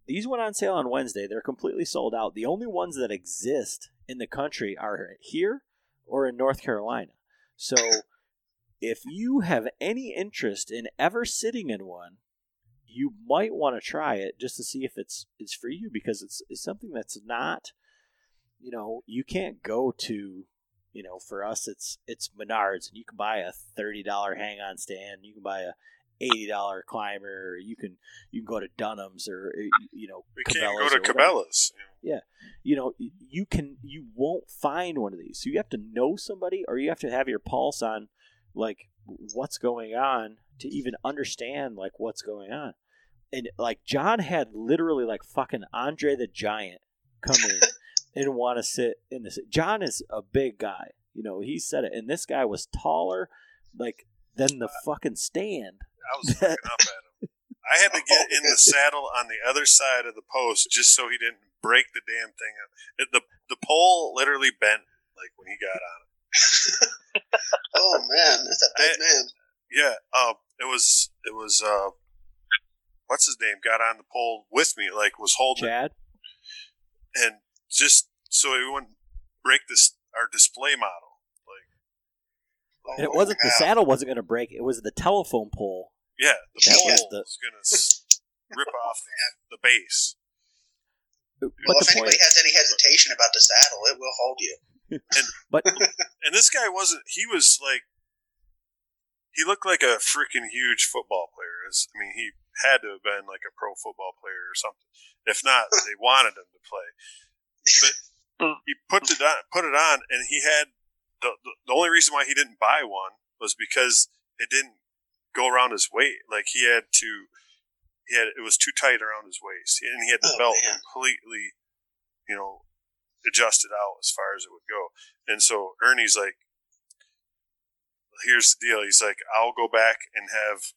these went on sale on Wednesday. They're completely sold out. The only ones that exist in the country are here or in North Carolina. So <laughs> if you have any interest in ever sitting in one, you might want to try it just to see if it's it's for you because it's, it's something that's not you know you can't go to you know for us it's it's menards and you can buy a $30 hang on stand you can buy a eighty dollar climber. Or you can you can go to Dunham's or uh, you know we can't go to Cabela's. Yeah, you know you can you won't find one of these. So you have to know somebody, or you have to have your pulse on like what's going on to even understand like what's going on. And like John had literally like fucking Andre the Giant come in <laughs> and want to sit in this. John is a big guy, you know. He said it, and this guy was taller, like than the fucking stand. I was <laughs> looking up at him. I had to get in the saddle on the other side of the post just so he didn't break the damn thing up. It, the the pole literally bent like when he got on it. <laughs> <laughs> oh man, that's a big I, man. Yeah, um, it was it was uh, what's his name? Got on the pole with me, like was holding Chad, it, and just so we wouldn't break this our display model. Like, and it wasn't the saddle wasn't going to break; it was the telephone pole. Yeah, the pole was, the... was going to rip off the base. But well, if anybody has any hesitation about the saddle, it will hold you. <laughs> And <laughs> but and this guy wasn't. He was like, he looked like a freaking huge football player. I mean, he had to have been like a pro football player or something. If not, they wanted him to play. But mm. he put it on, put it on, and he had the, the, the only reason why he didn't buy one was because it didn't go around his waist. Like he had to, he had it was too tight around his waist, and he had the Oh, belt man. completely, you know, adjusted out as far as it would go. And so Ernie's like, "Here's the deal." He's like, "I'll go back and have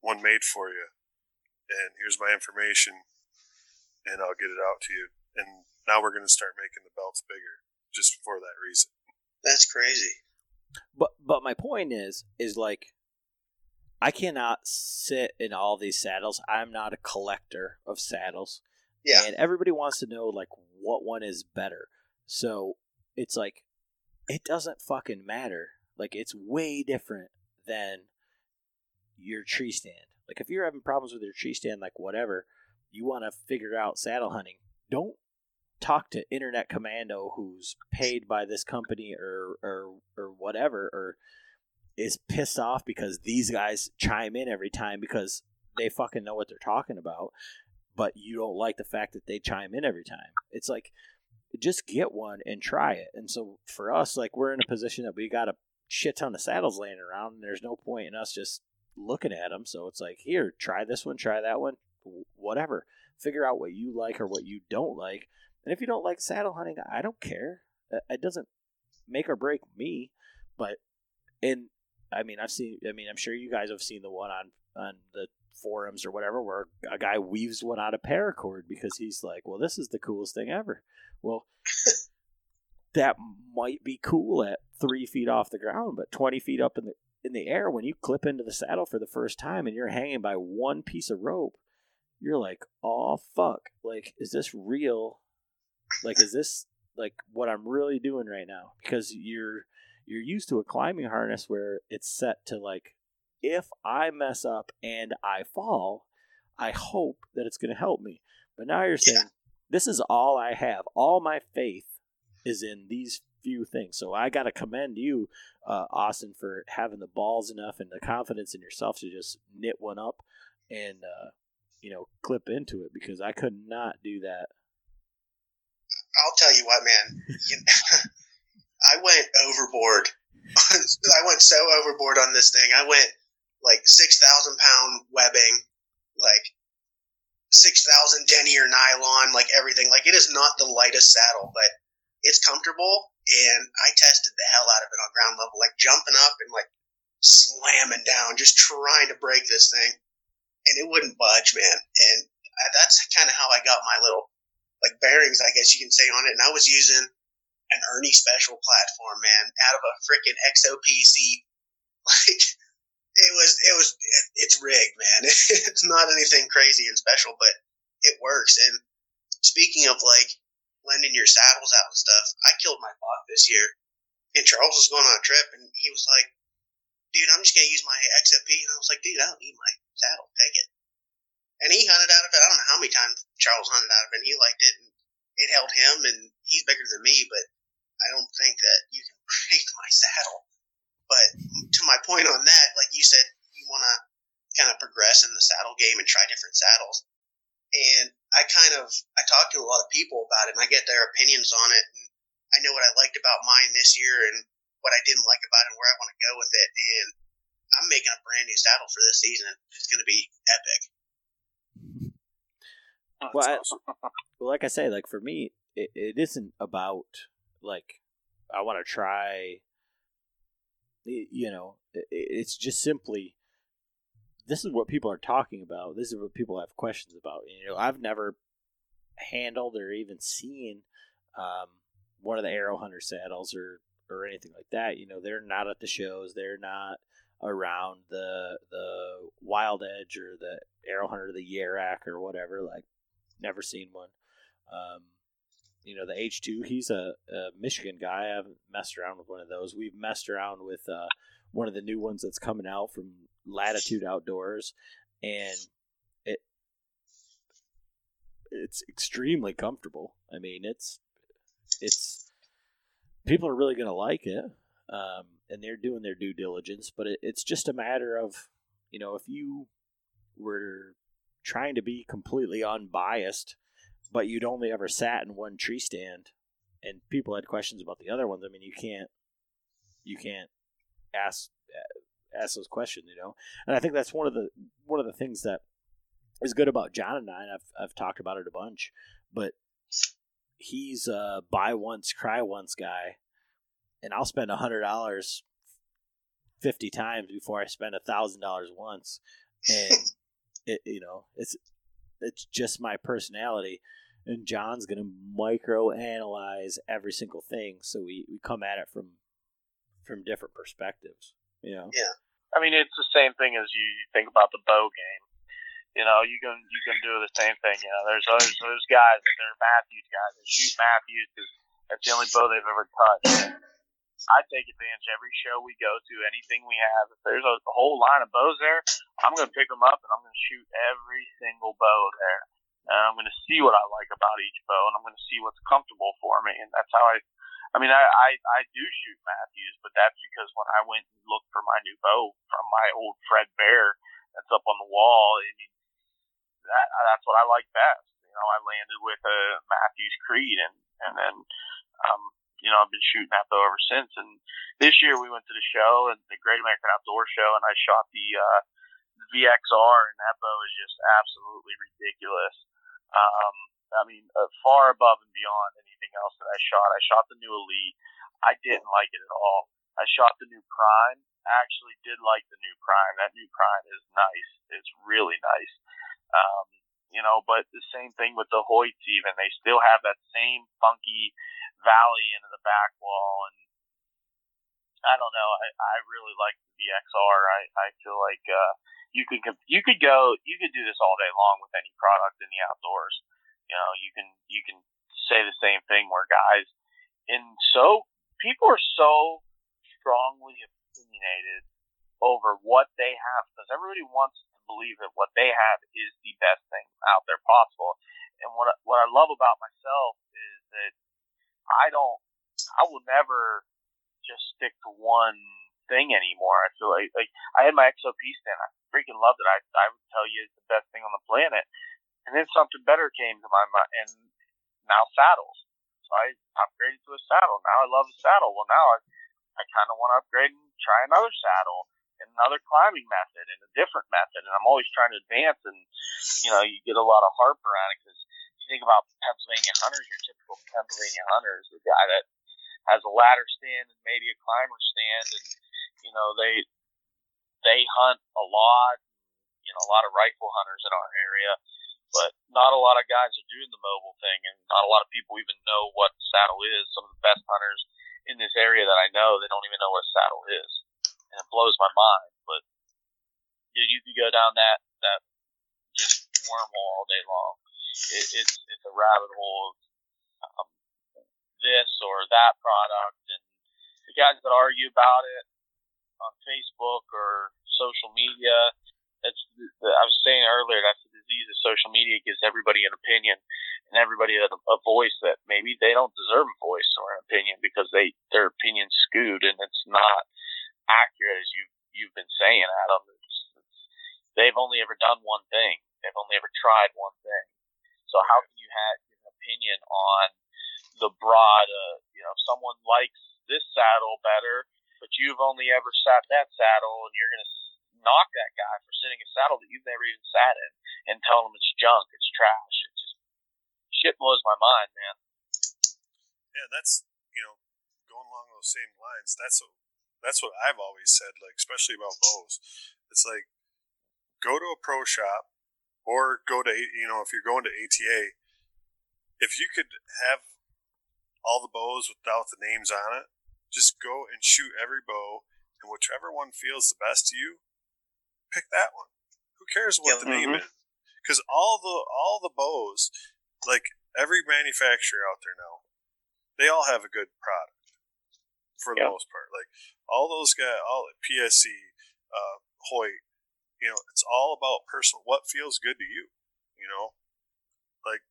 one made for you, and here's my information, and I'll get it out to you." And now we're going to start making the belts bigger, just for that reason. That's crazy. But but my point is is like I cannot sit in all these saddles. I'm not a collector of saddles. Yeah. And everybody wants to know like what one is better. So it's like it doesn't fucking matter. Like it's way different than your tree stand. Like if you're having problems with your tree stand, like whatever, you want to figure out saddle hunting. Don't talk to Internet Commando who's paid by this company or or or whatever or is pissed off because these guys chime in every time because they fucking know what they're talking about, but you don't like the fact that they chime in every time. It's like just get one and try it. And so for us, like we're in a position that we got a shit ton of saddles laying around, and there's no point in us just looking at them. So it's like, here, try this one, try that one, whatever. Figure out what you like or what you don't like. And if you don't like saddle hunting, I don't care. It it doesn't make or break me. But and I mean, I've seen. I mean, I'm sure you guys have seen the one on on the forums or whatever where a guy weaves one out of paracord because he's like, "Well, this is the coolest thing ever." Well, <laughs> that might be cool at three feet off the ground, but twenty feet up in the in the air when you clip into the saddle for the first time and you're hanging by one piece of rope, you're like, "Oh fuck! Like, is this real? Like, is this like what I'm really doing right now?" Because you're you're used to a climbing harness where it's set to like if I mess up and I fall, I hope that it's going to help me. But now you're saying this is all I have. All my faith is in these few things. So I got to commend you, uh, Austin, for having the balls enough and the confidence in yourself to just knit one up and uh, you know clip into it because I could not do that. I'll tell you what, man. You, <laughs> I went overboard. <laughs> I went so overboard on this thing. I went like six thousand pound webbing, like six thousand denier nylon, like everything. Like it is not the lightest saddle, but it's comfortable. And I tested the hell out of it on ground level, like jumping up and like slamming down, just trying to break this thing, and it wouldn't budge, man. And I, that's kind of how I got my little like bearings, I guess you can say on it. And I was using an Ernie Special platform, man, out of a freaking XOPC. <laughs> Like it was, it was, it, it's rigged, man. <laughs> it's not anything crazy and special, but it works. And speaking of like lending your saddles out and stuff, I killed my buck this year, and Charles was going on a trip, and he was like, "Dude, I'm just gonna use my XOP," and I was like, "Dude, I don't need my saddle. Take it." And he hunted out of it. I don't know how many times Charles hunted out of it. and He liked it, and it held him, and he's bigger than me, but I don't think that you can <laughs> break my saddle. But to my point on that, like you said, you want to kind of progress in the saddle game and try different saddles. And I kind of I talked to a lot of people about it, and I get their opinions on it. And I know what I liked about mine this year, and what I didn't like about it, and where I want to go with it. And I'm making a brand new saddle for this season. It's going to be epic. <laughs> Well, I, <laughs> well, like I say, like for me, it, it isn't about like I want to try. You know, i- i- it's just simply this is what people are talking about. This is what people have questions about. You know, I've never handled or even seen um, one of the Aero Hunter saddles or or anything like that. You know, they're not at the shows. They're not around the the Wild Edge or the Aero Hunter, the Yarak or whatever. Like, never seen one. Um, you know, the H two. He's a, a Michigan guy. I haven't messed around with one of those. We've messed around with uh, one of the new ones that's coming out from Latitude Outdoors, and it it's extremely comfortable. I mean, it's it's people are really going to like it, um, and they're doing their due diligence. But it, it's just a matter of you know if you were trying to be completely unbiased, but you'd only ever sat in one tree stand, and people had questions about the other ones. I mean, you can't you can't ask uh, ask those questions, you know. And I think that's one of the one of the things that is good about John and I. And I've I've talked about it a bunch, but he's a buy once, cry once guy, and I'll spend a hundred dollars fifty times before I spend a thousand dollars once, and <laughs> it you know it's it's just my personality. And John's gonna micro analyze every single thing, so we, we come at it from from different perspectives. You know. Yeah. I mean, it's the same thing as you think about the bow game. You know, you can you can do the same thing. You know, there's those those guys that they're Mathews guys that shoot Mathews because that's the only bow they've ever touched. I take advantage every show we go to, anything we have. If there's a, a whole line of bows there, I'm going to pick them up and I'm going to shoot every single bow there. And I'm going to see what I like about each bow and I'm going to see what's comfortable for me. And that's how I, I mean, I, I, I do shoot Mathews, but that's because when I went and looked for my new bow from my old Fred Bear that's up on the wall, I mean, that, that's what I like best. You know, I landed with a Mathews Creed and, and then, um, you know, I've been shooting bow ever since. And this year we went to the show and the Great American Outdoor Show, and I shot the uh, VXR, and that bow is just absolutely ridiculous. Um, I mean, uh, far above and beyond anything else that I shot. I shot the new Elite. I didn't like it at all. I shot the new Prime. I actually did like the new Prime. That new Prime is nice. It's really nice. Um, you know, but the same thing with the Hoyts even. They still have that same funky valley into the back wall and I don't know. I, I really like the VXR. I, I feel like uh, you could you could go you could do this all day long with any product in the outdoors. You know, you can you can say the same thing where guys and so people are so strongly opinionated over what they have because everybody wants to believe that what they have is the best thing out there possible. And what what I love about myself is that I don't, I will never just stick to one thing anymore. I feel like, like I had my XOP stand. I freaking loved it. I, I would tell you it's the best thing on the planet. And then something better came to my mind, and now saddles. So I upgraded to a saddle. Now I love a saddle. Well, now I, I kind of want to upgrade and try another saddle and another climbing method and a different method. And I'm always trying to advance. And you know, you get a lot of harp around it because think about Pennsylvania hunters, your typical Pennsylvania hunter is the guy that has a ladder stand and maybe a climber stand, and you know they they hunt a lot. You know, a lot of rifle hunters in our area, but not a lot of guys are doing the mobile thing, and not a lot of people even know what saddle is. Some of the best hunters in this area that I know, they don't even know what saddle is, and it blows my mind. But you, you could go down that that just wormhole all day long it, it's it's a rabbit hole of um, this or that product, and the guys that argue about it on Facebook or social media. That's I was saying earlier. That's the disease of social media. It gives everybody an opinion and everybody a, a voice that maybe they don't deserve a voice or an opinion because they their opinion's skewed and it's not accurate as you you've been saying, Adam. It's, it's, they've only ever done one thing. They've only ever tried one thing. So how can you have an opinion on the broad? Uh, you know, someone likes this saddle better, but you've only ever sat that saddle, and you're going to knock that guy for sitting a saddle that you've never even sat in, and tell him it's junk, it's trash. It just shit blows my mind, man. Yeah, that's you know going along those same lines. That's that's what I've always said. Like especially about bows, it's like go to a pro shop or go to you know if you're going to ATA, if you could have all the bows without the names on it, just go and shoot every bow, and whichever one feels the best to you, pick that one. Who cares what yeah, the mm-hmm. name is? Because all the all the bows, like every manufacturer out there now, they all have a good product for the most part. Like all those guys, all PSE, uh, Hoyt, you know, it's all about personal, what feels good to you, you know? Like,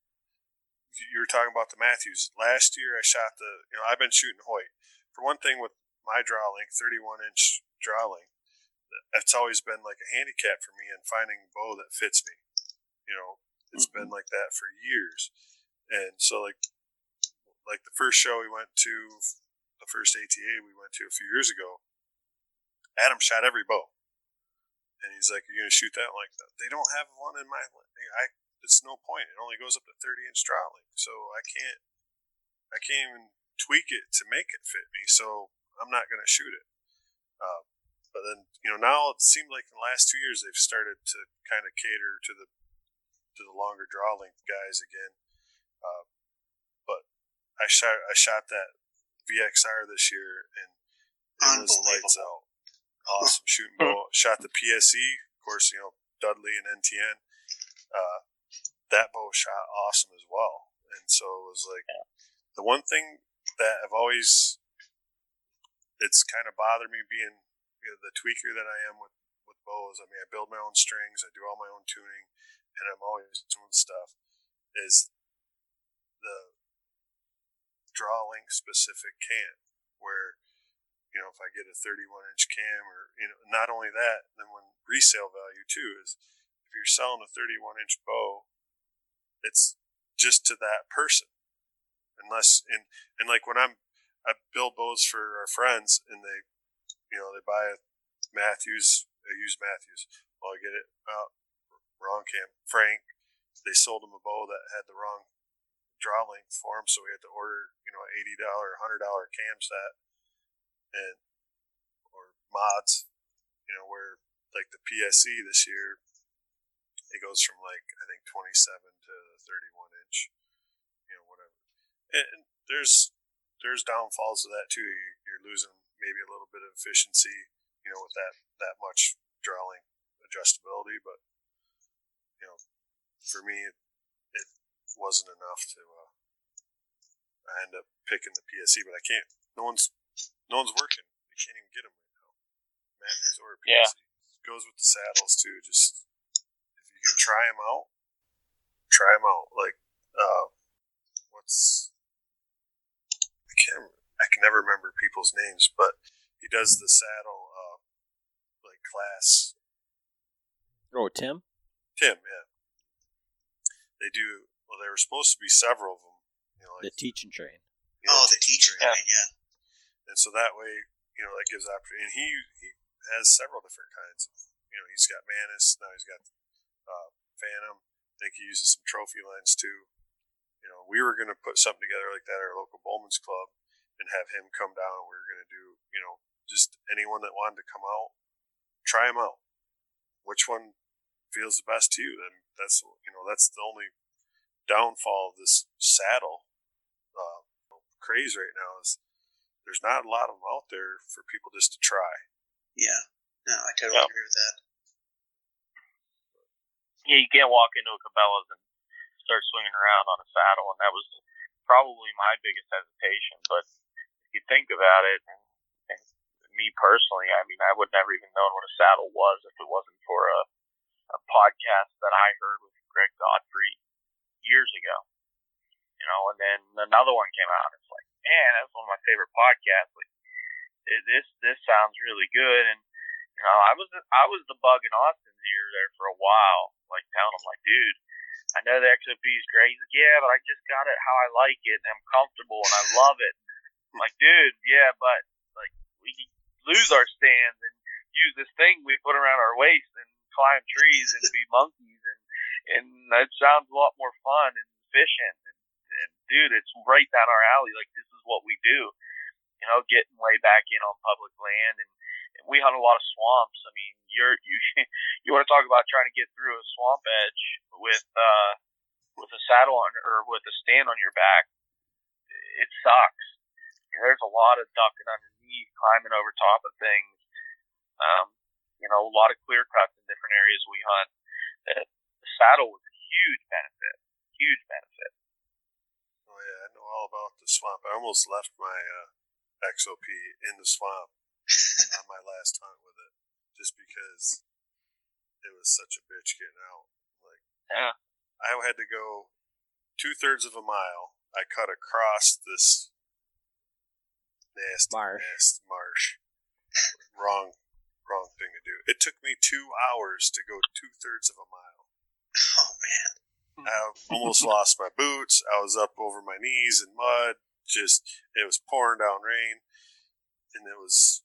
you were talking about the Mathews Last year I shot the, you know, I've been shooting Hoyt. For one thing, with my draw length, 31 inch draw length, it's always been like a handicap for me in finding a bow that fits me. You know, it's mm-hmm. been like that for years. And so, like, like the first show we went to, the first ATA we went to a few years ago, Adam shot every bow. And he's like, "You're gonna shoot that?" like that? they don't have one in my. I. It's no point. It only goes up to 30 inch draw length, so I can't. I can't even tweak it to make it fit me. So I'm not gonna shoot it. Uh, but then you know now it seemed like in the last two years they've started to kind of cater to the to the longer draw length guys again. Uh, but I shot I shot that VXR this year and it was lights out awesome shooting bow. Shot the PSE, of course, you know Dudley and NTN. Uh, that bow shot awesome as well, and so it was like the one thing that I've always it's kind of bothered me being you know, the tweaker that I am with with bows. I mean, I build my own strings, I do all my own tuning, and I'm always doing stuff. Is the draw length specific can where you know, if I get a 31 inch cam or, you know, not only that, then when resale value too is if you're selling a 31 inch bow, it's just to that person. Unless, and, and like when I'm, I build bows for our friends and they, you know, they buy a Mathews, they use Mathews. Well, I get it out, wrong cam. Frank, they sold him a bow that had the wrong draw length for him, so we had to order, you know, $80, $100 cam set and or mods, you know, where like the PSE this year, it goes from like I think 27 to 31 inch, you know, whatever. And, there's there's downfalls to that too. You're losing maybe a little bit of efficiency, you know, with that that much drawing adjustability, but you know, for me, it, it wasn't enough to. Uh, I end up picking the PSE, but I can't. No one's no one's working. You can't even get them right now. Mathews or PSE. Yeah. Goes with the saddles too. Just if you can try them out, try them out. Like, uh, what's I can't. I can never remember people's names, but he does the saddle, uh, like class. Oh, Tim. Tim, yeah. They do. Well, there were supposed to be several of them. You know, like, the teach and train. Yeah, oh, the teach and train, yeah and so that way, you know, that gives opportunity. And he he has several different kinds of, you know, he's got Mantis now. He's got uh, Phantom. I think he uses some Trophylines too. You know, we were going to put something together like that at our local Bowman's Club and have him come down. And We were going to do, you know, just anyone that wanted to come out, try him out. Which one feels the best to you? Then that's you know that's the only downfall of this saddle uh, craze right now is there's not a lot of them out there for people just to try. Yeah, no, I totally agree with that. Yeah, you can't walk into a Cabela's and start swinging around on a saddle, and that was probably my biggest hesitation. But if you think about it, and, and me personally, I mean, I would never even known what a saddle was if it wasn't for a, a podcast that I heard with Greg Godfrey years ago. You know, and then another one came out. It's like, man, that's one of my favorite podcasts. Like, this this sounds really good. And you know, I was I was the bug in Austin's ear there for a while, like telling him like, dude, I know the XOP is great. He's like, yeah, but I just got it how I like it, and I'm comfortable, and I love it. I'm like, dude, yeah, but like we lose our stands and use this thing we put around our waist and climb trees and be monkeys, and and that sounds a lot more fun and efficient. And, and dude, it's right down our alley. Like this is what we do. You know, getting way back in on public land, and, and we hunt a lot of swamps. I mean, you're <laughs> you you want to talk about trying to get through a swamp edge with uh with a saddle on or with a stand on your back. It sucks. There's a lot of ducking underneath, climbing over top of things. Um, you know, a lot of clear cuts in different areas we hunt. Uh, the saddle was a huge benefit, huge benefit all about the swamp. I almost left my uh, XOP in the swamp <laughs> on my last hunt with it, just because it was such a bitch getting out. Like, yeah. I had to go two thirds of a mile. I cut across this nasty marsh. Nasty marsh. wrong, wrong thing to do. It took me two hours to go two thirds of a mile. Oh man. I almost lost my boots. I was up over my knees in mud. Just it was pouring down rain, and it was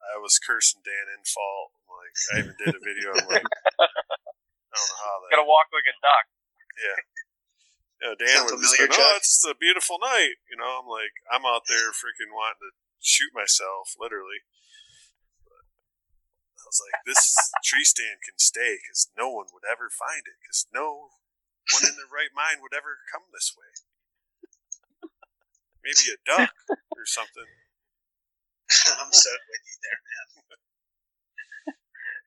I was cursing Dan Infalt. Like I even did a video. I'm like, I don't know how that. Gotta walk like a duck. Yeah. You know, Dan Sound was just familiar, like, oh, it's a beautiful night. You know, I'm like, I'm out there freaking wanting to shoot myself, literally. But I was like, this tree stand can stay because no one would ever find it because no one in their right mind would ever come this way. Maybe a duck or something. <laughs> I'm so with you there, man.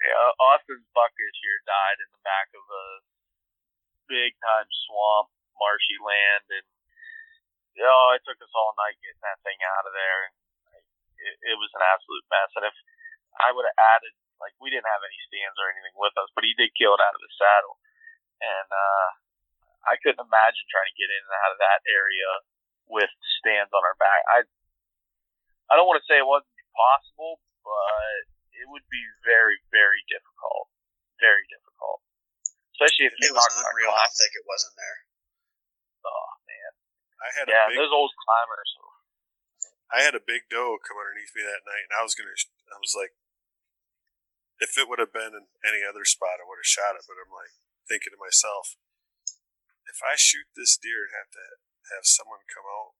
Yeah, Austin's buck this year died in the back of a big time swamp, marshy land, and oh, it took us all night getting that thing out of there, and it, it was an absolute mess. And if I would have added, like, we didn't have any stands or anything with us, but he did kill it out of the saddle, and uh, I couldn't imagine trying to get in and out of that area with stands on our back. I I don't want to say it wasn't possible, but it would be very, very difficult. Very difficult. Especially if It was talking about unreal how thick it was in there. Oh man. I had Yeah, a big, those old climbers. I had a big doe come underneath me that night, and I was gonna, I was like, if it would have been in any other spot, I would have shot it. But I'm like thinking to myself, if I shoot this deer and have to have someone come out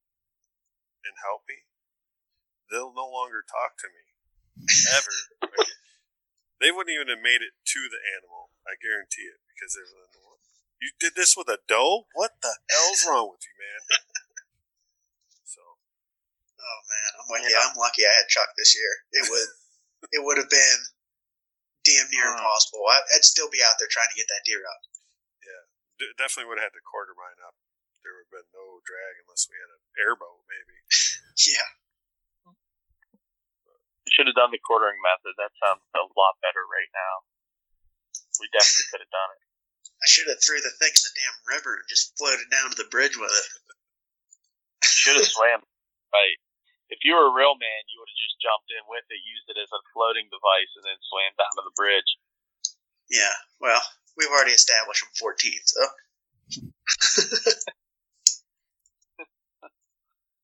and help me, they'll no longer talk to me ever. Like, they wouldn't even have made it to the animal. I guarantee it because they're like, "What? you did this with a doe. What the hell's wrong with you, man? So Oh man, I'm with Yeah. I'm lucky I had Chuck this year. It would it would have been damn near Mm. impossible. I, I'd still be out there trying to get that deer out. D- definitely would have had to quarter mine up. There would have been no drag unless we had an airboat, maybe. <laughs> Yeah. You should have done the quartering method. That sounds a lot better right now. We definitely could have done it. I should have threw the thing in the damn river and just floated down to the bridge with it. You should have swam. <laughs> Right. If you were a real man, you would have just jumped in with it, used it as a floating device, and then swam down to the bridge. Yeah. Well, we've already established I'm 14, so <laughs>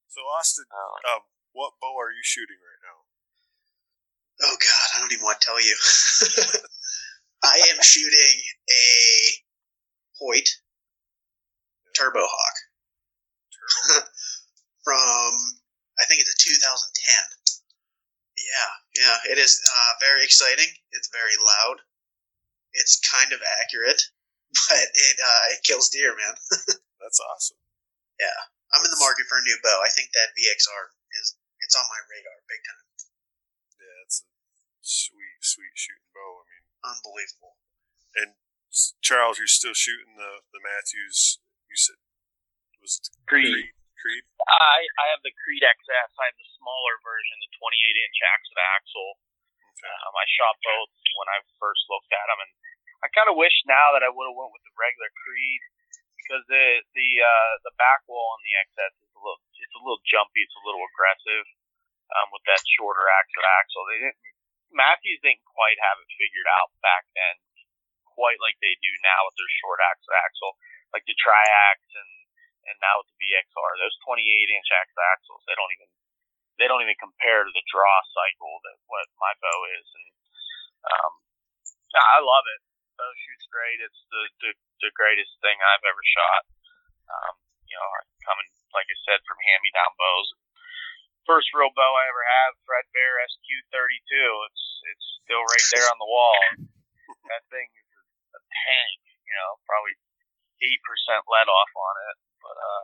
So Austin, Uh, um, what bow are you shooting right now? oh god, I don't even want to tell you. <laughs> I am shooting a Hoyt Turbo Hawk <laughs> from I think it's a 2010. Yeah, yeah, it is uh, very exciting. It's very loud. It's kind of accurate, <laughs> but it uh, it kills deer, man. <laughs> That's awesome. Yeah, I'm in the market for a new bow. I think that VXR is it's on my radar big time. Yeah, it's a sweet, sweet shooting bow. I mean, Unbelievable. and Charles, you're still shooting the the Mathews. You said was it the Creed. Creed? Creed? I I have the Creed XS. I have the smaller version, the 28 inch axle axle. Um, I shot both when I first looked at them, and I kind of wish now that I would have went with the regular Creed because the the uh, the back wall on the XS is a little it's a little jumpy, it's a little aggressive um, with that shorter axle axle. They didn't Mathews didn't quite have it figured out back then, quite like they do now with their short axle axle, like the Triax and and now with the VXR. Those 28 inch axle axles, they don't even they don't even compare to the draw cycle that what my bow is, and um, I love it. Bow shoots great. It's the the, the greatest thing I've ever shot. Um, you know, coming like I said from hand me down bows. First real bow I ever had, Fred Bear SQ32. It's it's still right there on the wall. that thing is a tank. You know, probably eight percent let off on it, but uh,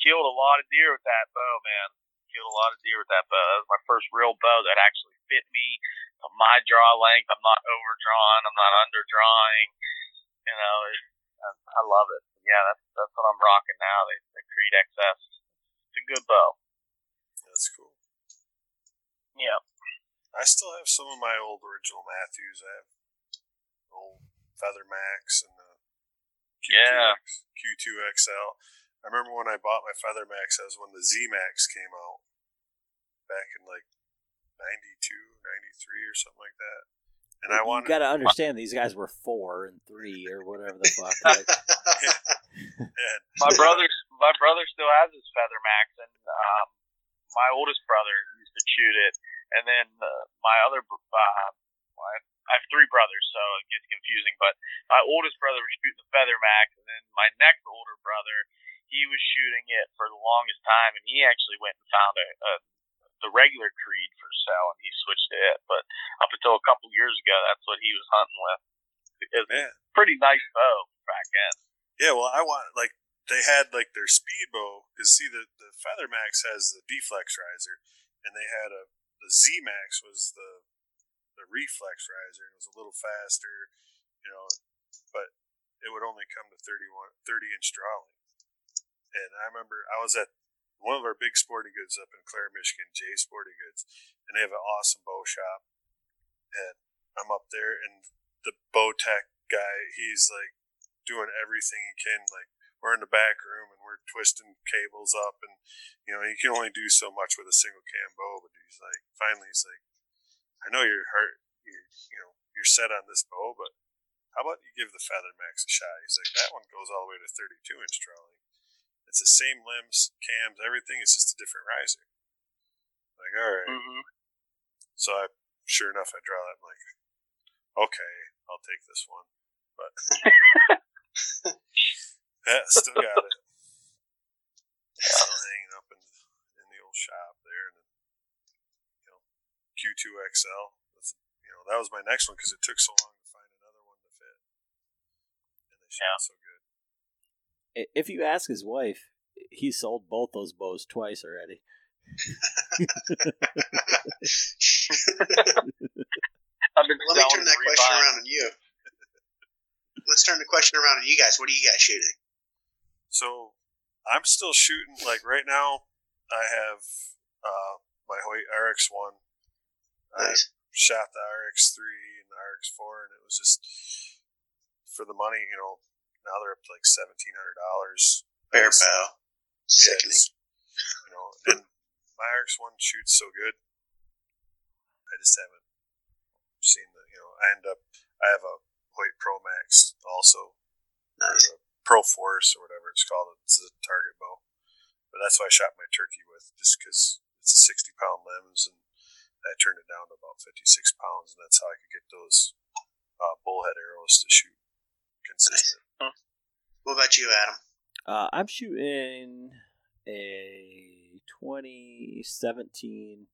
killed a lot of deer with that bow, man. Killed a lot of deer with that bow. That was my first real bow that actually fit me to my draw length. I'm not overdrawn. I'm not underdrawing. You know, it, I, I love it. Yeah, that's that's what I'm rocking now. The, the Creed XS. It's a good bow. That's cool. Yeah. I still have some of my old original Mathews. I have old Feather Max and the Q2X, Q2XL. I remember when I bought my Feather Max, that was when the Z Max came out back in like 92, 93 or something like that. And I wanted. you got to understand these guys were four and three or whatever the fuck. <laughs> Like, <laughs> and my brother my brother still has his feather max and um my oldest brother used to shoot it and then uh, my other uh, my, I have three brothers, so it gets confusing. But my oldest brother was shooting the Feather Max, and then my next older brother, he was shooting it for the longest time, and he actually went and found a, a the regular Creed for sale, and he switched to it. But up until a couple years ago, that's what he was hunting with. It's a pretty nice bow back then. Yeah, well, I want like they had like their speed bow because see the the Feather Max has the deflex riser, and they had a the Z Max was the the reflex riser it was a little faster, you know, but it would only come to 31, 30 inch drawing. And I remember I was at one of our big sporting goods up in Clare, Michigan, J Sporting Goods, and they have an awesome bow shop. And I'm up there, and the bow tech guy, he's like doing everything he can. Like we're in the back room and we're twisting cables up, and you know you can only do so much with a single cam bow. But he's like, finally, he's like, I know you're hurt, you're, you know, you're set on this bow, but how about you give the Feather Max a shot? He's like, that one goes all the way to 32 inch drawing. It's the same limbs, cams, everything. It's just a different riser. Like, all right. Mm-hmm. So I, sure enough, I draw that. I'm like, okay, I'll take this one. But <laughs> yeah, still got it. <laughs> Still hanging up in, in the old shop there, and you know, Q2 XL. That's you know that was my next one because it took so long to find another one to fit, and they shot Yeah. so good. I- If you ask his wife, he sold both those bows twice already. <laughs> <laughs> I've been Let me turn that question rebuying. around on you. Let's turn the question around on you guys. What are you guys shooting? So I'm still shooting. Like right now, I have uh, my Hoyt RX1. I shot the RX3 and the RX4, and it was just for the money. You know, now they're up to like seventeen hundred dollars. Bear bow. Sickening. you know, and my RX1 shoots so good. I just haven't seen the. You know, I end up. I have a Hoyt Pro Max also, or Nice. a Pro Force or whatever it's called. It's a target bow, but that's what I shot my turkey with, just because it's a sixty pound limbs, and I turned it down to about fifty six pounds, and that's how I could get those uh, bullhead arrows to shoot consistent. What about you, Adam? Uh, I'm shooting a 2017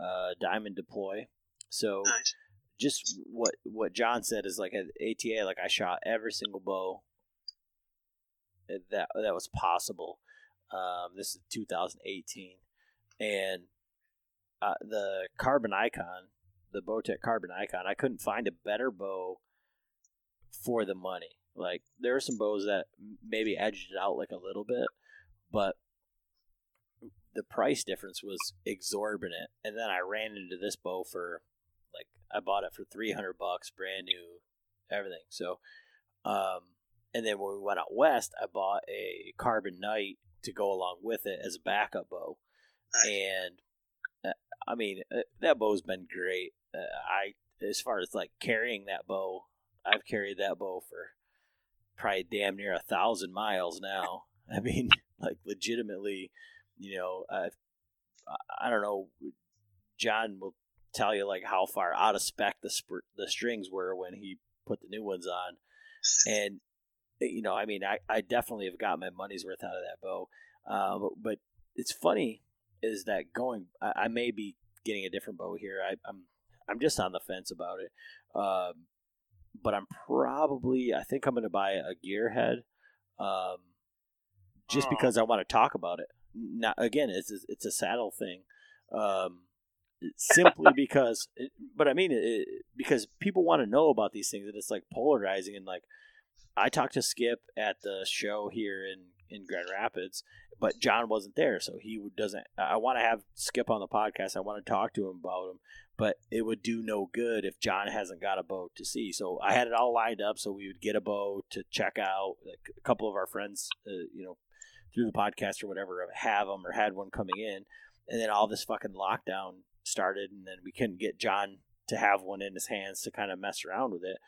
uh, Diamond Deploy. So Nice. just what what John said is like at ATA, like I shot every single bow that that was possible. Um, this is 2018, and uh, the Carbon Icon, the Bowtech Carbon Icon, I couldn't find a better bow for the money. Like there are some bows that maybe edged it out like a little bit, but the price difference was exorbitant. And then I ran into this bow for like I bought it for three hundred bucks, brand new, everything. So, um, and then when we went out west, I bought a Carbon Knight to go along with it as a backup bow, and uh, I mean uh, that bow's been great. Uh, I as far as like carrying that bow, I've carried that bow for probably damn near a thousand miles now. <laughs> I mean, <laughs> like legitimately, you know, I've, I don't know. John will tell you like how far out of spec the sp- the strings were when he put the new ones on, and you know, I mean, I, I definitely have got my money's worth out of that bow. Uh, but, but it's funny is that going, I, I may be getting a different bow here. I, I'm I'm just on the fence about it. Um, but I'm probably I think I'm going to buy a Gearhead, um, just Oh. because I want to talk about it. Not again, it's a- it's a saddle thing, um, simply <laughs> because. It, but I mean, it, it, because people want to know about these things, and it's like polarizing. And like, I talked to Skip at the show here in in Grand Rapids, but John wasn't there, so he doesn't. I want to have Skip on the podcast. I want to talk to him about him, but it would do no good if John hasn't got a boat to see. So I had it all lined up so we would get a boat to check out. Like a couple of our friends, uh, you know, through the podcast or whatever, have them or had one coming in, and then all this fucking lockdown started, and then we couldn't get John to have one in his hands to kind of mess around with it.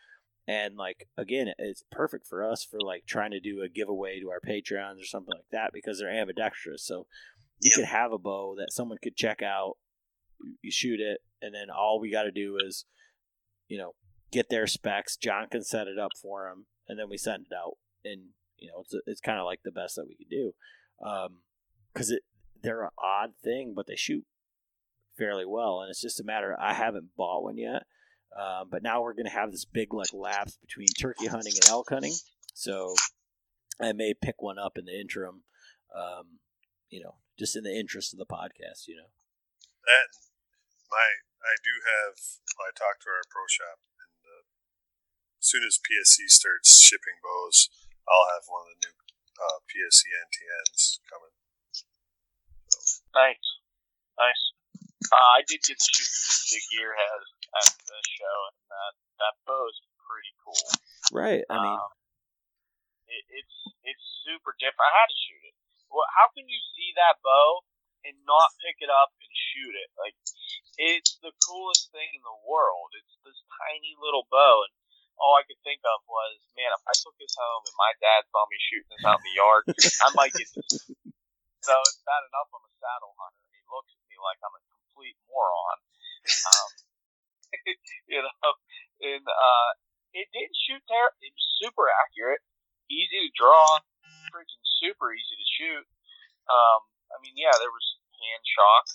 And like again, it's perfect for us for like trying to do a giveaway to our patrons or something like that because they're ambidextrous. So you Yep. could have a bow that someone could check out. You shoot it, and then all we got to do is, you know, get their specs. John can set it up for them, and then we send it out. And you know, it's it's kind of like the best that we could do, because it they're an odd thing, but they shoot fairly well, and it's just a matter. I haven't bought one yet, uh, but now we're gonna have this big like lapse between turkey hunting and elk hunting, so I may pick one up in the interim. Um, you know, just in the interest of the podcast, you know. That my I do have. I talked to our pro shop, and uh, as soon as PSE starts shipping bows, I'll have one of the new uh, PSE NTNs coming. Nice, nice. Uh, I did get to shoot the Gearhead at the show, and that that bow is pretty cool. Right. I mean, Um, it, it's it's super different. I had to shoot it. Well, how can you see that bow and not pick it up and shoot it? Like, it's the coolest thing in the world. It's this tiny little bow, and all I could think of was, man, if I took this home and my dad saw me shooting this out in the yard, I might get this. So it's bad enough I'm a saddle hunter, and he looks at me like I'm a complete moron. Um, <laughs> you know, and uh, it didn't shoot ter- It was super accurate, easy to draw, freaking super easy to shoot. Um, I mean, yeah, there was hand shock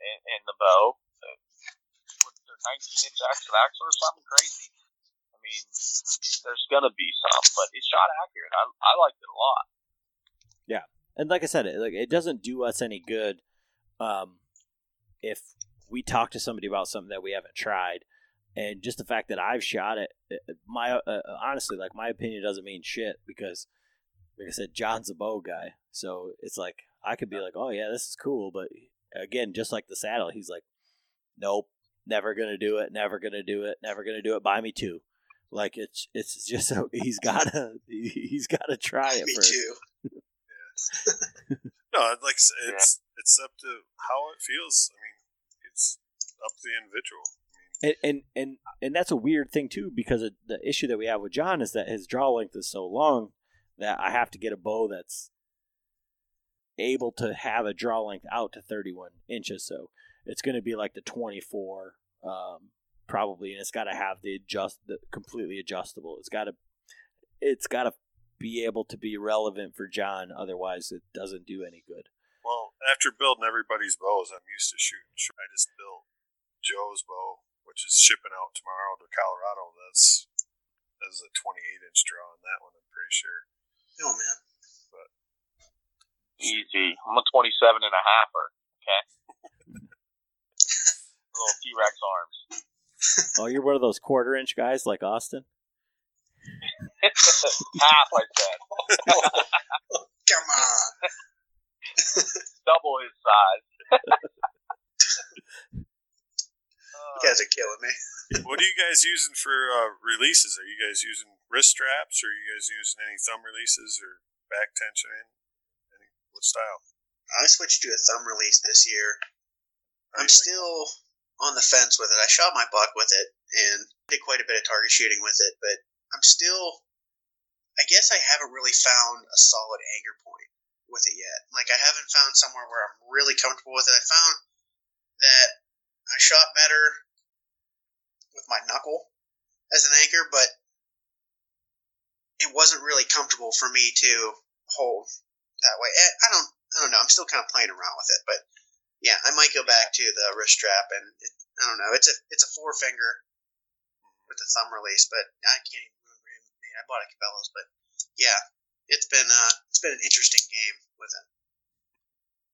in, in the bow. Uh, what, they're 19 inch axle axle or something crazy. I mean, there's gonna be some, but it shot accurate. I, I liked it a lot. Yeah, and like I said, it, like it doesn't do us any good um, if we talk to somebody about something that we haven't tried, and just the fact that I've shot it, it- my uh, honestly, like my opinion doesn't mean shit because, like I said, John's a bow guy, so it's like I could be like, oh yeah, this is cool, but again, just like the saddle, he's like, nope, never gonna do it, never gonna do it, never gonna do it. Buy me two. Like it's it's just so <laughs> he's gotta he's gotta try it Me first. too. <laughs> No, like I said, it's it's up to how it feels. I mean, it's up to the individual. I mean, and, and and and that's a weird thing too because of the issue that we have with John is that his draw length is so long that I have to get a bow that's able to have a draw length out to 31 inches. So it's going to be like the 24, um, probably, and it's got to have the adjust the completely adjustable. It's got to it's got to be able to be relevant for John. Otherwise, it doesn't do any good. well, after building everybody's bows, I'm used to shooting. I just built Joe's bow, which is shipping out tomorrow to Colorado. That's that's a 28 inch draw on that one. I'm pretty sure. Oh man. Easy. I'm a 27 and a halfer. Okay. <laughs> Little T Rex arms. Oh, you're one of those quarter inch guys like Austin. <laughs> Half, I said. <laughs> Come on. Double his size. You guys are killing me. what are you guys using for uh, releases? Are you guys using wrist straps? Or are you guys using any thumb releases or back tensioning? What style? I switched to a thumb release this year. How I'm like still on the fence with it. I shot my buck with it and did quite a bit of target shooting with it, but I'm still. I guess I haven't really found a solid anchor point with it yet. Like I haven't found somewhere where I'm really comfortable with it. I found that I shot better with my knuckle as an anchor, but it wasn't really comfortable for me to hold that way. Eh, I don't. I don't know. I'm still kind of playing around with it, but yeah, I might go back to the wrist strap, and it, I don't know. It's a it's a four finger with the thumb release, but I can't even remember. him. Man, I bought a Cabela's, but yeah, it's been uh it's been an interesting game with it.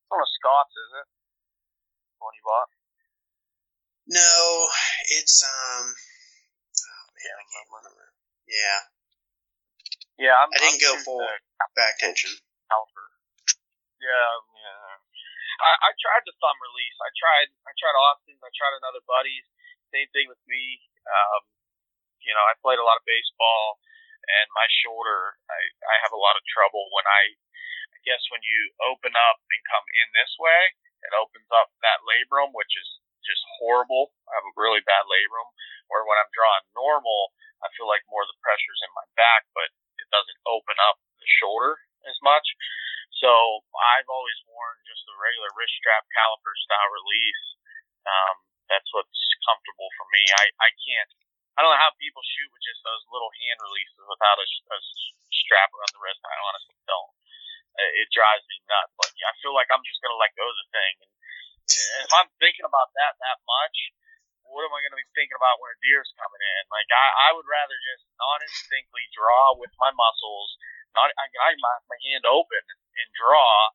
It's one of Scott's, is it? One you bought? No, it's um. Oh man, I can't remember. Yeah, Yeah, I'm, I didn't I'm go full back tension. Caliper. Yeah, yeah. I, I tried the thumb release. I tried. I tried Austin's. I tried another buddy's. Same thing with me. Um, you know, I played a lot of baseball, and my shoulder. I I have a lot of trouble when I. I guess when you open up and come in this way, it opens up that labrum, which is just horrible. I have a really bad labrum. Or when I'm drawing normal, I feel like more of the pressure's in my back, but it doesn't open up the shoulder as much. So I've always worn just a regular wrist strap caliper style release. Um, that's what's comfortable for me. I I can't. I don't know how people shoot with just those little hand releases without a, a strap around the wrist. I honestly don't. It drives me nuts. Like I feel like I'm just gonna let go of the thing. And if I'm thinking about that that much, what am I going to be thinking about when a deer's coming in? Like I, I would rather just non-instinctly draw with my muscles, not I got my, my hand open and draw,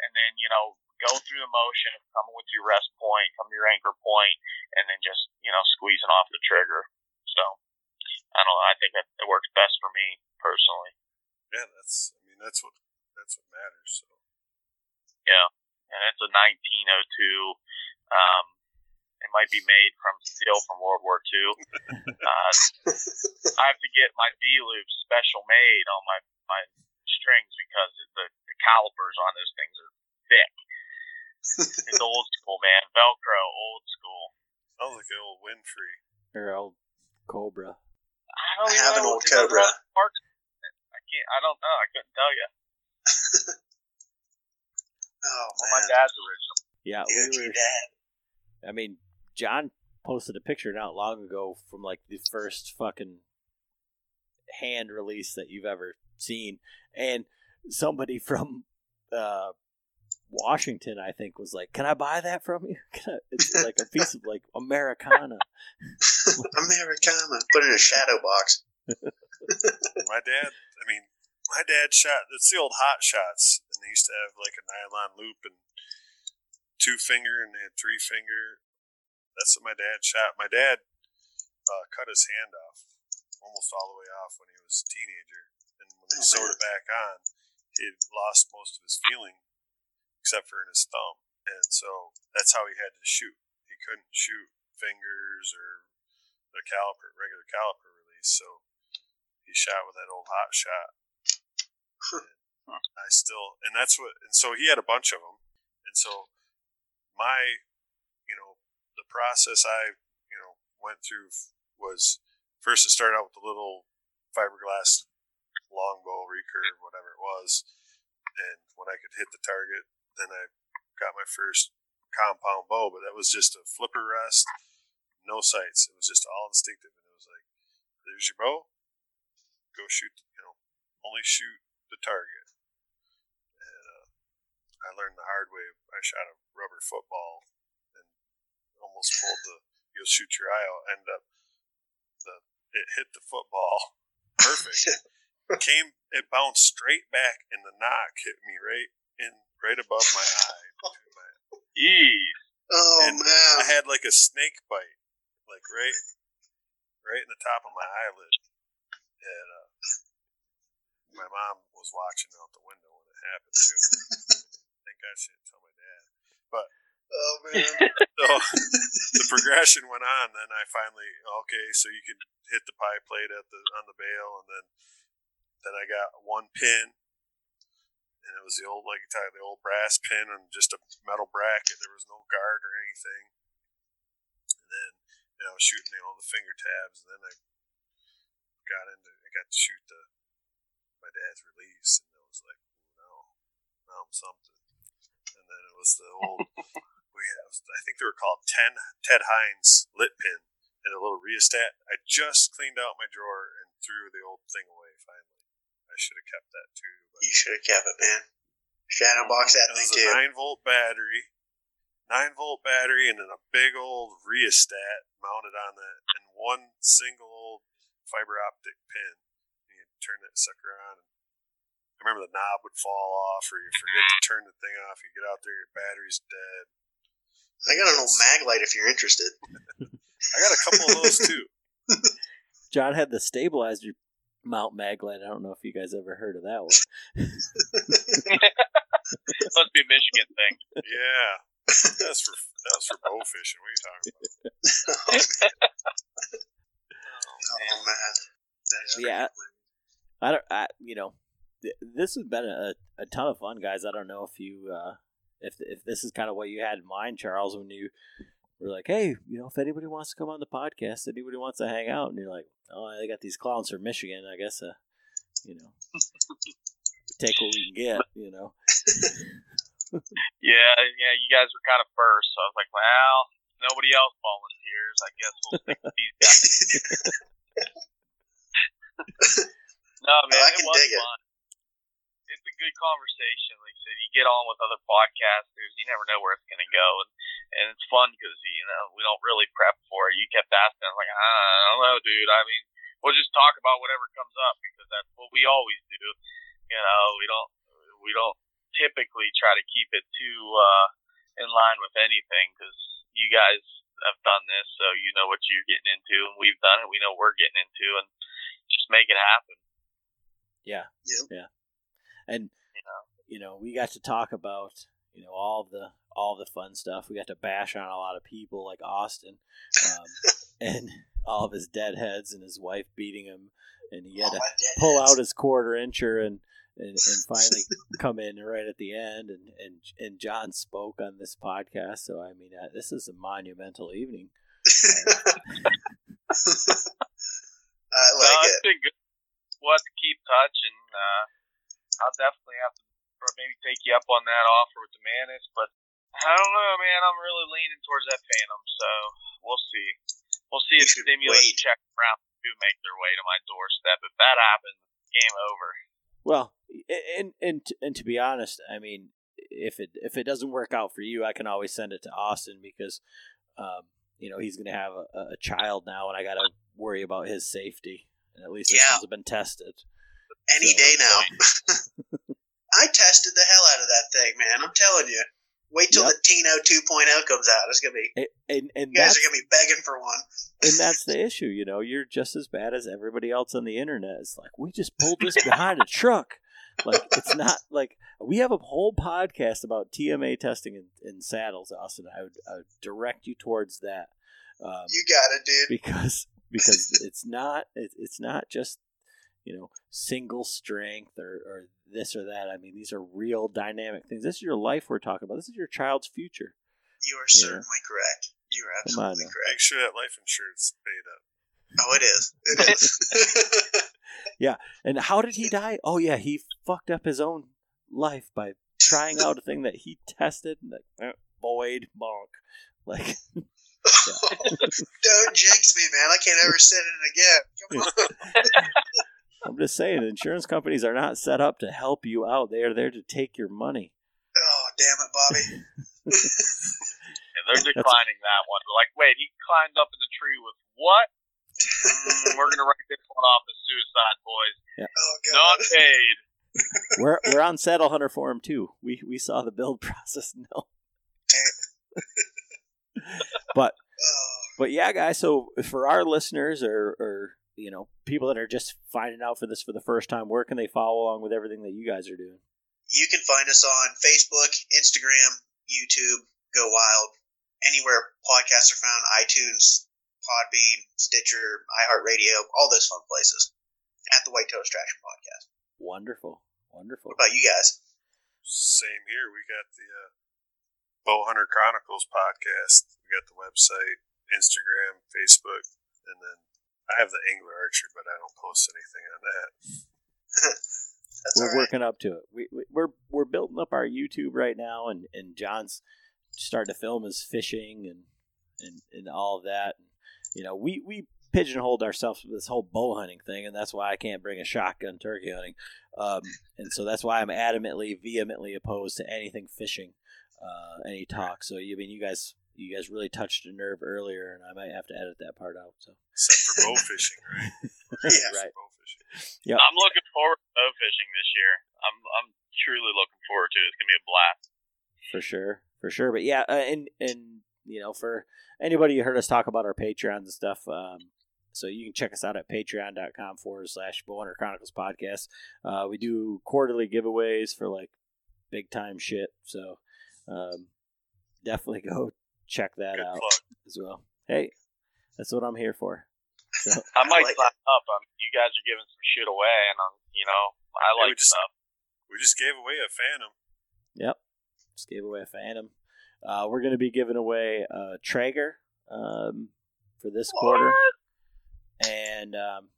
and then you know go through the motion of coming with your rest point, come to your anchor point, and then just you know squeezing off the trigger. So I don't know. I think that it works best for me personally. Yeah, that's. I mean, that's what that's what matters. So. Yeah, and it's a 1902. Um, it might be made from steel from World War II. <laughs> Uh, I have to get my D loop special made on my my strings because the, the calipers on those things are thick. it's <laughs> old school, man. Velcro, old school. Sounds like an old Winfrey. Or old Cobra. I don't I have an old Cobra. rough part to- I can't. I don't know. I couldn't tell you. <laughs> Oh Well, my dad's original. Yeah, the we were. dad. I mean, John posted a picture not long ago from like the first fucking hand release that you've ever seen, and somebody <laughs> from uh, Washington, I think, was like, "Can I buy that from you?" <laughs> Can I? It's <laughs> like a piece of like Americana. Americana. Put it in a shadow box. my dad, I mean, my dad shot. It's the old hot shots, and they used to have like a nylon loop and two finger, and they had three finger. That's what my dad shot. My dad uh, cut his hand off, almost all the way off when he was a teenager, and when they Oh, sewed man. it back on, he had lost most of his feeling, except for in his thumb, and so that's how he had to shoot. He couldn't shoot fingers or the caliper, regular caliper release, so he shot with that old hot shot. I still, and that's what, and so he had a bunch of them, and so my, you know, the process I, you know, went through was first to start out with the little fiberglass longbow recurve, whatever it was, and when I could hit the target, then I got my first compound bow, but that was just a flipper rest, no sights. It was just all instinctive, and it was like, "There's your bow, go shoot." You know, only shoot the target. And uh, I learned the hard way. I shot a rubber football and almost pulled the "you'll shoot your eye out." End up the it hit the football <laughs> perfect. <laughs> Came it bounced straight back, and the nock hit me right in right above my eye. between my <laughs> Jeez. Oh And man. I had like a snake bite, like right, right in the top of my eyelid. And uh, my mom was watching out the window when it happened too. <laughs> Thank God she didn't tell my dad. But. Oh man. <laughs> So the progression went on. Then I finally okay, so you can hit the pie plate at the on the bale, and then then I got one pin, and it was the old like you the old brass pin and just a metal bracket. There was no guard or anything. And then you know, I was shooting you know the finger tabs, and then I got into I got to shoot the my dad's release, and it was like no, now I'm something. And then it was the old <laughs> we have, I think they were called 10 Ted Hines lit pin and a little rheostat. I just cleaned out my drawer and threw the old thing away finally. I should have kept that too. But You should have kept it, man. Shadow box that thing too. 9 volt battery, 9 volt battery, and then a big old rheostat mounted on that, and one single old fiber optic pin. And you turn that sucker on. And I remember the knob would fall off, or you forget to turn the thing off. You get out there, your battery's dead. I got an old mag light if you're interested. <laughs> I got a couple of those too. <laughs> John had the stabilizer mount maglite. I don't know if you guys ever heard of that one. <laughs> Must be a Michigan thing. Yeah, that's for that's for bow fishing. What are you talking about? <laughs> Oh man. That's Yeah. I don't. I you know, th- this has been a, a ton of fun, guys. I don't know if you uh, if if this is kind of what you had in mind, Charles, when you were like, hey, you know, if anybody wants to come on the podcast, anybody wants to hang out, and you're like, oh, they got these clowns from Michigan. I guess, uh, you know, take what we can get. You know, Yeah, yeah. You guys were kind of first, so I was like, well, nobody else volunteers, I guess we'll stick with these guys. <laughs> no, man, I it can was dig it. fun. It's a good conversation. Like I said, you get on with other podcasters. You never know where it's going to go, and and it's fun because you know we don't really prep for it. You kept asking, I'm like, I don't know, dude. I mean, we'll just talk about whatever comes up because that's what we always do. You know, we don't we don't typically try to keep it too uh, in line with anything because you guys have done this, so you know what you're getting into, and we've done it. We know what we're getting into, and just make it happen. Yeah. Yep. Yeah. And You know, you know, we got to talk about you know all the all the fun stuff. We got to bash on a lot of people like Austin, um, <laughs> and all of his deadheads and his wife beating him, and he had All to pull heads. out his quarter incher and. And, and finally <laughs> come in right at the end and, and and John spoke on this podcast so I mean uh, this is a monumental evening <laughs> I no, like it's it. been good. We'll have to keep touch, and uh, I'll definitely have to maybe take you up on that offer with the Mantis. But I don't know, man. I'm really leaning towards that Phantom, so we'll see. We'll see You if should stimulus wait. check round do make their way to my doorstep. If that happens, game over. Well, and and and to be honest, I mean, if it if it doesn't work out for you, I can always send it to Austin because, um, you know, he's going to have a, a child now, and I got to worry about his safety. And at least this Yeah. one's been tested. Any So- day now. <laughs> I tested the hell out of that thing, man. I'm telling you. Wait till Yep. the Tino 2.0 comes out. It's gonna be And and, and you guys are gonna be begging for one. and that's <laughs> the issue. You know, you're just as bad as everybody else on the internet. It's like we just pulled this <laughs> behind a truck. Like it's not like we have a whole podcast about TMA testing in, in saddles, Austin. I would, I would direct you towards that. Um, You got it, dude. because because <laughs> it's not it, it's not just you know single strength or, or this or that. I mean, these are real dynamic things. This is your life we're talking about. This is your child's future. You are Yeah. certainly correct. You are absolutely correct. Make sure that life insurance paid up. Oh, it is. It <laughs> is. <laughs> Yeah. And how did he die? Oh yeah, he fucked up his own life by trying out a thing that he tested. And like, eh, void bonk. Like <laughs> Don't jinx me, man. I can't ever sit in it again. Come on. I'm just saying, insurance companies are not set up to help you out. They are there to take your money. Oh, damn it, Bobby. <laughs> And they're declining that one. They're like, wait, he climbed up in the tree with what? Mm, we're gonna write this one off as suicide, boys. Oh, God. Not paid. We're we're on Saddle Hunter Forum too. We we saw the build <laughs> process. No, <laughs> but Oh, but yeah, guys. So for our listeners or or you know people that are just finding out for this for the first time, where can they follow along with everything that you guys are doing? you can find us on Facebook, Instagram, YouTube, Go Wild, anywhere podcasts are found, iTunes, Podbean, Stitcher, iHeartRadio, all those fun places. At the Whitetail Distraction Podcast. Wonderful, wonderful. What about you guys? Same here. We got the uh, Bowhunter Chronicles podcast. We got the website, Instagram, Facebook, and then I have the Angler Archer, but I don't post anything on that. <laughs> That's we're all right. working up to it. We, we we're we're building up our YouTube right now, and and John's starting to film his fishing and and and all of that. You know, we we pigeonholed ourselves with this whole bow hunting thing, and that's why I can't bring a shotgun turkey hunting. Um, and so that's why I'm adamantly, vehemently opposed to anything fishing, uh, any talk. So you I mean you guys you guys really touched a nerve earlier, and I might have to edit that part out. So Except for bow fishing, right? <laughs> Yeah. right. Bow fishing. Yep. I'm looking forward to bow fishing this year. I'm I'm truly looking forward to it. It's gonna be a blast. for sure, for sure. But yeah, uh, and and you know, for anybody who heard us talk about our Patreons and stuff, um, so you can check us out at patreon.com forward slash Bowhunter Chronicles podcast. Uh, we do quarterly giveaways for like big time shit. So um, definitely <laughs> go check that Good out plug. as well. Hey, that's what I'm here for. So <laughs> I might like sign up. Um, you guys are giving some shit away, and um, you know, I Yeah, we like just- stuff. We just gave away a Phantom. Yep. Just gave away a Phantom. Uh, we're going to be giving away a Traeger um, for this quarter, and um,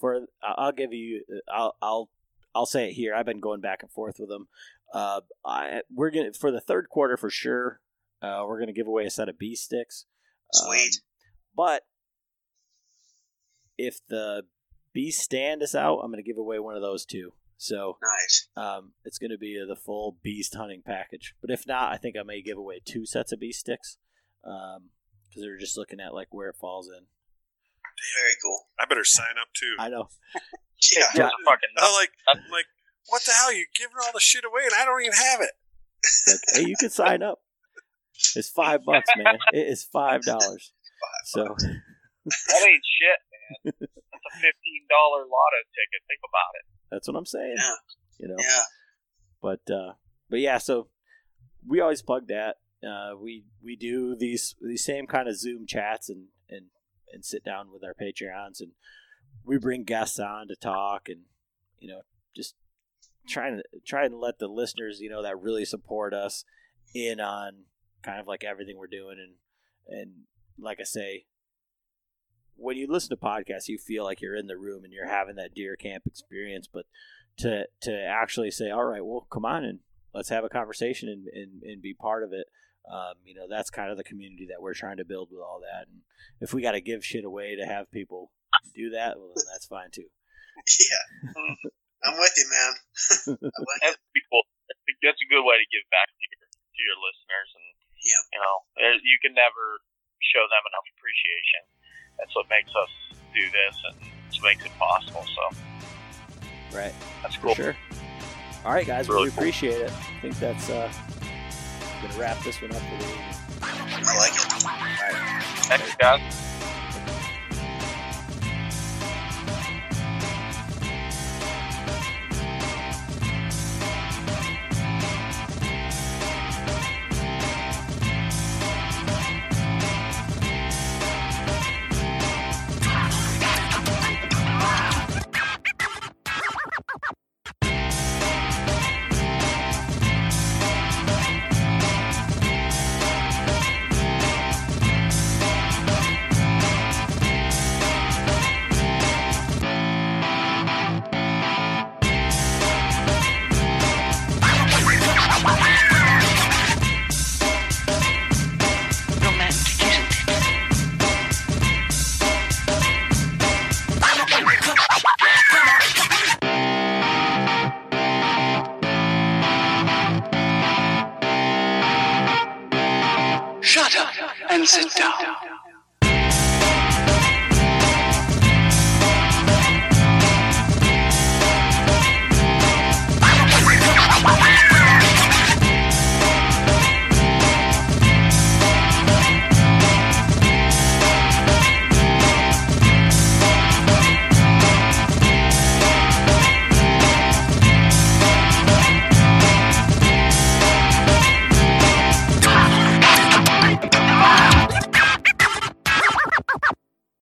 for I- I'll give you I'll I'll I'll say it here. I've been going back and forth with them. Uh, I we're gonna for the third quarter for sure. Uh, we're gonna give away a set of B sticks. Sweet. Um, but if the beast stand is out, I'm going to give away one of those too. So Nice. um, it's going to be the full beast hunting package. But if not, I think I may give away two sets of beast sticks because they're just looking at like where it falls in. Very cool. I better sign up too. I know. <laughs> Yeah. That's a fucking I'm like, I'm like, what the hell? You're giving all the shit away, and I don't even have it. Like, hey, you can sign up. It's five bucks, man. It is five dollars. So <laughs> that ain't shit, man. That's a fifteen dollar lotto ticket. Think about it. that's what I'm saying. Yeah. You know. Yeah. But uh, but yeah, so we always plug that. Uh, we we do these these same kind of Zoom chats and and and sit down with our Patreons and we bring guests on to talk and you know just trying to try and let the listeners you know that really support us in on kind of like everything we're doing and and like I say when you listen to podcasts you feel like you're in the room and you're having that deer camp experience but to to actually say all right well come on and let's have a conversation and, and, and be part of it um, you know that's kind of the community that we're trying to build with all that and if we got to give shit away to have people do that well then that's fine too <laughs> Yeah. I'm with you, man. <laughs> I'm with you. That's pretty cool. I think that's a good way to give back to your to your listeners, and Yeah. you know, you can never show them enough appreciation. That's what makes us do this, and it's what makes it possible. So right that's for sure all right guys Really we cool. appreciate it i think that's uh gonna wrap this one up for the evening. I like it. Thanks, guys. Sit down.